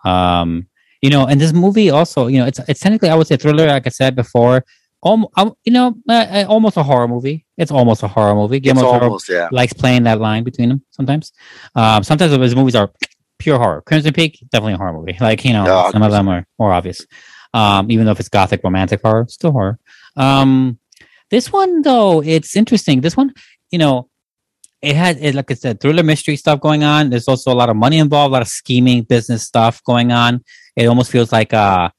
Um, you know, and this movie also, you know, it's it's technically I would say thriller, like I said before. Um, um, you know, uh, uh, almost a horror movie. It's almost a horror movie. Guillermo almost, yeah. likes playing that line between them sometimes. Um, sometimes his movies are pure horror. Crimson Peak, definitely a horror movie. [LAUGHS] Like you know, Yeah, some of them are more obvious. Um, even though if it's gothic romantic horror, still horror. Um, this one though, it's interesting. This one, you know, it had it, like I said, thriller mystery stuff going on. There's also a lot of money involved, a lot of scheming business stuff going on. It almost feels like uh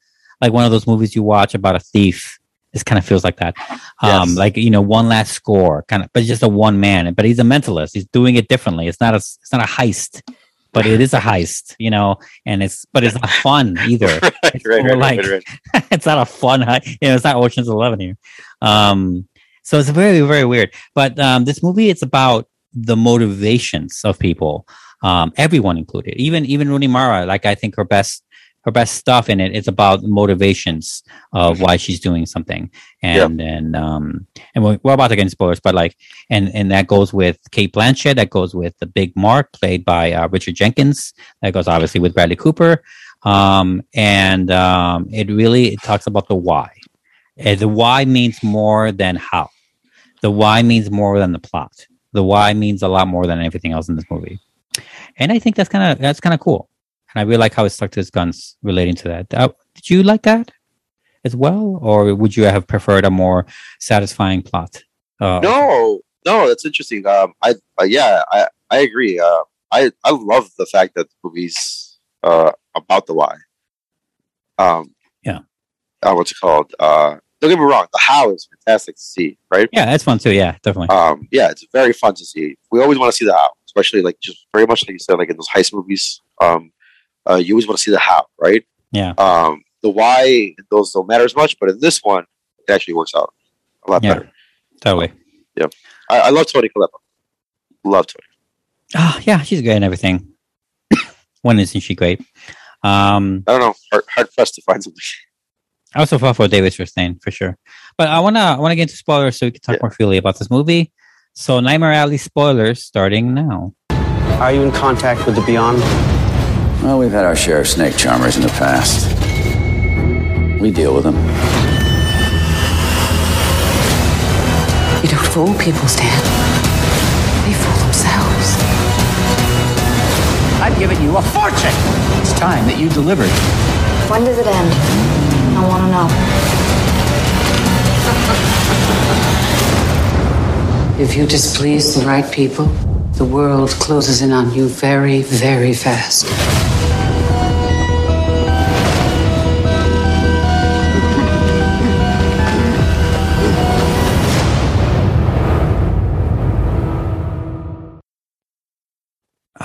like one of those movies you watch about a thief. This kind of feels like that. Um, Yes. like you know, one last score, kind of, but just a one man. But he's a mentalist. He's doing it differently. It's not a it's not a heist, but it is a heist. You know, and it's but it's not [LAUGHS] fun either. right, It's right, right, like right, right. [LAUGHS] it's not a fun. You know, it's not Ocean's Eleven here. Um, so it's very very weird. But um, this movie, it's about the motivations of people, um, everyone included, even even Rooney Mara. Like I think her best her best stuff in it. it is about motivations of why she's doing something, and and um and we're, we're about to get into spoilers, but like and and that goes with Cate Blanchett, that goes with the Big Mark, played by uh, Richard Jenkins, that goes obviously with Bradley Cooper, um and um it really it talks about the why. Uh, the why means more than how. The why means more than the plot. The why means a lot more than everything else in this movie, and I think that's kind of that's kind of cool. And I really like how it stuck to its guns relating to that. Uh, did you like that as well, or would you have preferred a more satisfying plot? Uh, No, no, that's interesting. Um, I, uh, yeah, I, I agree. Uh, I, I love the fact that the movie's uh about the why. Um, Yeah. Uh, what's it called? Uh, don't get me wrong. The how is fantastic to see, right? Yeah, that's fun too. Yeah, definitely. Um, yeah, it's very fun to see. We always want to see the how, especially like just very much like you said, like in those heist movies. Um, uh, you always want to see the how, right? Yeah. Um, the why those don't matter as much, but in this one, it actually works out a lot Yeah. better. Totally. Yeah, I, I love Toni Collette. Love Toni. Oh, yeah, she's great and everything. [COUGHS] when isn't she great? Um, I don't know. Hard, hard pressed to find something. I also fought for David Strathairn for sure. But I wanna I wanna get into spoilers so we can talk more freely about this movie. So Nightmare Alley spoilers starting now. Are you in contact with the Beyond? Well, we've had our share of snake charmers in the past. We deal with them. You don't fool people, Stan. They fool themselves. I've given you a fortune. It's time that you delivered. When does it end? I want to know. If you displease the right people, the the world closes in on you very, very fast.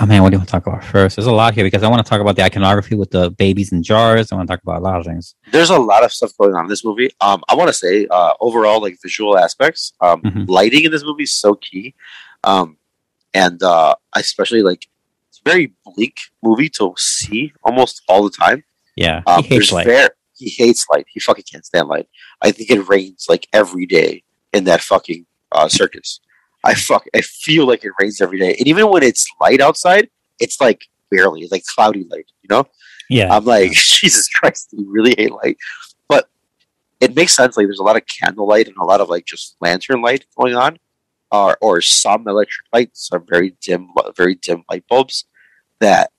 Oh man, what do you want to talk about first? There's a lot here because I want to talk about the iconography with the babies in jars. I want to talk about a lot of things. There's a lot of stuff going on in this movie. Um, I want to say uh, overall, like visual aspects, um, Mhm. lighting in this movie is so key, um, and uh, especially like it's a very bleak movie to see almost all the time. Yeah, Um, he hates light. he hates light. He fucking can't stand light. I think it rains like every day in that fucking uh, circus. I fuck. I feel like it rains every day, and even when it's light outside, it's like barely, like cloudy light. You know. Yeah, I'm like, [LAUGHS] Jesus Christ, you really hate light. But it makes sense. Like, there's a lot of candlelight and a lot of like just lantern light going on, or or some electric lights, some very dim, very dim light bulbs that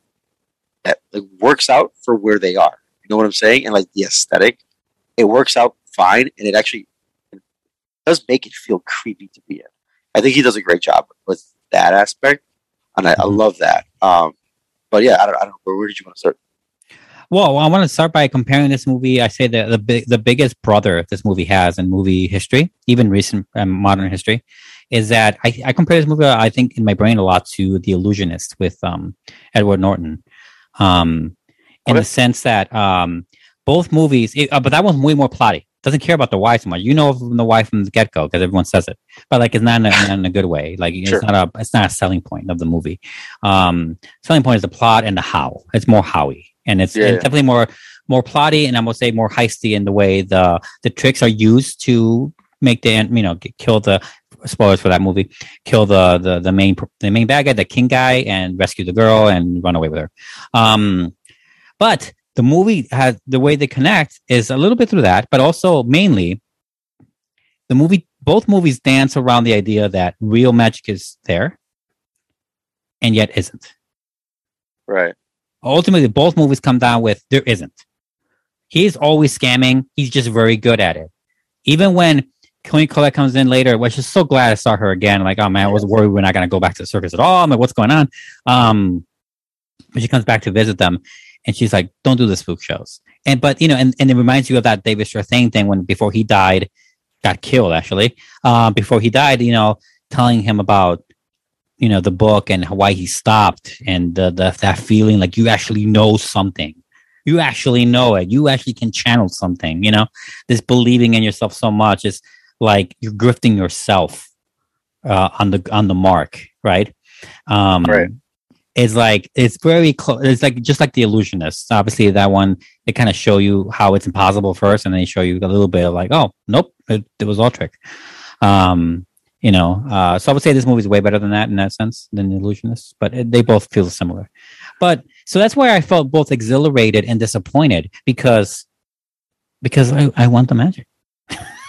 that like, works out for where they are. You know what I'm saying? And like the aesthetic, it works out fine, and it actually does make it feel creepy to be in. I think he does a great job with that aspect, and I, I love that. Um, but yeah, I don't, I don't know. Where, where did you want to start? Well, I want to start by comparing this movie. I say that the big, the biggest brother this movie has in movie history, even recent um, modern history, is that I, I compare this movie. I think in my brain a lot to The Illusionist with um, Edward Norton, um, in the sense that um, both movies, it, uh, but that one's way more plotty. Doesn't care about the why so much. You know from the why from the get go because everyone says it, but like it's not in a, not in a good way. Like Sure. it's not a it's not a selling point of the movie. Um, selling point is the plot and the how. It's more howy, and it's, Yeah, it's yeah. definitely more more plotty, and I would say more heisty in the way the the tricks are used to make the you know kill the spoilers for that movie, kill the the the main the main bad guy, the king guy, and rescue the girl and run away with her. Um, but the movie has the way they connect is a little bit through that, but also mainly the movie. Both movies dance around the idea that real magic is there, and yet isn't. Right. Ultimately, both movies come down with there isn't. He's always scamming. He's just very good at it. Even when Queen Colette comes in later, which is so glad I saw her again. Like, oh man, I was worried we're not going to go back to the circus at all. I'm like, what's going on? Um, but she comes back to visit them, and she's like, "Don't do the spook shows." And but you know, and, and it reminds you of that David Strathairn thing when before he died, got killed actually. Uh, before he died, you know, telling him about you know the book and why he stopped and the, the that feeling like you actually know something you actually know it you actually can channel something you know this believing in yourself so much is like you're grifting yourself uh, on the on the mark right um Right. It's like it's very close it's like just like the illusionist obviously that one they kind of show you how it's impossible first and then they show you a little bit of like oh nope it, it was all trick. Um you know uh so i would say this movie is way better than that in that sense than the illusionist but it, they both feel similar. But so that's why i felt both exhilarated and disappointed because because i, I want the magic [LAUGHS]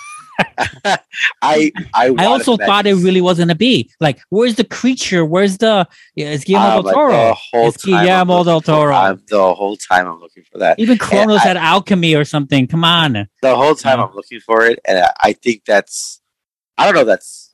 I I, I also thought it really was gonna be like, where's the creature? Where's the? Yeah, it's Guillermo I'm del Toro. whole it's Guillermo del Toro. I'm the whole time I'm looking for that. Even Cronos I- had alchemy or something. Come on. the whole time I'm looking for it, and I, I think that's I don't know. That's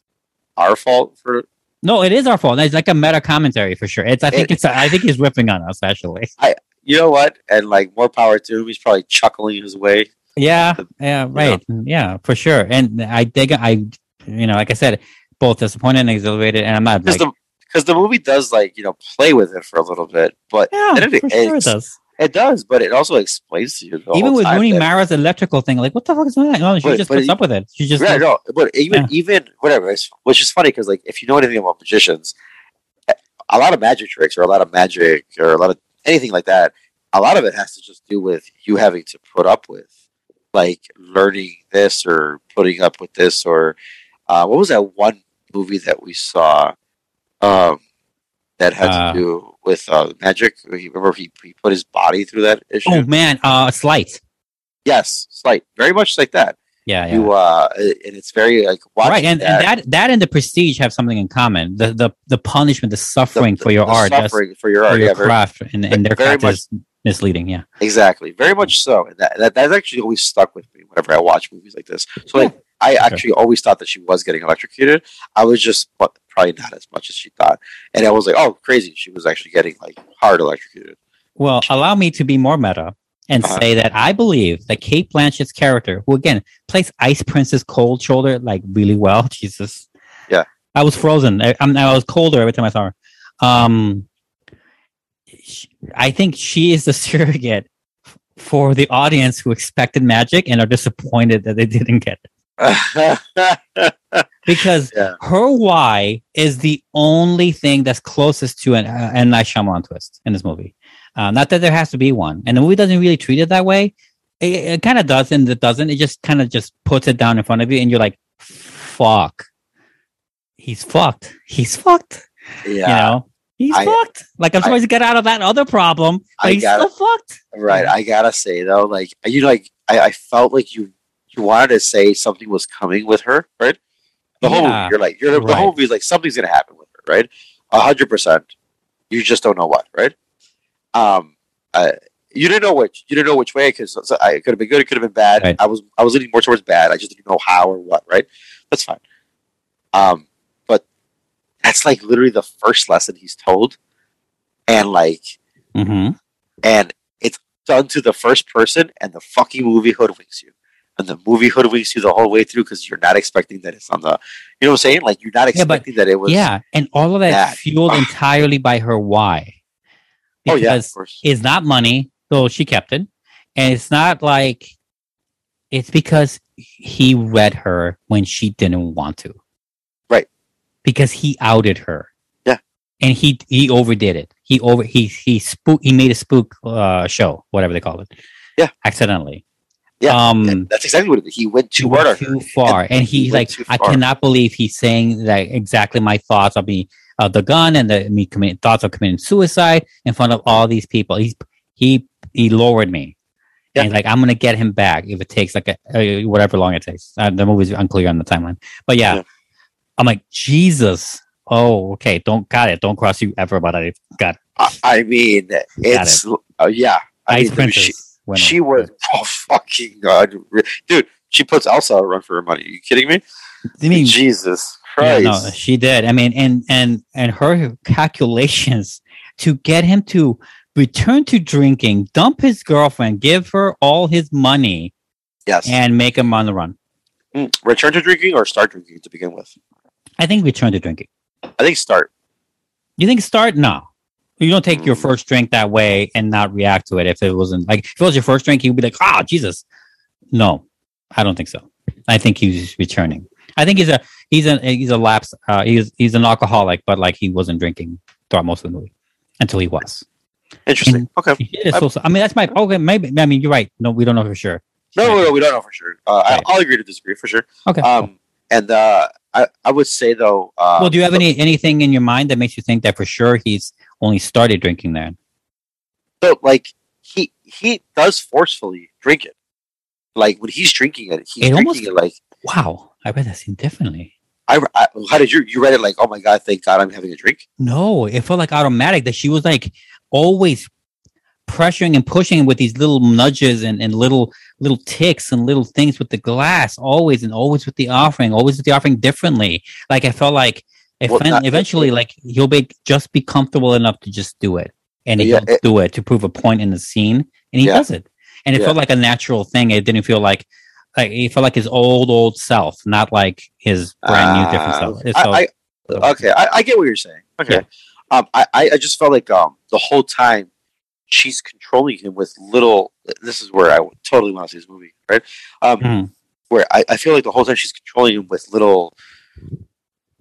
our fault for No, it is our fault. It's like a meta commentary for sure. It's. I think It- it's. I think he's ripping on us actually. I you know what, and like more power to him. He's probably chuckling his way. Yeah. Yeah. Right. Yeah. For sure. And I dig. I. You know, like I said, both disappointed and exhilarated. And I'm not because like. the the movie does like you know play with it for a little bit, but yeah, it, for sure it does. It does, but it also explains to you Even with Rooney that- Mara's electrical thing, like what the fuck is that? No, she But- just but puts he- up with it. She just. yeah, no, but even Yeah. even whatever, it's, which is funny because like if you know anything about magicians, eh, a lot of magic tricks or a lot of magic or a lot of anything like that, a lot of it has to just do with you having to put up with like learning this or putting up with this or uh, what was that one movie that we saw um, that had Uh, to do with uh, magic? Remember he, he put his body through that issue. Oh man, uh, Sleight. Yes, Sleight, very much like that. Yeah, yeah. You uh, and it's very like right, and, that, and that that and the prestige have something in common. The the the punishment, the suffering for your the art, that's- suffering for your for art, your yeah, very- craft, and, and their very craft is misleading. Yeah, Exactly, very much so. And that, that that's actually always stuck with me whenever I watch movies like this. So like I actually always thought that she was getting electrocuted. I was just but probably not as much as she thought, and I was like, oh, crazy! She was actually getting like hard electrocuted. Well, allow me to be more meta and Uh-huh. say that I believe that Cate Blanchett's character, who again plays Ice Princess Cold Shoulder like really well, [LAUGHS] Jesus. Yeah. I was frozen. I, I was colder every time I saw her. Um, sh- I think she is the [LAUGHS] surrogate for the audience who expected magic and are disappointed that they didn't get it. [LAUGHS] Because Yeah. her why is the only thing that's closest to an uh, M. Night Shyamalan twist in this movie. Uh, not that there has to be one, and the movie doesn't really treat it that way. It, it kind of does, and it doesn't. It just kind of just puts it down in front of you, and you're like, "Fuck, he's fucked. He's fucked." yeah, You know, he's I- fucked. Like I'm I- supposed to get out of that other problem, but I he's gotta- still fucked. right. I gotta say though, like you like, I, I felt like you you wanted to say something was coming with her, right? The whole movie, you're like, you're the Right. whole movie is like something's gonna happen with her, right? A hundred percent. You just don't know what, right? Um, uh, you didn't know which. You didn't know which way because it could have been good. It could have been bad. Right. I was I was leaning more towards bad. I just didn't know how or what. Right. That's fine. Um, but that's like literally the first lesson he's told, and like, hmm and it's done to the first person, and the fucking movie hoodwinks you, and the movie hoodwinks you the whole way through because you're not expecting that it's on the, you know what I'm saying? Like you're not Yeah, but- expecting that it was. Yeah, and all of that that. fueled entirely by her why. Oh yeah, of Because course. it's not money, though she kept it, and it's not like it's because he read her when she didn't want to. Because he outed her. Yeah. And he he overdid it. He over he he spook he made a spook uh show, whatever they call it. Yeah. Accidentally. Yeah, Um that's exactly what it, he went too he went too far, and, he he's went like, I cannot believe he's saying that exactly my thoughts of me, of the gun, and the me committing thoughts of committing suicide in front of all these people. He's he he lowered me, Yeah. and like, I'm gonna get him back if it takes like a, whatever long it takes. Uh, the movie's unclear on the timeline, but yeah, Yeah. I'm like Jesus. Oh, okay. Don't got it. Don't cross you ever, but I got it. I, I mean, it's uh, yeah. I Ice mean, Princess. she, she was [LAUGHS] oh fucking god, dude. She puts Elsa on a run for her money. Are you kidding me? I mean, Jesus Yeah, Christ. no, she did. I mean, and and and her calculations [LAUGHS] to get him to return to drinking, dump his girlfriend, give her all his money, yes. and make him on the run. Mm, return to drinking or start drinking to begin with. I think return to drinking. I think start. You think start? No. You don't take your Mm. first drink that way and not react to it. If it wasn't like if it was your first drink, you'd be like, "Ah, Jesus." No, I don't think so. I think he's returning. I think he's a he's a he's a lapse. Uh, he's he's an alcoholic, but like he wasn't drinking throughout most of the movie until he was. Interesting. okay. Yeah, so, I mean, that's my okay. Maybe I mean you're right. No, we don't know for sure. No, no, no, we don't know for sure. Uh, Right. I, I'll agree to disagree for sure. Okay. Um, and uh, I, I would say though. Uh, well, do you have any anything in your mind that makes you think that for sure he's only started drinking then? So, like he he does forcefully drink it. Like when he's drinking it, he's It drinking almost- it like. Wow, I read that scene differently. I, I how did you you read it like oh my god thank God I'm having a drink No, it felt like automatic that she was like always pressuring and pushing with these little nudges and, and little little ticks and little things with the glass, always and always with the offering, always with the offering differently. Like I felt like if Well, not- eventually like he'll be just be comfortable enough to just do it. And Yeah, he'll it- do it to prove a point in the scene. And he Yeah. does it. And it Yeah. felt like a natural thing. It didn't feel like like it felt like his old old self, not like his brand new different Uh, self. I, felt- I, okay I, I get what you're saying okay um I, I I just felt like um the whole time she's controlling him with little this is where I totally want to see this movie right um Mhm. where I, I feel like the whole time she's controlling him with little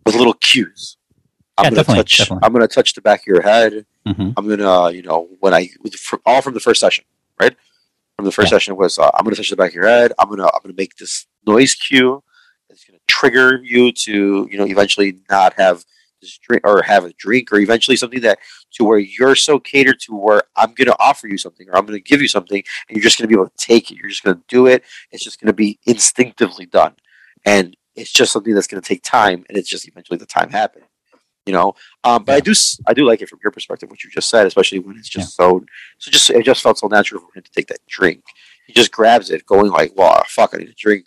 with little cues I'm Yeah, gonna definitely, touch definitely. I'm gonna touch the back of your head Mhm. I'm gonna, you know, when I fir- all from the first session, right? From the first Yeah. session was uh, I'm gonna touch the back of your head. I'm gonna I'm gonna make this noise cue. It's gonna trigger you to, you know, eventually not have drink or have a drink or eventually something that to where you're so catered to where I'm gonna offer you something or I'm gonna give you something and you're just gonna be able to take it. You're just gonna do it. It's just gonna be instinctively done, and it's just something that's gonna take time, and it's just eventually the time happen. You know, um, but I do I do like it from your perspective what you just said, especially when it's just so so just it just felt so natural for him to take that drink. He just grabs it, going like, "Wow, fuck, I need a drink."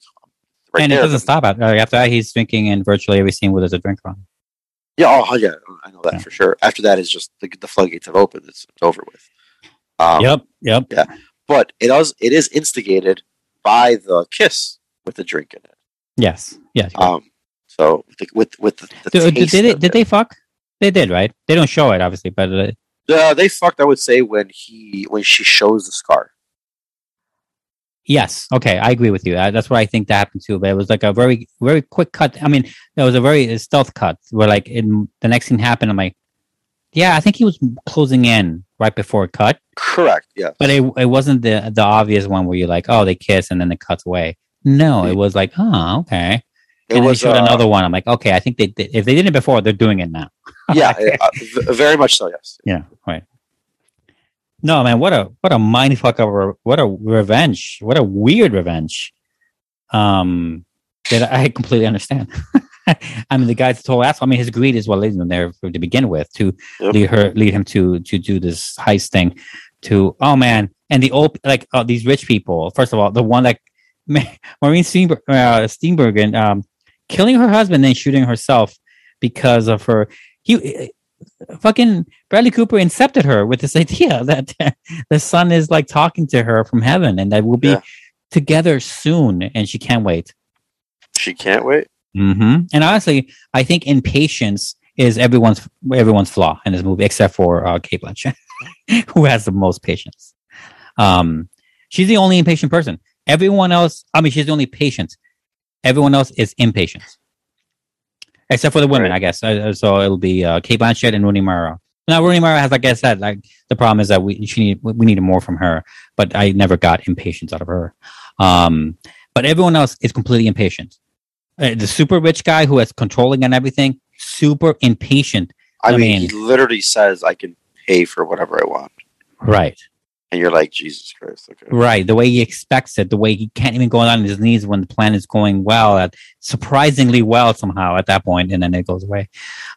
Right and there. it doesn't stop after that. He's drinking in virtually every scene where there's a drink on. Yeah, oh yeah, I know that for sure. After that, it's just the, the floodgates have opened. It's, it's over with. Um, yep, yep. Yeah, but it does. It is instigated by the kiss with the drink in it. Yes, yes. Um, so with the, with, with the, the Did, did, they, did they fuck? They did, right? They don't show it, obviously, but uh, Uh, they fucked. I would say when he when she shows the scar. Yes. Okay, I agree with you. Uh, that's what I think that happened too. But it was like a very, very quick cut. I mean, it was a very stealth cut where, like, in the next thing happened. I'm like, yeah, I think he was closing in right before it cut. Correct. Yeah. But it it wasn't the the obvious one where you're like, oh, they kiss and then it cuts away. No, it was like, oh, okay. It and was, they showed uh, another one. I'm like, okay, I think they did. If they did it before, they're doing it now. yeah, [LAUGHS] uh, very much so. Yes. Yeah, right. No, man, what a what a mindfuck of what a revenge. What a weird revenge. Um that I completely understand. [LAUGHS] I mean the guy's a total asshole. I mean his greed is what leads him there to begin with to lead her lead him to to do this heist thing to oh man and the old like uh, these rich people first of all the one that [LAUGHS] Maureen Steenberg, uh, Steenburgen um killing her husband and shooting herself because of her he fucking Bradley Cooper incepted her with this [LAUGHS] idea that the son is like talking to her from heaven and that we'll be together soon and she can't wait. She can't wait. hmm And honestly, I think impatience is everyone's everyone's flaw in this movie, except for uh, Cate Blanchett, [LAUGHS] who has the most patience. Um, she's the only impatient person. Everyone else, I mean, she's the only patient. Everyone else is impatient, except for the women, I guess. Uh, so it'll be uh, Cate Blanchett and Rooney Mara. Now, Rooney Mara has, like I said, like the problem is that we she need we needed more from her, but I never got impatience out of her. Um, but everyone else is completely impatient. Uh, the super rich guy who is controlling and everything, super impatient. I, mean, he literally says, "I can pay for whatever I want," right, and you're like, "Jesus Christ!" Okay. right. The way he expects it, the way he can't even go on his knees when the plan is going well, at surprisingly well somehow at that point, and then it goes away.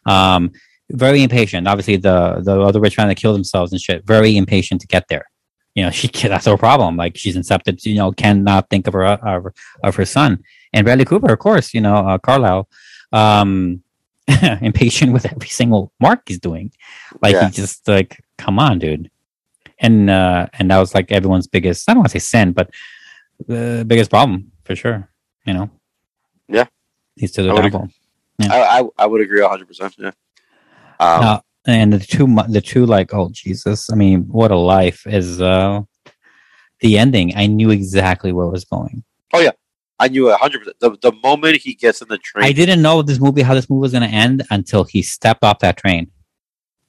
Um, very impatient. Obviously, the the other rich trying to kill themselves and shit. Very impatient to get there. You know, [LAUGHS] she that's her problem. Like she's incepted. You know, cannot think of her of, of her son. And Bradley Cooper, of course. You know, uh, Carlisle. Um, [LAUGHS] impatient with every single mark he's doing. Like Yeah. he just like, come on, dude. And uh and that was like everyone's biggest I don't want to say sin, but the biggest problem for sure. You know? Yeah. He's to the I would. Yeah. I, I I would agree hundred percent. Yeah. Um, Uh, and the two the two like, oh Jesus, I mean, what a life is uh the ending. I knew exactly where it was going. oh yeah, I knew a hundred percent. The the moment he gets in the train, I didn't know this movie how this movie was gonna end until he stepped off that train.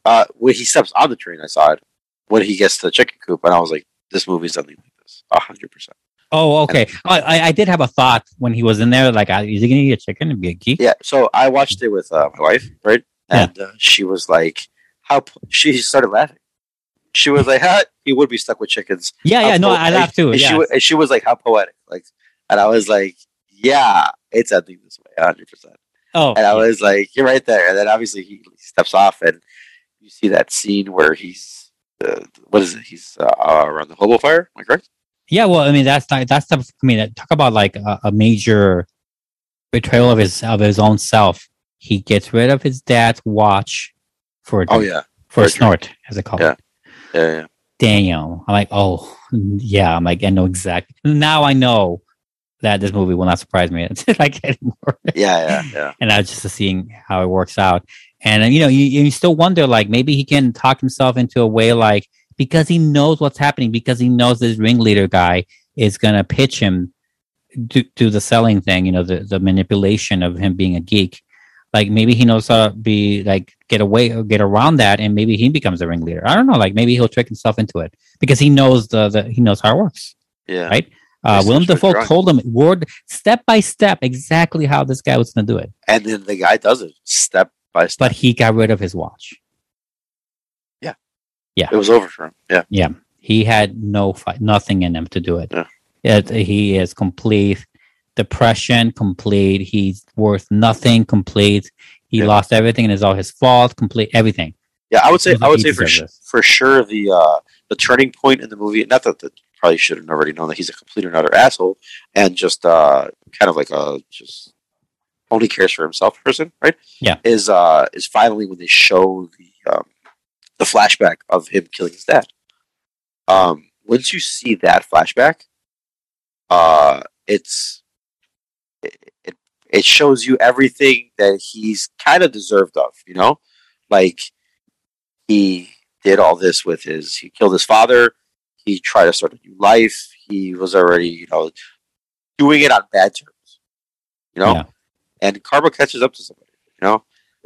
uh, when he steps on the train, I saw it when he gets to the chicken coop, and I was like, "This movie's nothing like this." A hundred percent. Oh, okay. I, I I did have a thought when he was in there, like, uh, is he gonna eat a chicken and be a geek? Yeah. So I watched it with uh, my wife, right? And uh, she was like, "How?" p- She started laughing. She was like, [LAUGHS] "Huh? He would be stuck with chickens." Yeah, How yeah, no, I laughed too, And she, yes. wa- and she was like, "How poetic!" Like, and I was like, "Yeah, it's ending this way, hundred percent." Oh, and I was like, "You're right there." And then obviously he steps off, and you see that scene where he's uh, what is it? He's uh, uh, around the hobo fire. Am I correct? Yeah, well, I mean, that's not, that's the, I mean, talk about like a, a major betrayal of his of his own self. He gets rid of his dad's watch for a Oh yeah, for a For a snort, as they call Yeah. it. yeah, yeah. Damn, I'm like, oh yeah, I'm like, I know exactly. Now I know that this movie will not surprise me [LAUGHS] like anymore. Yeah, yeah, yeah. and I was just seeing how it works out. And uh, you know, you, you still wonder like maybe he can talk himself into a way like because he knows what's happening, because he knows this ringleader guy is gonna pitch him to, to the selling thing, you know, the, the manipulation of him being a geek. Like maybe he knows how to be like get away or get around that, and maybe he becomes a ringleader. I don't know. Like maybe he'll trick himself into it because he knows the, the he knows how it works. Yeah. Right. Uh, Willem Dafoe told him word step by step exactly how this guy was going to do it, And then the guy does it step. But he got rid of his watch. Yeah. Yeah. It was over for him. Yeah. Yeah, he had no fight, nothing in him to do it. Yeah. It- he is complete depression, complete. He's worth nothing, complete. He Yeah. lost everything, and it's all his fault. Complete everything. Yeah, I would say I would say for sh- for sure the uh the turning point in the movie, not that the probably should have already known that he's a complete and utter asshole and just uh, kind of like a just only cares for himself person, right? Yeah. Is uh is finally when they show the um, the flashback of him killing his dad. Um, once you see that flashback, uh, it's it, it it shows you everything that he's kind of deserved of, you know, like he did all this with his he killed his father he tried to start a new life he was already you know doing it on bad terms you know Yeah. And karma catches up to somebody you know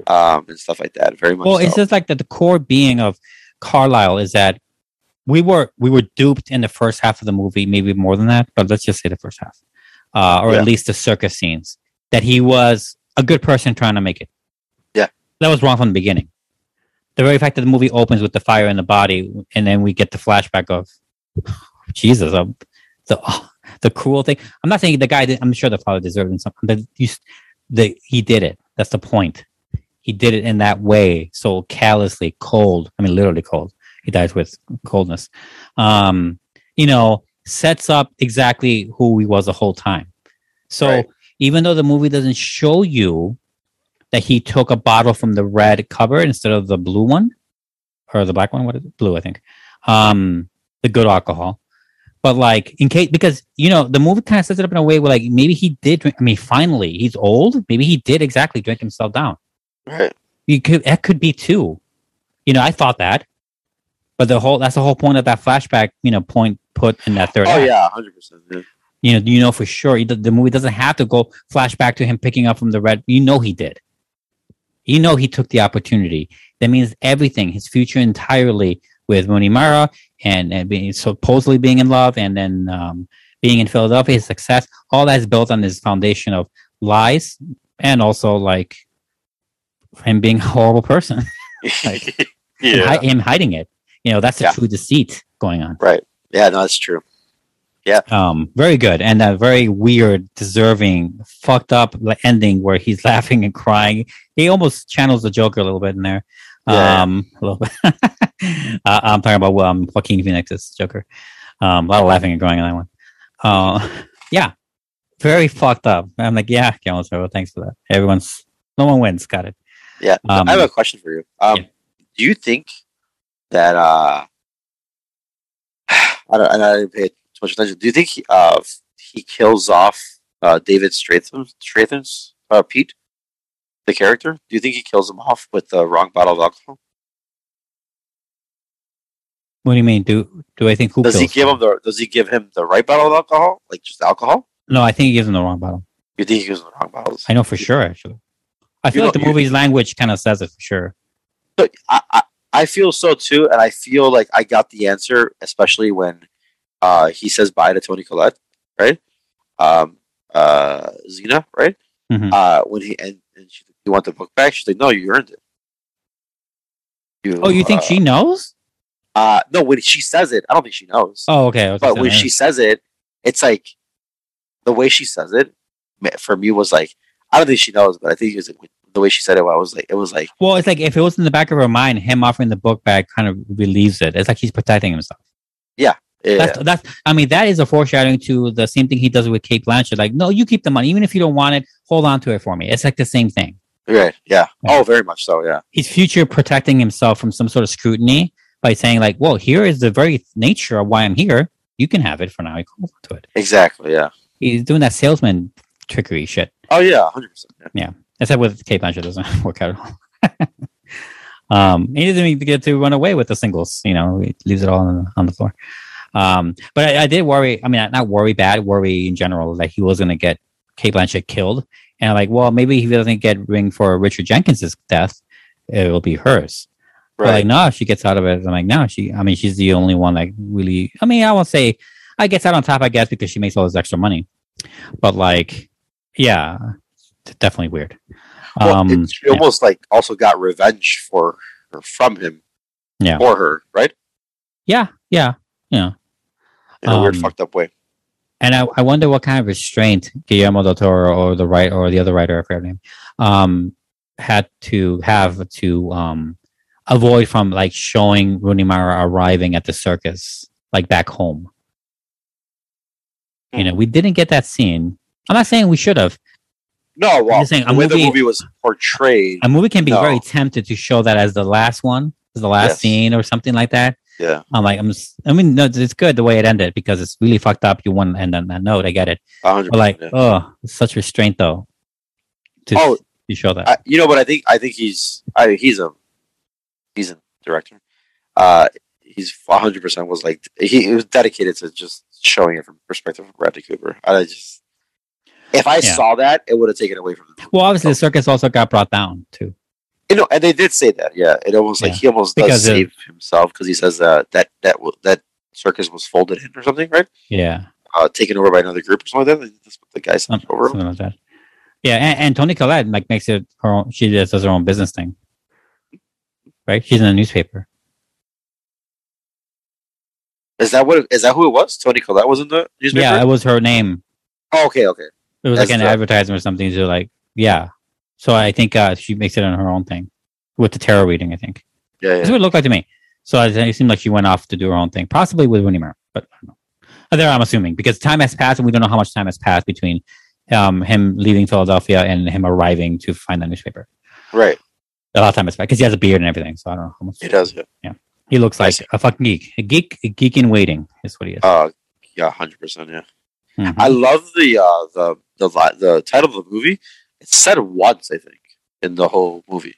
um and stuff like that very much Well, it's just like that the core being of Carlisle is that we were we were duped in the first half of the movie, maybe more than that, but let's just say the first half, uh, or Yeah. at least the circus scenes, that he was a good person trying to make it. Yeah. that was wrong from the beginning. The very fact that the movie opens with the fire in the body, and then we get the flashback of [SIGHS] Jesus, um, the the cruel thing. I'm not saying the guy. Did, I'm sure the father deserved something, but you, the he did it. That's the point. He did it in that way so callously cold i mean literally cold. He dies with coldness. Um you know sets up exactly who he was the whole time. So Right. even though the movie doesn't show you that he took a bottle from the red cupboard instead of the blue one or the black one what is it? Blue i think. Um the good alcohol but like in case because you know the movie kind of sets it up in a way where like maybe he did drink i mean finally he's old maybe he did exactly drink himself down right you could that could be too. You know, I thought that, but the whole that's the whole point of that flashback. You know, point put in that third. oh act. yeah 100 percent yeah. You know, you know for sure the, the movie doesn't have to go flashback to him picking up from the red. You know he did. You know he took the opportunity. That means everything, his future entirely with Rooney Mara and, and being supposedly being in love and then um, being in Philadelphia, his success, all that's built on this foundation of lies and also like him being a horrible person. [LAUGHS] Like, [LAUGHS] yeah hi- him hiding it. You know, that's the Yeah. true deceit going on. right yeah no that's true Yeah. Um, very good, and a very weird, deserving, fucked up ending where he's [LAUGHS] laughing and crying. He almost channels the Joker a little bit in there. Yeah. Um, a little bit. [LAUGHS] uh, I'm talking about um, Joaquin Phoenix's Joker. Um, a lot of laughing and crying on that one. Uh, [LAUGHS] yeah, very fucked up. I'm like, yeah, Guillermo del Toro, thanks for that. Everyone's no one wins. Got it. yeah Um, i have a question for you um yeah. do you think that uh [SIGHS] I don't, I didn't pay too much attention. Do you think he, uh, he kills off uh, David Strathairn, Strathairn's uh, Pete, the character? Do you think he kills him off with the wrong bottle of alcohol? What do you mean? Do do I think who Does he give him the Does he give him the right bottle of alcohol, like just alcohol? No, I think he gives him the wrong bottle. You think he gives him the wrong bottles? I know for sure. Actually, I feel like the movie's language kind of says it for sure. But I, I I feel so too, and I feel like I got the answer, especially when uh, he says bye to Toni Collette, right? Um, uh, Zeena, right? Mhm. Uh, when he and, and she, you want the book back? She's like, no, you earned it. You, Oh, you think uh, she knows? Uh, no, when she says it, I don't think she knows. Oh, okay. But when she says it, it's like the way she says it for me was like I don't think she knows, but I think it was like, the way she said it. I was like, it was like, well, it's like if it was in the back of her mind, him offering the book back kind of relieves it. It's like he's protecting himself. yeah, yeah, That's that's. I mean, that is a foreshadowing to the same thing he does with Cate Blanchett. Like, no, you keep the money, even if you don't want it. Hold on to it for me. It's like the same thing. Right, yeah. Oh, very much so, yeah. He's future protecting himself from some sort of scrutiny by saying, like, well, here is the very nature of why I'm here. You can have it for now. Hold on to it. Exactly, yeah. He's doing that salesman trickery shit. Oh yeah, hundred percent. Yeah. Except with Cate Blanchett, it doesn't [LAUGHS] work out at all. [LAUGHS] um, he doesn't even get to run away with the singles. You know, he leaves it all on, on the floor. Um, but I, I did worry. I mean, not worry bad, worry in general that he was going to get Cate Blanchett killed. And I'm like, well, maybe if he doesn't get ring for Richard Jenkins's death, it will be hers. But Right. like, no, she gets out of it. I'm like, no, she. I mean, she's the only one like really. I mean, I won't say I gets out on top, I guess, because she makes all this extra money. But like, yeah, it's definitely weird. Well, um, she almost like also got revenge for her from him yeah, for her, right? yeah, yeah, yeah. In a weird, Um, fucked up way. And I, I wonder what kind of restraint Guillermo del Toro or the right or the other writer, I forget name, um, had to have to um, avoid from like showing Rooney Mara arriving at the circus like back home. You know, we didn't get that scene. I'm not saying we should have. No, well, just saying, the way the movie- movie was portrayed. A movie can be No. very tempted to show that as the last one, as the last Yes. scene or something like that. Yeah, I'm like, I'm. Just, I mean, no, it's good the way it ended because it's really fucked up. You want to end on that note. I get it. But like, yeah. oh, such restraint though. To, Oh, you show that. I, you know, but I think I think he's I he's a he's a director. Uh, he's hundred percent was like he, he was dedicated to just showing it from perspective of Bradley Cooper. I just if I Yeah. saw that, it would have taken away from the well, obviously, the circus also got brought down too. You know, and they did say that. Yeah, it almost like he almost Because does of- save himself because he says uh, that that that circus was folded in or something, right? Yeah, Uh, taken over by another group or something like that. That's what the guy said over. something like that. Yeah, and, and Toni Collette like makes it her own. She does her own business thing, right? She's in a newspaper. Is that what? Is that who it was? Toni Collette was in the newspaper. Yeah, it was her name. Oh, okay, okay. It was That's like an the- advertisement or something. So like, yeah. So I think uh, she makes it on her own thing with the tarot reading. I think Yeah, that's what it looked like to me. So it, seemed like she went off to do her own thing, possibly with Rooney Mara, but I don't know. Uh, There, I'm assuming because time has passed and we don't know how much time has passed between um, him leaving Philadelphia and him arriving to find that newspaper. Right. A lot of time has passed because he has a beard and everything. So I don't know how much. He does. Yeah. Yeah, he looks like a fucking geek. A geek, a geek in waiting is what he is. Uh, yeah, hundred percent. Yeah. Mhm. I love the uh the the the title of the movie. It's said once, I think, in the whole movie,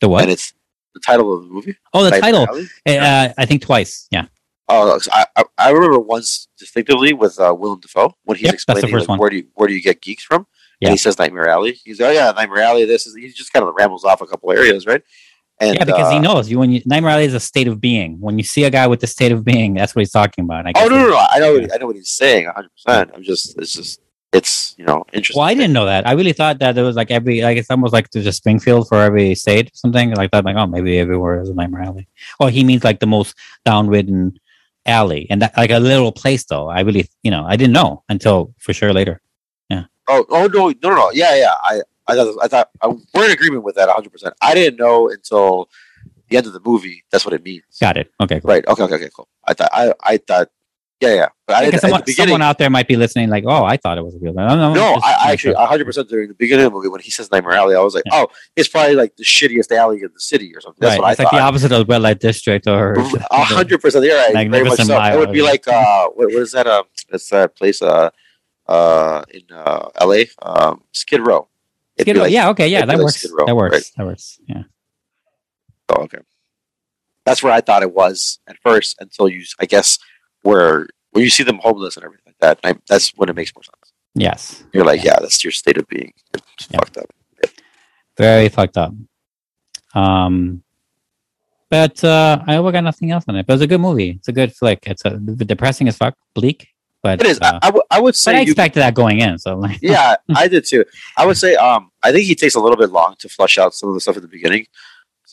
the what? and it's the title of the movie. Oh, the Nightmare title. Uh, I think twice. Yeah. Oh, I, I I remember once distinctively with uh, Willem Dafoe when he's Yep, explaining like, where do you where do you get geeks from, Yeah. and he says Nightmare Alley. He's oh yeah, Nightmare Alley. This is he just kind of rambles off a couple areas, right? And yeah, because he uh, knows you. When you Nightmare Alley is a state of being. When you see a guy with the state of being, that's what he's talking about. I Oh guess no, no, no! I know, what, I know what he's saying. hundred percent. I'm just, it's just, it's you know interesting. Well, I didn't know that. I really thought that there was like every, like it's almost like there's a Springfield for every state, or something like that. Like, oh, maybe everywhere is a Nightmare Alley. Or he means like the most downridden alley, and that like a little place though. I really, you know, I didn't know until for sure later. Yeah. Oh, oh no, no, no, no. Yeah, yeah. I, I thought, I thought I, we're in agreement with that 100. percent I didn't know until the end of the movie. That's what it means. Got it. Okay, cool. Right. Okay. Okay. Okay. Cool. I thought. I. I thought. Yeah. Yeah. But I. At someone, someone out there might be listening, like, oh, I thought it was a real. No, no, no, I, I actually 100 percent during the beginning of the movie when he says Nightmare Alley, I was like, Yeah. oh, it's probably like the shittiest alley in the city or something. That's right. It's I like the opposite of red light district or [LAUGHS] A hundred percent. You're right. Very much Magnificent so. It would be like uh, what, what is that? Uh, it's that place uh, uh, in uh, L.A. Um, Skid Row. It'd Skid Row. like- yeah, okay, yeah, that like works. Row, That works. right? That works. Yeah. Oh, okay. That's where I thought it was at first until you, I guess, where when you see them homeless and everything like that. I, that's when it makes more sense. Yes. You're like, yeah, that's your state of being. It's fucked up. Very fucked up. Um, but uh, I got nothing else on it. But it's a good movie. It's a good flick. It's a depressing as fuck, bleak. But It is. Uh, I, I would- say I you expected that going in. So like, [LAUGHS] yeah, I did too. I would say um I think he takes a little bit long to flush out some of the stuff at the beginning.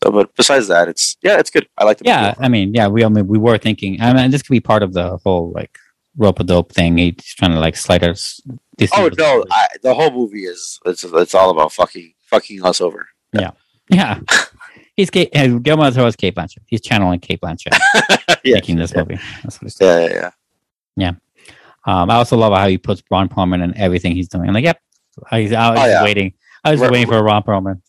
So, but besides that, it's yeah, it's good. I like the yeah. I mean, yeah. We I mean, we were thinking. I mean, this could be part of the whole like rope a dope thing. He's trying to like slide us. This Oh no, I, the whole movie is it's it's all about fucking fucking us over. Yeah. Yeah. [LAUGHS] He's Cate, uh, Guillermo del Toro is Cate Blanchett. He's channeling Cate Blanchett [LAUGHS] yeah, making this movie. That's what yeah, yeah, yeah. Yeah. Um, I also love how he puts Ron Perlman in everything he's doing. I'm like, yep. I, I was Oh, yeah. waiting. I was Right. waiting for Ron Perlman.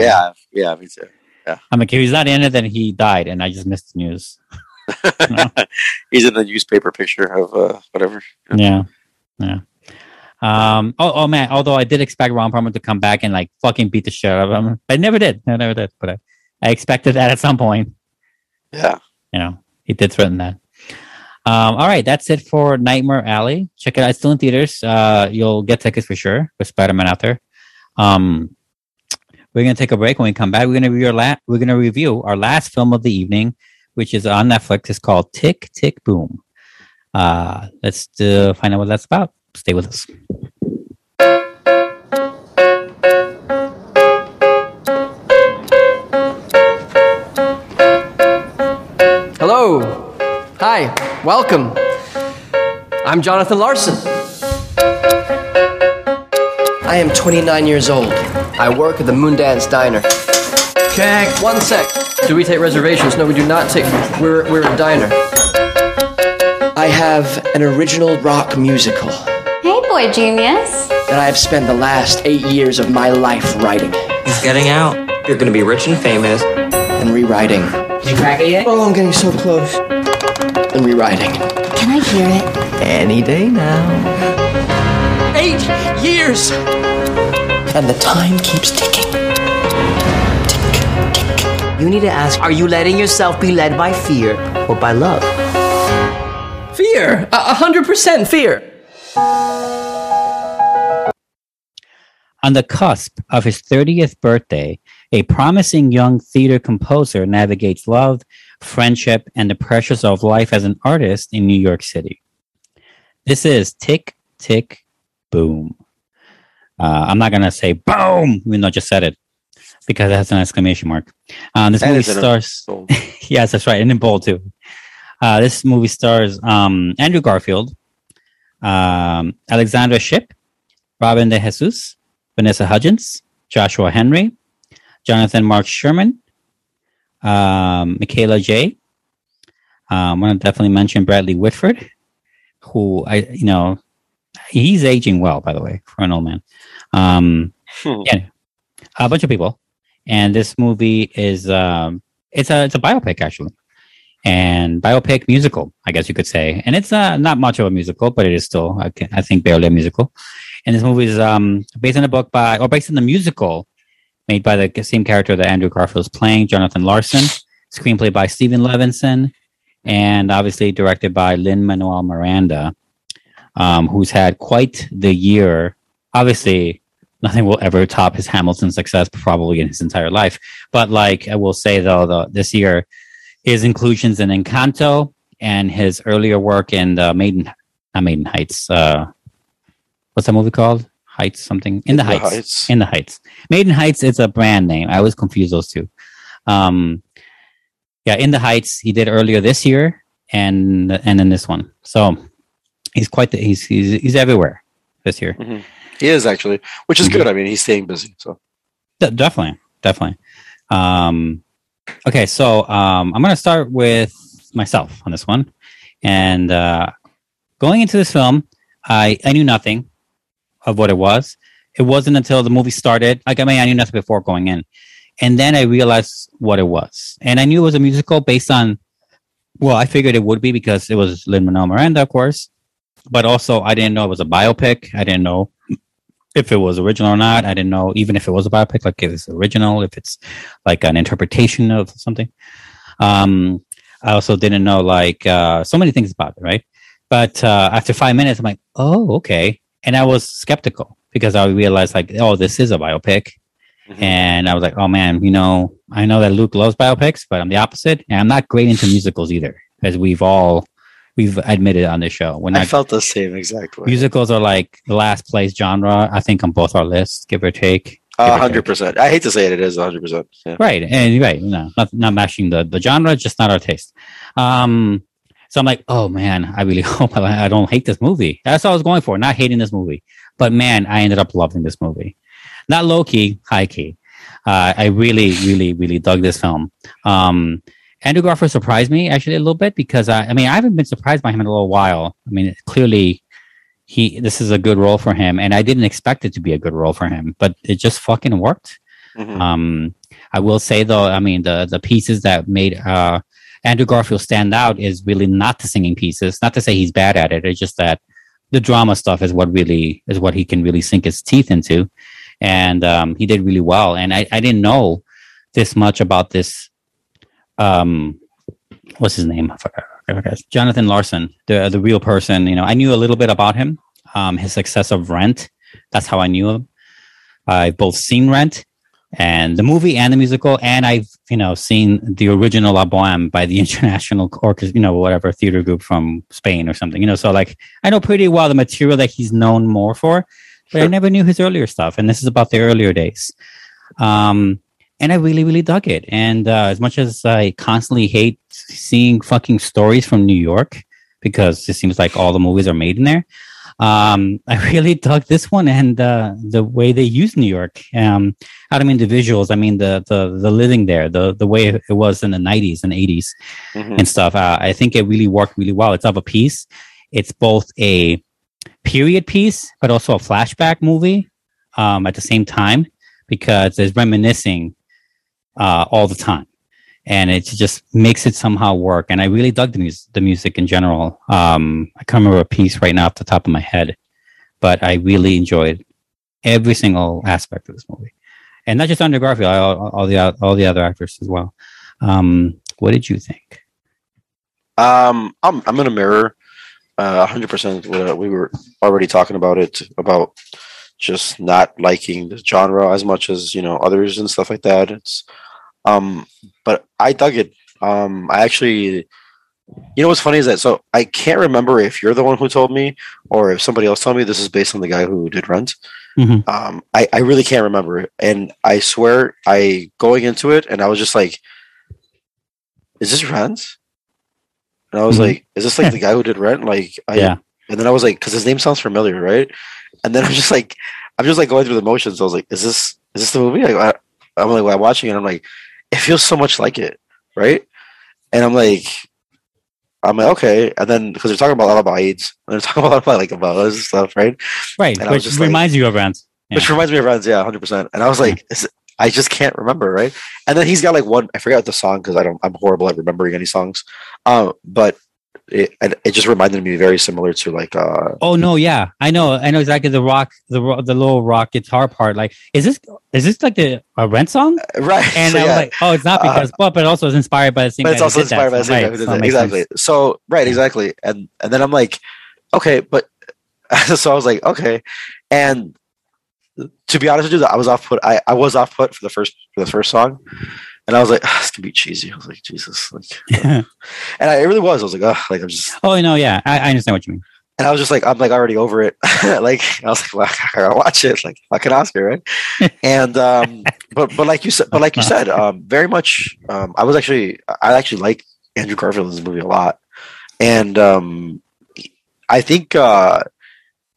yeah, yeah, me too. Yeah, I'm like, if he's not in it, then he died, and I just missed the news. [LAUGHS] he's in the newspaper picture of uh, whatever. Yeah. Yeah. Um. Oh, oh man. Although I did expect Ron Perlman to come back and like fucking beat the shit out of him, but I never did. I never did. But I, I expected that at some point. Yeah. You know, he did threaten that. Um. All right, that's it for Nightmare Alley. Check it out. It's still in theaters. Uh, you'll get tickets for sure with Spider Man out there. Um, we're gonna take a break. When we come back, we're gonna review our la- we're gonna review our last film of the evening, which is on Netflix. It's called Tick Tick Boom. Uh, let's uh, find out what that's about. Stay with us. Hello. Hi. Welcome. I'm Jonathan Larson. I am 29 years old. I work at the Moondance Diner. Check. One sec. Do we take reservations? No, we do not take. We're we're a diner. I have an original rock musical. Hey, boy genius. that I have spent the last eight years of my life writing. He's getting out. You're gonna be rich and famous. And rewriting. Did you crack it yet? Oh, I'm getting so close. And rewriting. Can I hear it? Any day now. Eight years! And the time keeps ticking. You need to ask Are you letting yourself be led by fear or by love? Fear! A a hundred percent fear! On the cusp of his 30th birthday, a promising young theater composer navigates love, friendship, and the pressures of life as an artist in New York City. This is Tick, Tick, Boom. Uh, I'm not going to say boom, even though I just said it, because it has an exclamation mark. Um, this And movie it's in a stars. [LAUGHS] yes, that's right. And in bold, too. Uh, this movie stars um, Andrew Garfield, um, Alexandra Shipp, Robin De Jesus, Vanessa Hudgens, Joshua Henry, Jonathan Mark Sherman, um, Michaela J. Um, I want to definitely mention Bradley Whitford, who I, you know, he's aging well, by the way, for an old man. Um, Hmm. yeah, a bunch of people, and this movie is um, it's a it's a biopic actually, and biopic musical, I guess you could say, and it's uh, not much of a musical, but it is still I, can, I think barely a musical. And this movie is um, based on a book by or based on the musical made by the same character that Andrew Garfield is playing, Jonathan Larson. Screenplay by Steven Levenson, and obviously directed by Lin Manuel Miranda, um, who's had quite the year. Obviously, nothing will ever top his Hamilton success probably in his entire life. But like I will say though, this year, his inclusions in Encanto and his earlier work in the Maiden, not Maiden Heights. Uh, what's that movie called? Heights something in the, the Heights. Heights. In the Heights. Maiden Heights. It's a brand name. I always confuse those two. Um, yeah, in the Heights. He did earlier this year, and and in this one. So he's quite the, he's he's he's everywhere this year. Mhm. He is actually, which is good. I mean, he's staying busy. So De- definitely, definitely. Um, okay, so um, I'm going to start with myself on this one, and uh, going into this film, I I knew nothing of what it was. It wasn't until the movie started. Like I mean, I knew nothing before going in, and then I realized what it was, and I knew it was a musical based on. Well, I figured it would be because it was Lin Manuel Miranda, of course, but also I didn't know it was a biopic. I didn't know if it was original or not. I didn't know even if it was a biopic, like if it's original, if it's like an interpretation of something. Um, I also didn't know like uh, so many things about it, right? But uh, after five minutes, I'm like, oh, okay, and I was skeptical because I realized like, oh, this is a biopic, and I was like, oh man, you know, I know that Luke loves biopics, but I'm the opposite, and I'm not great into musicals either, as we've all we've admitted on this show. We're I felt the same exact way. musicals are like the last place genre i think on both our lists give or take hundred percent. I hate to say it, it is hundred percent. Yeah. right and right no not, not matching the, the genre just not our taste um so i'm like oh man i really [LAUGHS] hope I, I don't hate this movie that's what i was going for not hating this movie but man i ended up loving this movie not low key high key uh, i really really really dug this film um Andrew Garfield surprised me actually a little bit because I, I mean I haven't been surprised by him in a little while. I mean clearly he this is a good role for him, and I didn't expect it to be a good role for him, but it just fucking worked. Um, I will say though, I mean the the pieces that made uh, Andrew Garfield stand out is really not the singing pieces. Not to say he's bad at it. It's just that the drama stuff is what really is what he can really sink his teeth into, and um, he did really well. And I, I didn't know this much about this. Um, what's his name? I forgot. I. Jonathan Larson, the the real person. You know, I knew a little bit about him. Um, his success of Rent. That's how I knew him. I've both seen Rent and the movie and the musical, and I've you know seen the original La Boheme by the [LAUGHS] International Orchestra, you know, whatever theater group from Spain or something. You know, so like I know pretty well the material that he's known more for, but I never knew his earlier stuff, and this is about the earlier days. Um, and I really, really dug it. And uh, as much as I constantly hate seeing fucking stories from New York because it seems like all the movies are made in there, um, [LAUGHS] I really dug this one and uh, the way they use New York. Um, I don't mean the visuals. I mean the the the living there, the the way it was in the '90s and '80s Mhm. and stuff. Uh, I think it really worked really well. It's of a piece. It's both a period piece, but also a flashback movie um, at the same time because it's reminiscing uh, all the time, and it just makes it somehow work. And I really dug the the music in general. Um, I can't remember a piece right now off the top of my head, but I really enjoyed every single aspect of this movie, and not just Andrew Garfield, all, all the all the other actors as well. Um, what did you think? Um, I'm I'm gonna mirror uh, 100% what we were already talking about it about just not liking the genre as much as you know others and stuff like that. It's um, but I dug it. Um, I actually, you know, what's funny is that so I can't remember if you're the one who told me or if somebody else told me this is based on the guy who did Rent. Mhm. Um, I I really can't remember, and I swear I going into it and I was just like, is this Rent? And I was Mhm. like, is this like [LAUGHS] the guy who did Rent? Like, I, Yeah. And then I was like, because his name sounds familiar, right? And then I'm just like, I'm just like going through the motions. I was like, is this is this the movie? Like, I, I'm like, I'm watching it. I'm like, it feels so much like it, right? And I'm like, I'm like, okay. And then because they're talking about a lot about AIDS, and they're [LAUGHS] talking a lot about like about this stuff, right? Right, And which just like- reminds you of Rent. Which reminds me of Friends, yeah, hundred percent. And I was like, I just can't remember, right? And then he's got like one. I forgot the song because I don't. I'm horrible at remembering any songs. Um, but it it just reminded me very similar to like uh Oh no, yeah, I know, I know exactly the rock, the the little rock guitar part. Like, is this is this like the a Rent song? right. And so, I was yeah. like, oh, it's not Uh, because, but but also it's inspired by the same. but it's also did that, inspired by the same right, so. Exactly. sense. So right, exactly. And and then I'm like, okay, but [LAUGHS] so I was like, okay. And to be honest with you, I was off put. I, I was off put for the first for the first song, and I was like, "Ah, this could be cheesy. I was like, Jesus, like, [LAUGHS] and I, it really was. I was like, oh, like I'm just, Oh no, yeah, I, I understand what you mean. and I was just like, I'm like already over it. [LAUGHS] like I was like, well, I gotta watch it. Like fucking Oscar, right? [LAUGHS] and um, but but like you said, but like you said, um, very much. Um, I was actually, I actually like Andrew Garfield in this movie a lot, and um, I think uh,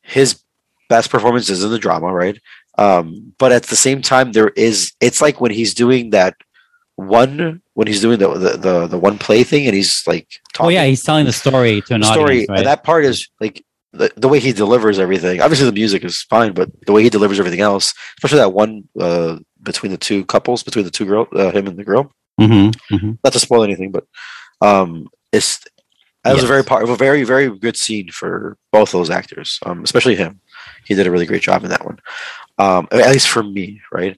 his best performance is in the drama, right? Um, but at the same time, there is. It's like when he's doing that one when he's doing the the the, the one play thing, and he's like Oh yeah, he's telling the story to an the story, audience, right? and that part is like the, the way he delivers everything. Obviously, the music is fine, but the way he delivers everything else, especially that one uh, between the two couples, between the two girl, uh, him and the girl. mm-hmm, mm-hmm. Not to spoil anything, but um, it's that was a very part, of a very very good scene for both those actors, um, especially him. He did a really great job in that one, um, at least for me, right?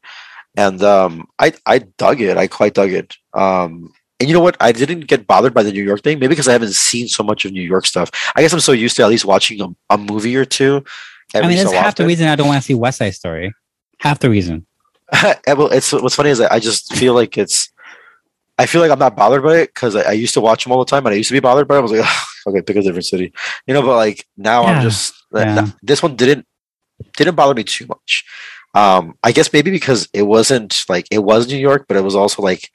And um, I I dug it. I quite dug it. Um, and you know what? I didn't get bothered by the New York thing, maybe because I haven't seen so much of New York stuff. I guess I'm so used to at least watching a, a movie or two. I mean, that's so half the reason I don't want to see West Side Story. Half the reason. [LAUGHS] Well, it's what's funny is that I just feel like it's. I feel like I'm not bothered by it because I, I used to watch them all the time, and I used to be bothered by it. I was like, [LAUGHS] okay, pick a different city, you know. But like now, Yeah. I'm just Yeah. this one didn't didn't bother me too much. Um, I guess maybe because it wasn't like it was New York, but it was also like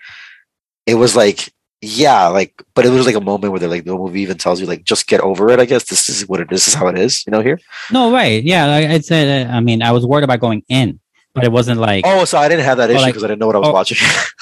it was like yeah, like but it was like a moment where they're like the movie even tells you like just get over it. I guess this is what it is. This is how it is. You know here. No, right? Yeah, like I said. uh, I mean, I was worried about going in, but it wasn't like Oh, so I didn't have that issue like- because I didn't know what I was or- watching.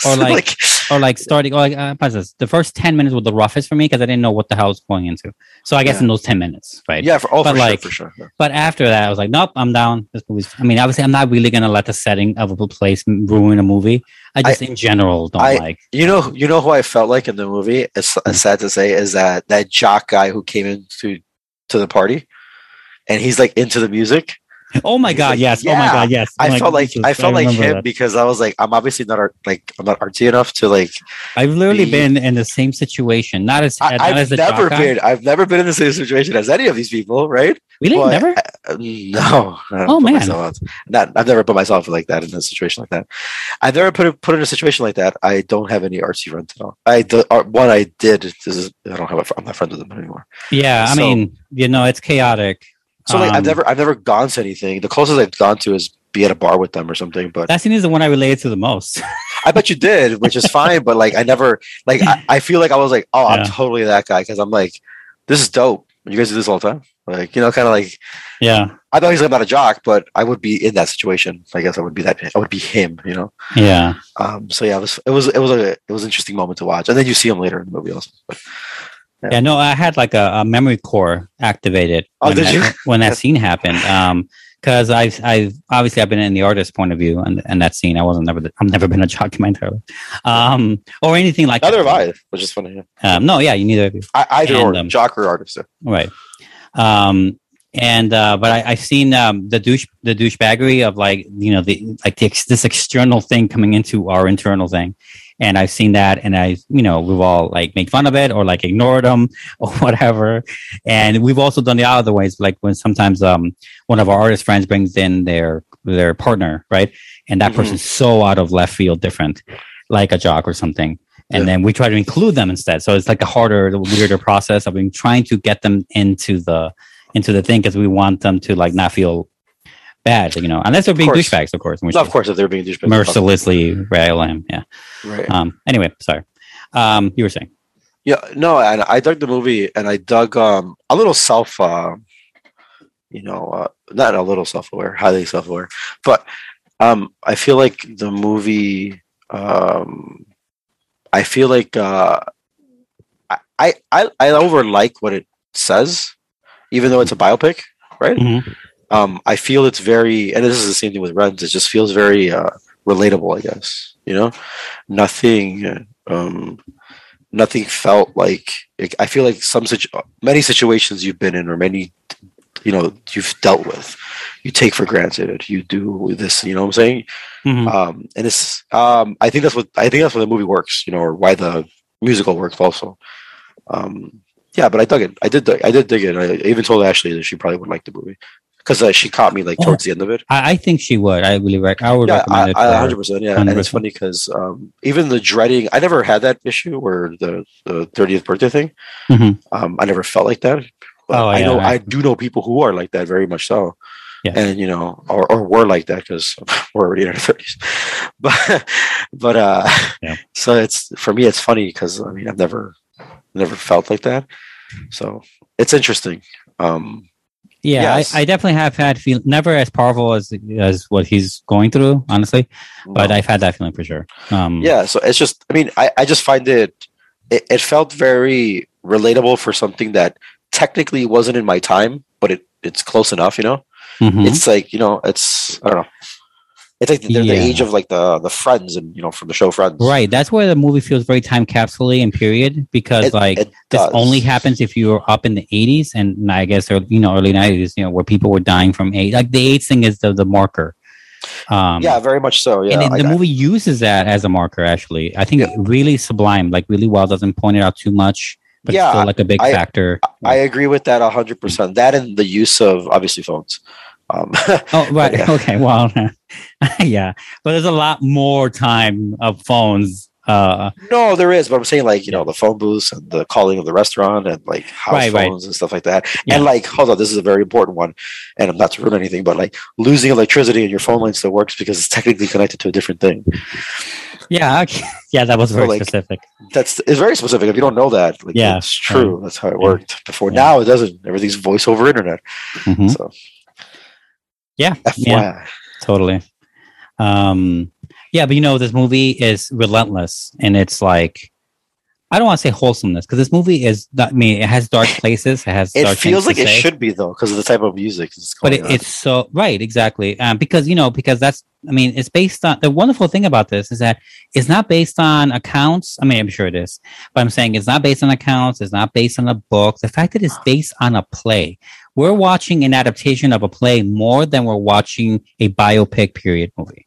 or So, [LAUGHS] like, or like starting or like uh, the first 10 minutes were the roughest for me because i didn't know what the hell I was going into so i guess Yeah. in those 10 minutes right yeah, for, oh, but for like sure, for sure. yeah. but after that i was like nope i'm down this movie's i mean obviously i'm not really gonna let the setting of a place ruin a movie i just in general don't I- like You know, you know who I felt like in the movie. It's, it's sad to say is that that jock guy who came into to the party, and he's like into the music. Oh my god like, yes oh my god yes Oh I my felt like I felt like him that. because I was like, I'm obviously not art, like I'm not artsy enough to like. i've literally be- been in the same situation not as I, not I've as a never guy. been. I've never been in the same situation as any of these people, right? really But- never Uh, no. [LAUGHS] I oh man. Not, I've never put myself like that in a situation like that. I've never put put in a situation like that. I don't have any artsy friends at all. I the uh, one I did. This is I don't have. A, I'm not friends with them anymore. yeah i mean you know it's chaotic So like I've Um, never I've never gone to anything. The closest I've gone to is be at a bar with them or something. But that scene is the one i related to the most [LAUGHS] I bet you did, which is fine. But like I never like I, I feel like I was like, oh, I'm totally that guy because I'm like, this is dope. You guys do this all the time. Like you know, kind of like yeah I know he's not a jock, but I would be in that situation. I guess I would be that. I would be him. You know. yeah Um. So yeah, it was it was it was a it was an interesting moment to watch, and then you see him later in the movie also. But Yeah, no, I had like a, a memory core activated Oh, when, did that, you? [LAUGHS] when that scene happened. Um, because I've, I've obviously I've been in the artist's point of view and, and that scene. I wasn't never, I've never been a [LAUGHS] jock in my entire life, um, or anything like Neither that. have I, which is funny. Um, no, yeah, you neither of you. I, either And, or, um, jock or artist. Right. Um, and uh, but I, I've seen um, the douche the douchebaggery of like you know the like the this external thing coming into our internal thing, and I've seen that, and I you know we've all like made fun of it or like ignored them [LAUGHS] or whatever, and we've also done the other ways like when sometimes um one of our artist friends brings in their their partner right, and that Mhm. person's so out of left field different, like a jock or something. And then we try to include them instead. So it's like a harder, weirder process of being trying to get them into the into the thing because we want them to like not feel bad, you know, unless they're being course. douchebags, of course. which No, of course, if they're being douchebags. mercilessly rail him. Yeah. Right. Um. Anyway, sorry. Um. You were saying. Yeah, no, and I dug the movie, and I dug um a little self, uh, you know, uh, not a little self-aware, highly self-aware, but um, I feel like the movie, um, I feel like uh, I I I I over like what it says, even though it's a biopic, right? Mm-hmm. Um, I feel it's very, and this is the same thing with Rents. It just feels very uh, relatable, I guess. You know, nothing. Um, nothing felt like I feel like some such many situations you've been in or many you know you've dealt with you take for granted you do this you know what I'm saying Mhm. um and it's um I think that's what I think that's why the movie works you know or why the musical works also um yeah but I dug it I did dig- I did dig it I even told Ashley that she probably wouldn't like the movie because uh, she caught me like towards the end of it I, I think she would. I really rec- I would yeah, recommend I, it. I, for her. 100%. Yeah, and it's funny because um, even the dreading, I never had that issue where the the 30th birthday thing. Mhm. Um, I never felt like that. But Oh, I yeah, know I- I do know people who are like that very much so. Yeah. And you know, or, or were like that because [LAUGHS] we're already in our thirties, [LAUGHS] but but uh, Yeah. so it's for me it's funny because I mean I've never never felt like that, so it's interesting. Um, Yeah, Yes. I, I definitely have had feel never as powerful as as what he's going through, honestly. But No. I've had that feeling for sure. Um, yeah so it's just i mean i, I just find it, it it felt very relatable for something that technically wasn't in my time but it it's close enough you know mhm. it's like you know it's i don't know it's like the, the Yeah. age of like the the friends and you know from the show friends Right. That's where the movie feels very time capsule and period because It- like it this does. only happens if you were up in the eighties and I guess or you know early nineties, you know, where people were dying from AIDS. Like the AIDS thing is the the marker. Um yeah very much so yeah and the movie uses that as a marker actually. I think really sublime, like really well, doesn't point it out too much, but Yeah, still like a big I- factor. i agree with that 100% that and the use of obviously phones um [LAUGHS] Oh, right. yeah. Okay. Well, [LAUGHS] yeah, but there's a lot more time of phones. Uh, No, there is, but I'm saying like you know the phone booths and the calling of the restaurant and like house Right, right. phones and stuff like that. Yeah. And like, hold on, this is a very important one, and I'm not to ruin anything, but like losing electricity and your phone line still works because it's technically connected to a different thing. yeah. Okay. [LAUGHS] Yeah, that was So, very like, specific. That's it's very specific. If you don't know that, like, Yeah, it's true. That's how it Yeah. worked before. Now it doesn't. Everything's voice over internet. Mhm. So Yeah. FYI. Yeah. Totally. Um, yeah, but you know, this movie is relentless and it's like, I don't want to say wholesomeness because this movie is, not, I mean, it has dark places. It has It feels like it say. should be though, because of the type of music. It's but it, it's so right exactly um, because you know because that's i mean it's based on the wonderful thing about this is that it's not based on accounts i mean i'm sure it is but i'm saying it's not based on accounts it's not based on a book the fact that it's based on a play we're watching an adaptation of a play more than we're watching a biopic period movie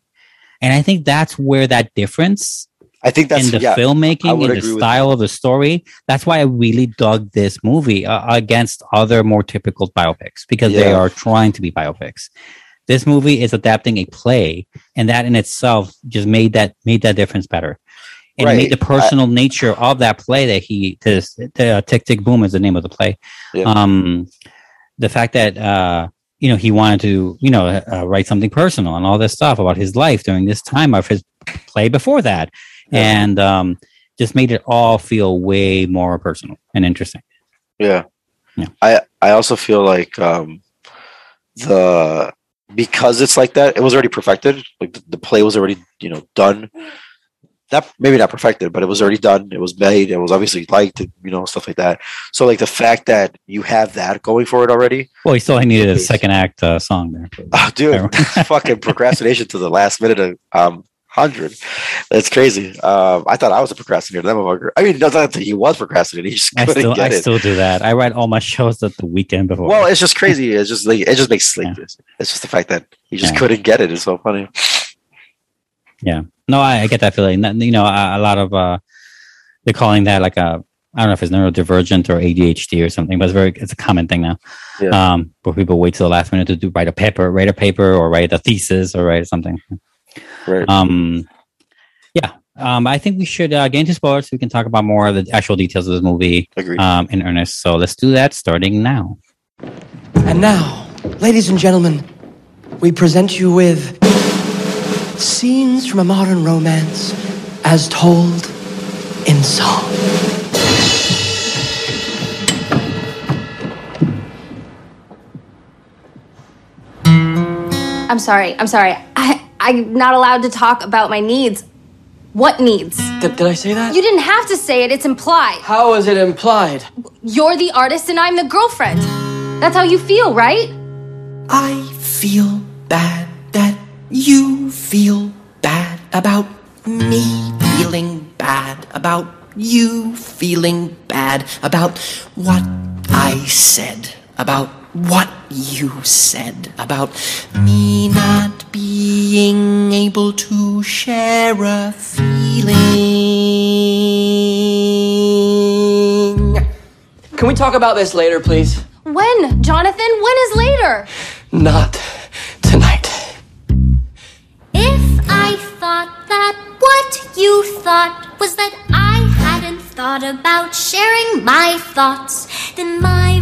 and i think that's where that difference I think that's in the yeah, I filmmaking and the style of the story. That's why I really dug this movie uh, against other more typical biopics because they are trying to be biopics. This movie is adapting a play, and that in itself just made that made that difference better. And it Right. made the personal nature of that play that he this uh, Tick Tick Boom is the name of the play. Yeah. Um, the fact that uh, you know he wanted to you know uh, write something personal and all this stuff about his life during this time of his play before that, Yeah. and um, just made it all feel way more personal and interesting. Yeah. Yeah. I I also feel like um the because it's like that, it was already perfected. Like the, the play was already, you know, done. not maybe not perfected, but it was already done. It was made. It was obviously liked, you know, stuff like that. So like the fact that you have that going for it already, Well, he still needed a second act uh, song there. oh, dude, [LAUGHS] fucking procrastination to the last minute of um hundred. That's crazy. Um, I thought I was a procrastinator. That motherfucker. I mean, not that he was procrastinating. [LAUGHS] He just I couldn't still, I get it. still do that. I write all my shows at the weekend before. Well, it's just crazy. It's just like it just makes [LAUGHS] sleep. It's, it's just the fact that he just Yeah. couldn't get it. It's so funny. Yeah. No, I, I get that feeling. You know, a, a lot of uh, they're calling that like a I don't know if it's neurodivergent or ADHD or something, but it's very it's a common thing now. Yeah. Um, where people wait till the last minute to do write a paper, write a paper, or write a thesis, or write something. Right. Um, yeah. Um, I think we should uh, get into sports. We can talk about more of the actual details of this movie um, in earnest. So let's do that starting now. And now, ladies and gentlemen, we present you with scenes from a modern romance as told in song. I'm sorry. I'm sorry. I, I'm not allowed to talk about my needs. What needs? Did, did I say that? You didn't have to say it. It's implied. How is it implied? You're the artist and I'm the girlfriend. That's how you feel, right? I feel bad that you feel bad about me feeling bad about you feeling bad about what I said about what you said about me not being able to share a feeling. Can we talk about this later, please? When, Jonathan? When is later? Not tonight. If I thought that what you thought was that I hadn't thought about sharing my thoughts, then my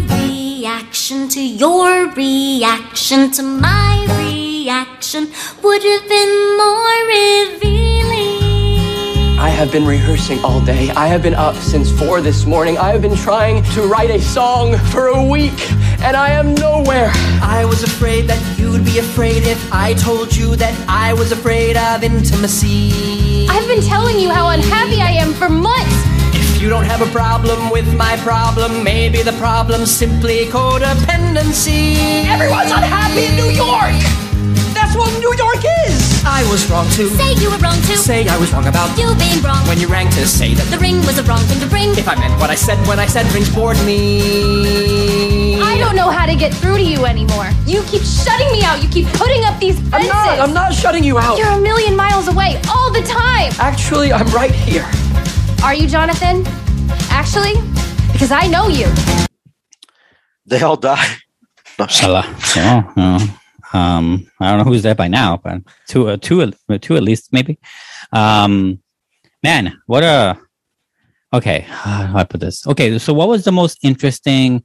reaction to your reaction to my reaction would have been more revealing. I have been rehearsing all day. I have been up since four this morning. I have been trying to write a song for a week, and I am nowhere. I was afraid that you'd be afraid if I told you that I was afraid of intimacy. I've been telling you how unhappy I am for months. You don't have a problem with my problem, maybe the problem's simply codependency. Everyone's unhappy in New York! That's what New York is! I was wrong too. Say you were wrong too. Say I was wrong about You being wrong. when you rang to say that The ring was the wrong thing to bring. if I meant what I said when I said rings bored me. I don't know how to get through to you anymore. You keep shutting me out. You keep putting up these fences. I'm not, I'm not shutting you out. You're a million miles away all the time. Actually, I'm right here. Are you, Jonathan? Actually? Because I know you. They all die. No, I'm just- Hello. Well, well, um, I don't know who's there by now, but two, uh, two, uh, two at least, maybe. Um, man, what a. Okay, how do I put this? Okay, so what was the most interesting,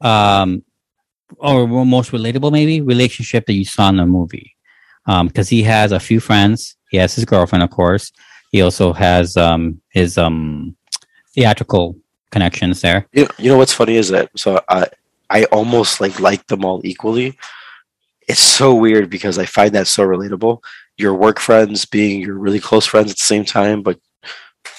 um, or most relatable, maybe relationship that you saw in the movie? Um, because he has a few friends. He has his girlfriend, of course. He also has um his um theatrical connections there. You know, you know what's funny is that so I I almost like like them all equally. It's so weird because I find that so relatable. Your work friends being your really close friends at the same time, but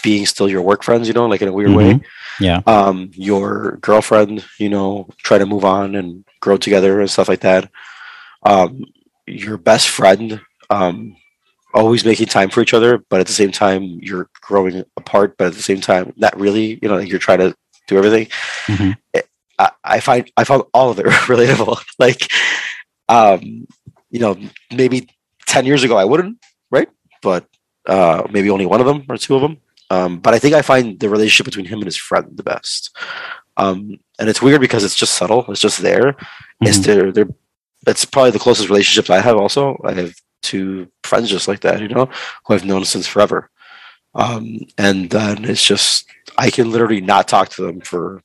being still your work friends, you know, like in a weird way. Mhm. Yeah. Um, your girlfriend, you know, try to move on and grow together and stuff like that. Um, your best friend, um, always making time for each other, but at the same time you're growing apart, but at the same time not really, you know, like you're trying to do everything. Mhm. I, I find I found all of it [LAUGHS] relatable. [LAUGHS] like, um, you know, maybe ten years ago I wouldn't, right? But uh, maybe only one of them or two of them. Um, but I think I find the relationship between him and his friend the best. Um, and it's weird because it's just subtle. It's just there. It's Mhm. there. They're, that's probably the closest relationships I have. Also, I have two friends just like that, you know, who I've known since forever. Um, and then it's just I can literally not talk to them for.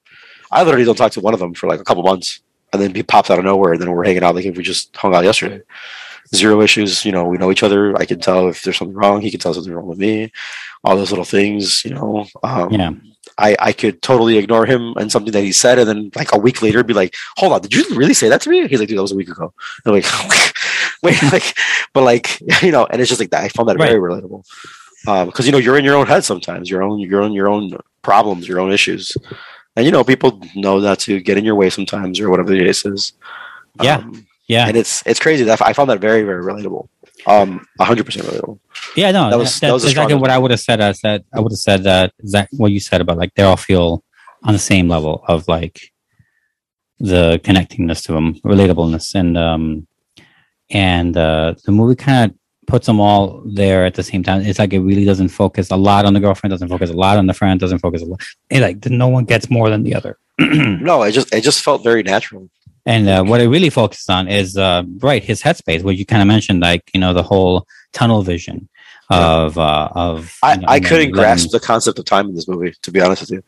I literally don't talk to one of them for like a couple months, and then he pops out of nowhere, and then we're hanging out like if we just hung out yesterday. Zero issues, you know. We know each other. I can tell if there's something wrong. He can tell something wrong with me. All those little things, you know. Um, Yeah. I, I could totally ignore him and something that he said, and then like a week later, be like, "Hold on, did you really say that to me?" He's like, "Dude, that was a week ago." I'm like, [LAUGHS] [LAUGHS] "Wait, like, but like, [LAUGHS] you know," and it's just like that. I found that very relatable. because you know you're in your own head sometimes, your own your own your own problems, your own issues, and you know people know that to get in your way sometimes or whatever the case is. Yeah, Um, yeah, and it's it's crazy that I found that very very relatable. Um, hundred percent relatable. Yeah, no, That was- that, that was exactly what I would have said. I said I would have said that exact what you said about like they all feel on the same level of like the connectingness to them, relatableness, and um and uh the movie kind of puts them all there at the same time. It's like it really doesn't focus a lot on the girlfriend, doesn't focus a lot on the friend, doesn't focus a lot. It, like no one gets more than the other. [CLEARS THROAT] no, it just it just felt very natural. And uh, what it really focused on is uh, right his headspace, what you kind of mentioned, like you know the whole tunnel vision of uh, of. I, you know, I couldn't grasp the concept of time in this movie, to be honest with you.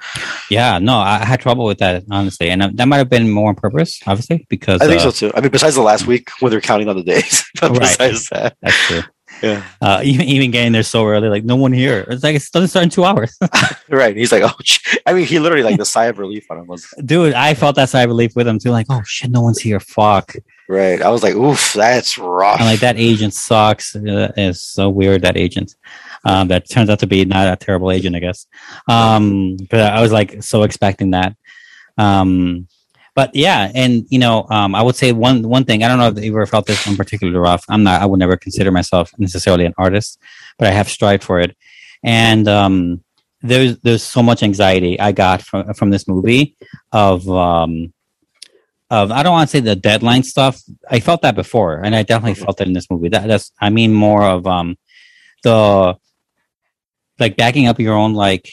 Yeah, no, I had trouble with that honestly, and uh, that might have been more on purpose, obviously, because I think uh, so too. I mean, besides the last week when they're counting on the days, [LAUGHS] but Right. besides that, That's true. yeah, Uh, even even getting there so early, like no one here. It's like it doesn't start in two hours, [LAUGHS] [LAUGHS] right. He's like, oh, sh-" I mean, he literally like the sigh of relief on him was dude. I felt that sigh of relief with him too. Like, oh shit, no one's here. Fuck. Right. I was like, oof, that's rough. And like that agent sucks. Uh, it's so weird that agent. Um, that turns out to be not a terrible agent, I guess. Um, but I was like so expecting that. Um, but yeah, and you know, um, I would say one one thing. I don't know if you ever felt this one particularly rough. I'm not. I would never consider myself necessarily an artist, but I have strived for it. And um, there's there's so much anxiety I got from from this movie of um, of I don't want to say the deadline stuff. I felt that before, and I definitely felt it in this movie. That, that's I mean more of um the like backing up your own like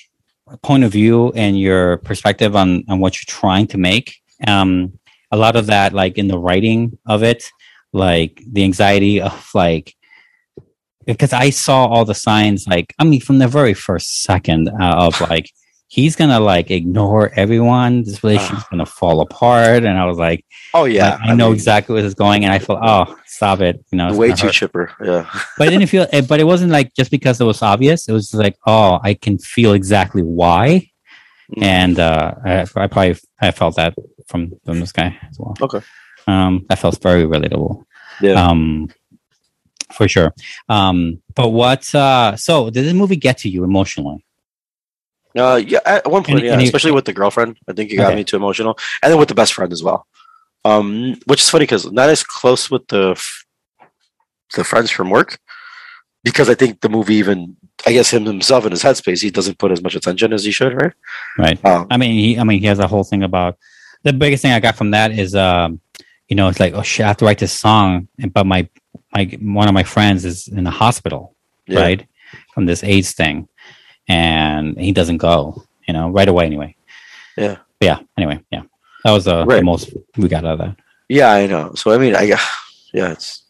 point of view and your perspective on on what you're trying to make. Um, a lot of that, like in the writing of it, like the anxiety [LAUGHS] of like because I saw all the signs, like I mean, from the very first second uh, of like he's gonna like ignore everyone. This relationship's gonna fall apart, and I was like, oh yeah, like, I, know exactly where this is going, and I felt, oh, stop it, you know, way too hurt. chipper. Yeah, [LAUGHS] but it didn't feel, eh, but it wasn't like just because it was obvious. It was like, oh, I can feel exactly why, Mm. and uh, I, I probably I felt that from from this guy as well. Okay, um, that felt very relatable. Yeah. Um, for sure. Um, but what? Uh, so did this movie get to you emotionally? Uh, yeah, at one point, yeah, any- especially with the girlfriend. I think it got Okay. me too emotional, and then with the best friend as well. Um, which is funny because not as close with the f- the friends from work, because I think the movie even, I guess him himself in his headspace, he doesn't put as much attention as he should, right? Right. Um, I mean, he, I mean, he has a whole thing about the biggest thing I got from that is, um, you know, it's like, oh shit, I have to write this song, and but my my one of my friends is in the hospital, Yeah. right, from this AIDS thing, and he doesn't go, you know, right away anyway. Yeah. But yeah. Anyway, yeah, that was uh, the most we got out of that. Yeah, I know. So I mean, I [SIGHS] yeah, it's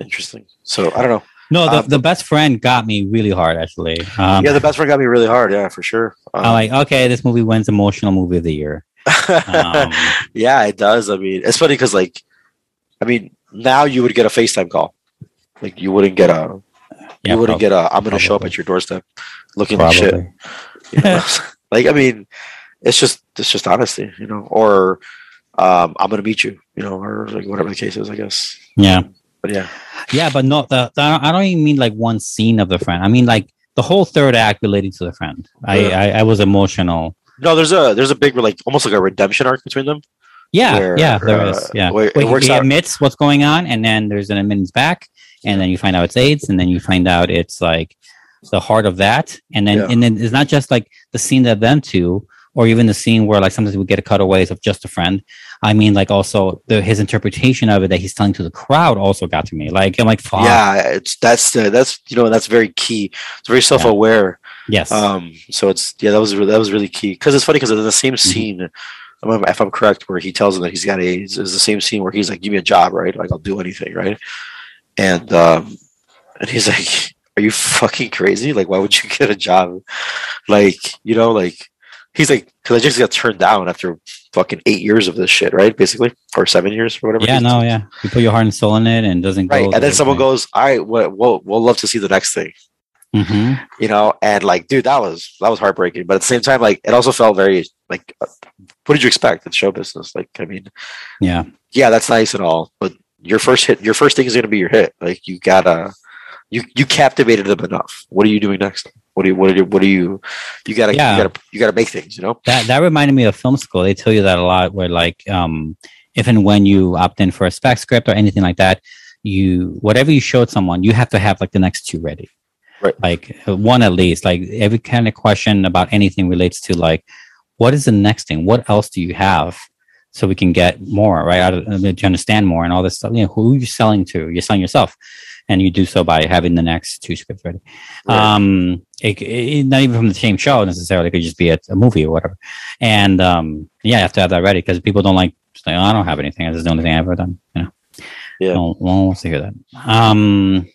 interesting. So I don't know. No, the, Um, the best friend got me really hard actually. Um, yeah, the best friend got me really hard. Yeah, for sure. Um, I'm like, okay, this movie wins emotional movie of the year. [LAUGHS] Yeah, it does. I mean, it's funny because like, I mean, now you would get a FaceTime call. Like you wouldn't get a, Yeah, you wouldn't prob- get a. I'm going to show up at your doorstep, looking like shit. [LAUGHS] You know? [LAUGHS] like I mean, it's just it's just honesty, you know. Or um, I'm going to meet you, you know, or like whatever the case is, I guess. yeah. But yeah, Yeah, but no, the, the I don't even mean like one scene of the friend. I mean like the whole third act relating to the friend. I, Yeah. I I was emotional. no, there's a there's a big like almost like a redemption arc between them. Yeah, Where, yeah, there uh, is. Yeah, where Where he- works he out- admits what's going on, and then there's an admittance back, and then you find out it's AIDS, and then you find out it's like the heart of that, and then Yeah. and then it's not just like the scene that them two, or even the scene where like sometimes we get a cutaways of just a friend. I mean, like also the his interpretation of it that he's telling to the crowd also got to me. Like I'm like, fuck. Yeah, it's that's the that's you know that's very key. It's very self aware. yes, Um, so it's yeah, that was re- that was really key because it's funny because in the same Mm-hmm. scene, if I'm correct, where he tells him that he's got AIDS, is the same scene where he's like, "Give me a job, right? Like I'll do anything, right?" And um, and he's like, "Are you fucking crazy? Like, why would you [LAUGHS] get a job? Like, you know, like." He's like, because I just got turned down after fucking eight years of this shit, right? Basically, or seven years, or whatever. yeah, no, yeah. You put your heart and soul in it, and it doesn't right. go. And then someone goes, "All right, we'll, we'll we'll love to see the next thing." hmm you know and like dude that was that was heartbreaking but at the same time like it also felt very like uh, what did you expect in show business like i mean Yeah, yeah that's nice and all but your first hit your first thing is going to be your hit like you gotta you you captivated them enough. What are you doing next? What do you what are you what are you you gotta Yeah. you gotta you gotta make things, you know? That that reminded me of film school. They tell you that a lot. Where like, um, if and when you opt in for a spec script or anything like that, you whatever you showed someone, you have to have like the next two ready. Right. Like one at least. Like every kind of question about anything relates to like, what is the next thing? What else do you have? So we can get more right out of uh, to understand more and all this stuff. You know, who are you selling to? You're selling yourself, and you do so by having the next two scripts ready. Um, it, it, not even from the same show necessarily. It could just be a, a movie or whatever. And um, yeah, you have to have that ready because people don't like. Like, oh, I don't have anything. This is the only thing I've ever done. You know. Yeah. No one wants to hear that. Um.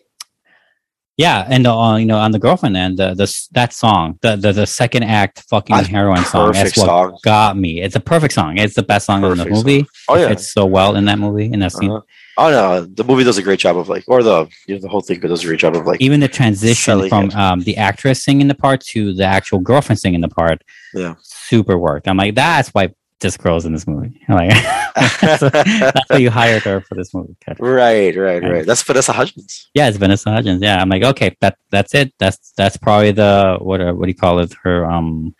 Yeah, and uh, you know, on the girlfriend end, the, the that song, the, the the second act fucking That's heroine song, that's what song. got me. It's a perfect song. It's the best song in the movie. song. Oh, yeah. it's so well in that movie in that scene. Uh-huh. Oh no, the movie does a great job of like, or the you know the whole thing does a great job of like, Even the transition from um, the actress singing the part to the actual girlfriend singing the part, yeah, super worked. I'm like, that's why this girl's in this movie. I'm [LAUGHS] like, [LAUGHS] that's, that's why you hired her for this movie. Right, right, right. That's Vanessa Hudgens. Yeah, it's Vanessa Hudgens. Yeah, I'm like, okay, that that's it. That's that's probably the what uh, what do you call it? Her um,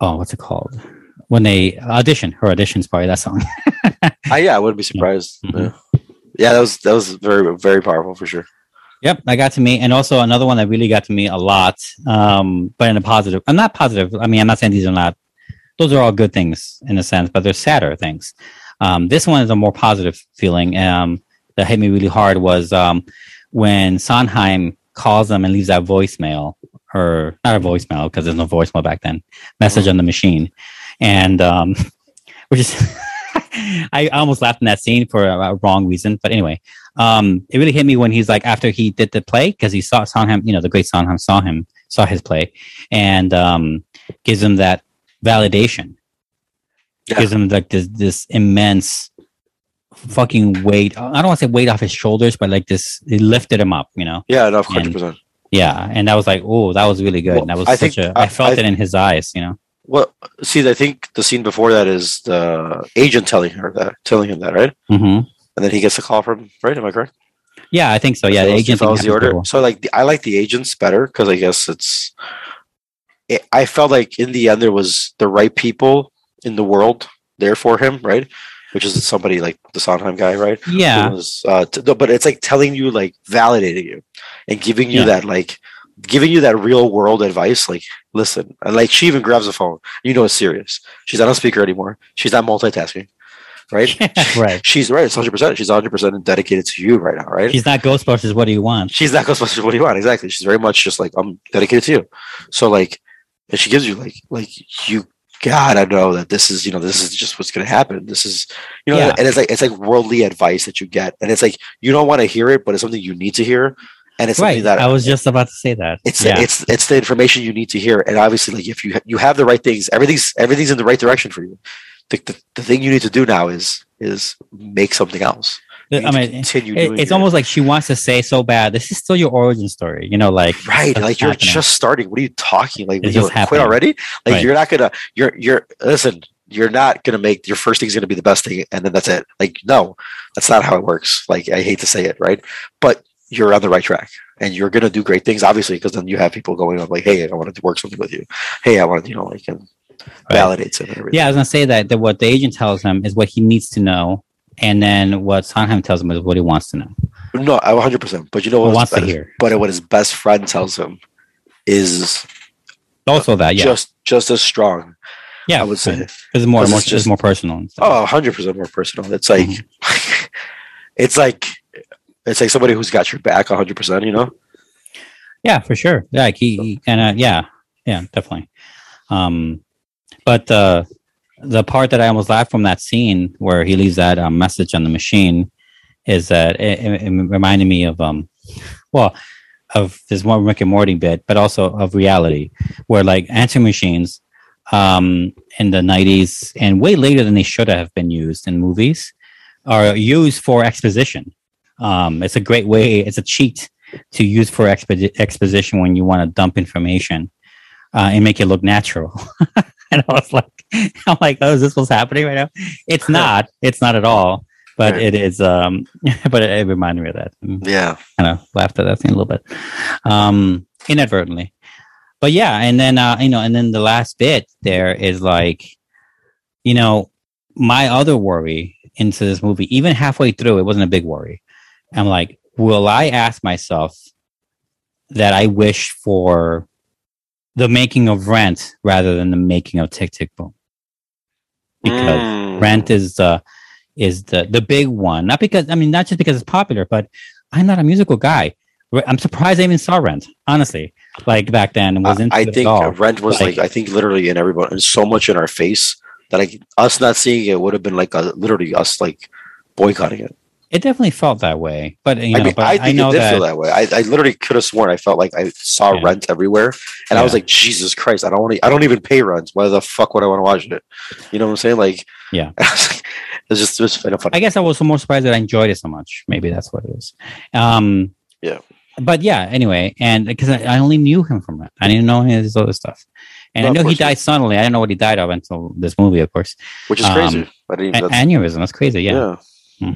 oh, what's it called? When they audition, her audition's probably that song. [LAUGHS] Ah, yeah, I wouldn't be surprised. Mm-hmm. Yeah. yeah, that was that was very very powerful for sure. Yep, that got to me, and also another one that really got to me a lot, um, but in a positive. I'm not positive. I mean, I'm not saying these are not. Those are all good things in a sense, but they're sadder things. Um, this one is a more positive feeling. Um, that hit me really hard was um, when Sondheim calls them and leaves that voicemail, or not a voicemail because there's no voicemail back then. Message on the machine, and um, [LAUGHS] which is [LAUGHS] I almost laughed in that scene for a, wrong reason, but anyway, um, it really hit me when he's like after he did the play because he saw Sondheim, you know, the great Sondheim saw him, saw his play, and um, gives him that validation. Gives him like this this immense fucking weight. I don't want to say weight off his shoulders, but like this, it lifted him up, you know. Yeah, no, And- hundred percent. Yeah, and that was like, oh, that was really good. and that was I such think- a. I I- felt I- it in his eyes, you know. Well, see, I think the scene before that is the agent telling her that, telling him that, right? hmm And then he gets a call from, right? Am I correct? Yeah, I think so. Yeah, the agent follows the order. cool. So like, the, I like the agents better because I guess it's. It, I felt like in the end there was the right people in the world there for him, right? Which is somebody like the Sondheim guy, right? Yeah. Was, uh, t- but it's like telling you, like validating you, and giving you Yeah. that like giving you that real world advice like listen and like she even grabs the phone you know it's serious she's not on speaker anymore she's not multitasking right [LAUGHS] right. she's right it's 100% she's 100% dedicated to you right now right She's not Ghostbusters. What do you want? she's not ghostbusters what do you want exactly she's very much just like i'm dedicated to you so like and she gives you like like you gotta know that this is you know this is just what's gonna happen this is you know Yeah. and it's like it's like worldly advice that you get and it's like you don't want to hear it but it's something you need to hear and it's something Right. that I was just about to say that. it's yeah. it's it's the information you need to hear and obviously like if you you have the right things everything's everything's in the right direction for you the, the, the thing you need to do now is is make something else I mean, continue it- doing it's your- almost like she wants to say so bad. This is still your origin story, you know, like right like you're happening. just starting what are you talking like you quit happening. already like Right. you're not gonna you're you're listen you're not gonna make your first thing's gonna be the best thing and then that's it like no that's not how it works like i hate to say it right but you're on the right track and you're gonna do great things obviously because then you have people going on like hey i want to work something with you hey i want to you know like and validates it and Yeah, I was gonna say that, that what the agent tells him is what he needs to know, and then what Sondheim tells him is what he wants to know. No, I 100%. But you know what? wants to hear. But what his best friend tells him is Also, that yeah, just just as strong. yeah, I would say. it's more, more it's just- more personal. Oh, 100% more personal. It's like Mm-hmm. [LAUGHS] it's like it's like somebody who's got your back 100%, you know? Yeah, for sure. Yeah, like he, he and uh, yeah, yeah, definitely. Um, but uh, the part that I almost laughed from that scene where he leaves that um, message on the machine is that it, it, it reminded me of um, well, of this one Rick and Morty bit, but also of reality, where like answering machines um, in the '90s and way later than they should have been used in movies are used for exposition. Um, it's a great way. It's a cheat to use for expo- exposition when you want to dump information uh, and make it look natural. [LAUGHS] [LAUGHS] and I was like, [LAUGHS] I'm like, oh, is this what's happening right now? It's not. It's not at all. but Right. it is. Um, [LAUGHS] but it, it reminded me of that. Mm. Yeah. kind of laughed at that thing a little bit, um, inadvertently. But yeah, and then uh, you know, and then the last bit there is like, you know, my other worry into this movie, even halfway through, it wasn't a big worry. I'm like, will I ask myself that I wish for the making of Rent rather than the making of Tick Tick Boom? Because Mm. Rent is the is the the big one. Not because I mean, not just because it's popular, but I'm not a musical guy. I'm surprised I even saw Rent. Honestly, like back then, was I it think. Rent was like, I think literally in everyone and so much in our face that like us not seeing it would have been like a, literally us like boycotting it. It definitely felt that way. But you know, I mean, but I I, know it did that, feel that way. I, I literally could have sworn I felt like I saw Rent everywhere, and I was like, Jesus Christ, I don't want to. I don't even pay rent. Why the fuck would I want to watch it? You know what I'm saying? Like, yeah. [LAUGHS] it's just it was kind of funny. I guess I was more surprised that I enjoyed it so much. Maybe that's what it is. Um, yeah. But yeah, anyway, and because I, I only knew him from Rent, I didn't know his other stuff, and No, I know he died suddenly. I didn't know what he died of until this movie, of course. Which is Um, crazy. I didn't even. aneurysm. That's crazy. Yeah. Hmm.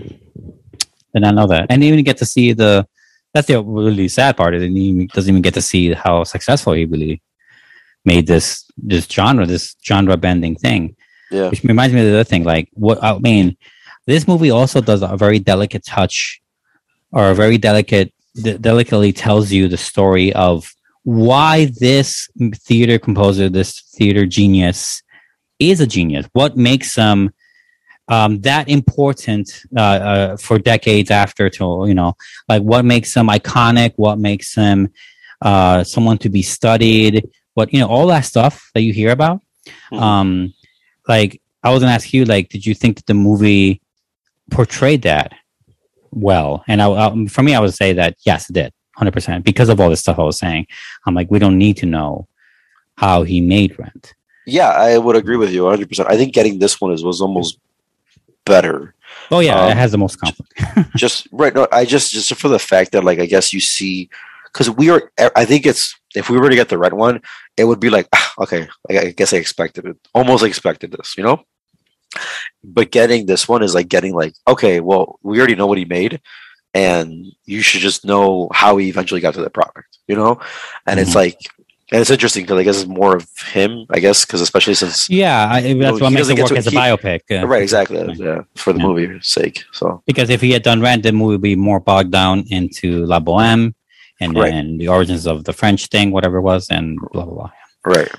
Did not know that. And even get to see the. That's the really sad part. Is he even- doesn't even get to see how successful he really made this this genre, this genre bending thing. Yeah. Which reminds me of the other thing. Like what I mean, this movie also does a very delicate touch, or a very delicate, de- delicately tells you the story of why this theater composer, this theater genius, is a genius. What makes them um, that important uh, uh, for decades after to you know like what makes them iconic what makes them uh, someone to be studied what you know all that stuff that you hear about. Um like i was gonna ask you like did you think that the movie portrayed that well? And I, I for me i would say that yes it did 100% because of all the stuff i was saying. I'm like we don't need to know how he made rent. Yeah, I would agree with you 100. percent. I think getting this one is was almost better. oh yeah Um, it has the most conflict [LAUGHS] just right. No, I just just for the fact that like I guess you see because we are. I think it's if we were to get the red one, it would be like ah, okay. I, I guess I expected it. Almost expected this, you know. But getting this one is like getting like okay. Well, we already know what he made, and you should just know how he eventually got to that product, you know. And it's Mhm. like. And it's interesting because I guess it's more of him, I guess, because especially since yeah I, know, that's what he makes doesn't it work to- as a he- biopic uh, right, exactly, yeah, for the movie's sake. So Because if he had done Rent, the movie would be more bogged down into La Boheme and Right. then the origins of the French thing, whatever it was, and blah blah blah. right,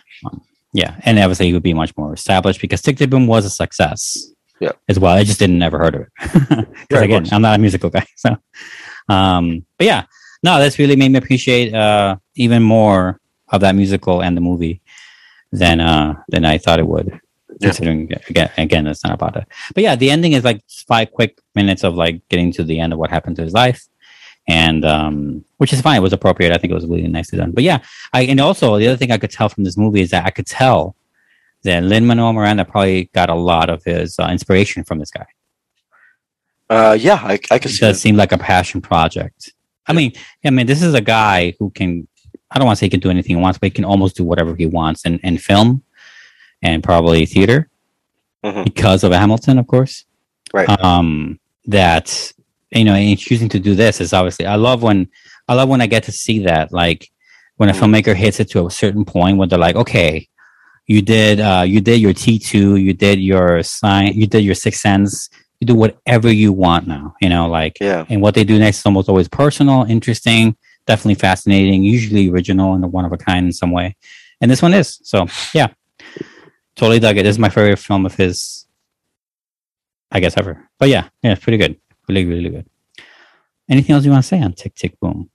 Yeah, and obviously he would be much more established because Tick Tick Boom was a success. Yeah. as well. I just didn't ever heard of it [LAUGHS] because Yeah, again. I'm not a musical guy. [LAUGHS] So, um, but yeah, no, that's really made me appreciate uh even more of that musical and the movie than uh than I thought it would. Considering again, again, it's not about it. But yeah, the ending is like five quick minutes of like getting to the end of what happened to his life, and um, which is fine. It was appropriate. I think it was really nicely done. But yeah, I and also the other thing I could tell from this movie is that I could tell that Lin Manuel Miranda probably got a lot of his uh, inspiration from this guy. uh, yeah, I, I can It see does seem like a passion project. I mean, I mean, this is a guy who can. I don't want to say he can do anything he wants, but he can almost do whatever he wants and, in film and probably theater Mhm. because of Hamilton, of course. Right. Um, that you know, and choosing to do this is obviously. I love when I love when I get to see that, like when a Mm-hmm. filmmaker hits it to a certain point where they're like, okay, you did, uh, you did your T two, you did your sign, you did your Sixth Sense. You do whatever you want now, you know, like, Yeah. and what they do next is almost always personal, interesting, definitely fascinating, usually original and one of a kind in some way. And this one is. So, yeah, totally dug it. This is my favorite film of his, I guess, ever. But yeah, yeah, it's pretty good. Really, really good. Anything else you want to say on Tick Tick Boom?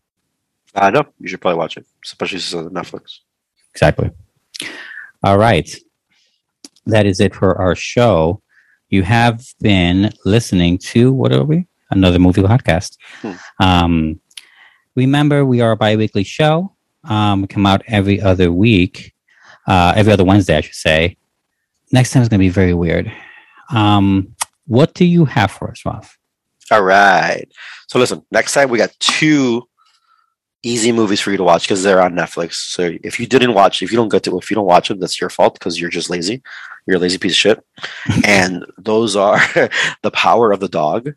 I know you should probably watch it, especially since it's on Netflix. Exactly. All right. That is it for our show. You have been listening to what are we? Another movie podcast. Hmm. Um, remember, we are a bi-weekly show. Um, we come out every other week, uh, every other Wednesday, I should say. Next time is going to be very weird. Um, what do you have for us, Ralph? All right. So listen, next time we got two easy movies for you to watch because they're on Netflix. So if you didn't watch, if you don't get to, if you don't watch them, that's your fault because you're just lazy. You're a lazy piece of shit. [LAUGHS] and those are [LAUGHS] The Power of the Dog,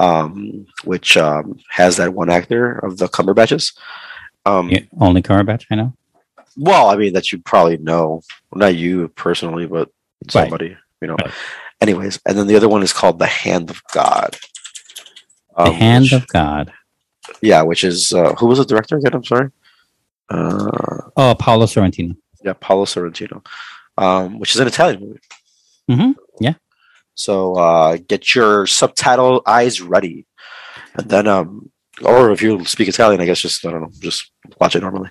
um, which um, has that one actor of the Cumberbatches. Um, Yeah, only Cumberbatch, I know. Well, I mean that you probably know, not you personally, but Right. somebody, you know. Anyways, and then the other one is called The Hand of God. The Um, Hand which- of God. yeah, which is uh, who was the director again? I'm sorry. Uh, Oh, Paolo Sorrentino. yeah, Paolo Sorrentino, um, which is an Italian movie. hmm Yeah. So uh, get your subtitle eyes ready, and then um, or if you speak Italian, I guess just I don't know, just watch it normally.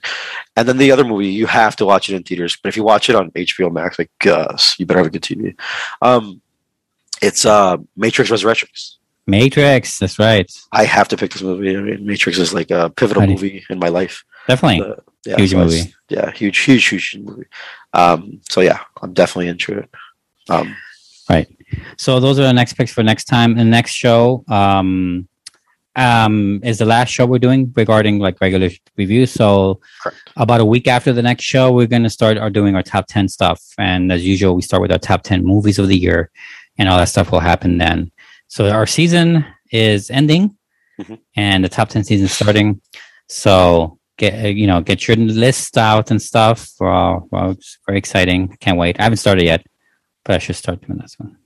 And then the other movie, you have to watch it in theaters. But if you watch it on HBO Max, like Gus, you better have a good TV. Um, it's uh, Matrix Resurrections. Matrix. That's right. I have to pick this movie. I mean, Matrix is like a pivotal movie in my life. Definitely. Uh, yeah, Huge so movie. Yeah, huge, huge, huge movie. Um, so yeah, I'm definitely into it. Um, Right. So those are the next picks for next time. The next show um, um, is the last show we're doing regarding like regular reviews. So about a week after the next show, we're going to start our doing our top 10 stuff. And as usual, we start with our top 10 movies of the year and all that stuff will happen then. So our season is ending and the top 10 season is starting. So get, you know, get your list out and stuff. Well, well, it's very exciting. Can't wait. I haven't started yet but I should start doing this one.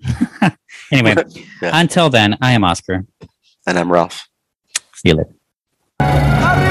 [LAUGHS] anyway, [LAUGHS] until then, I am Oscar. And I'm Ralph. See you later.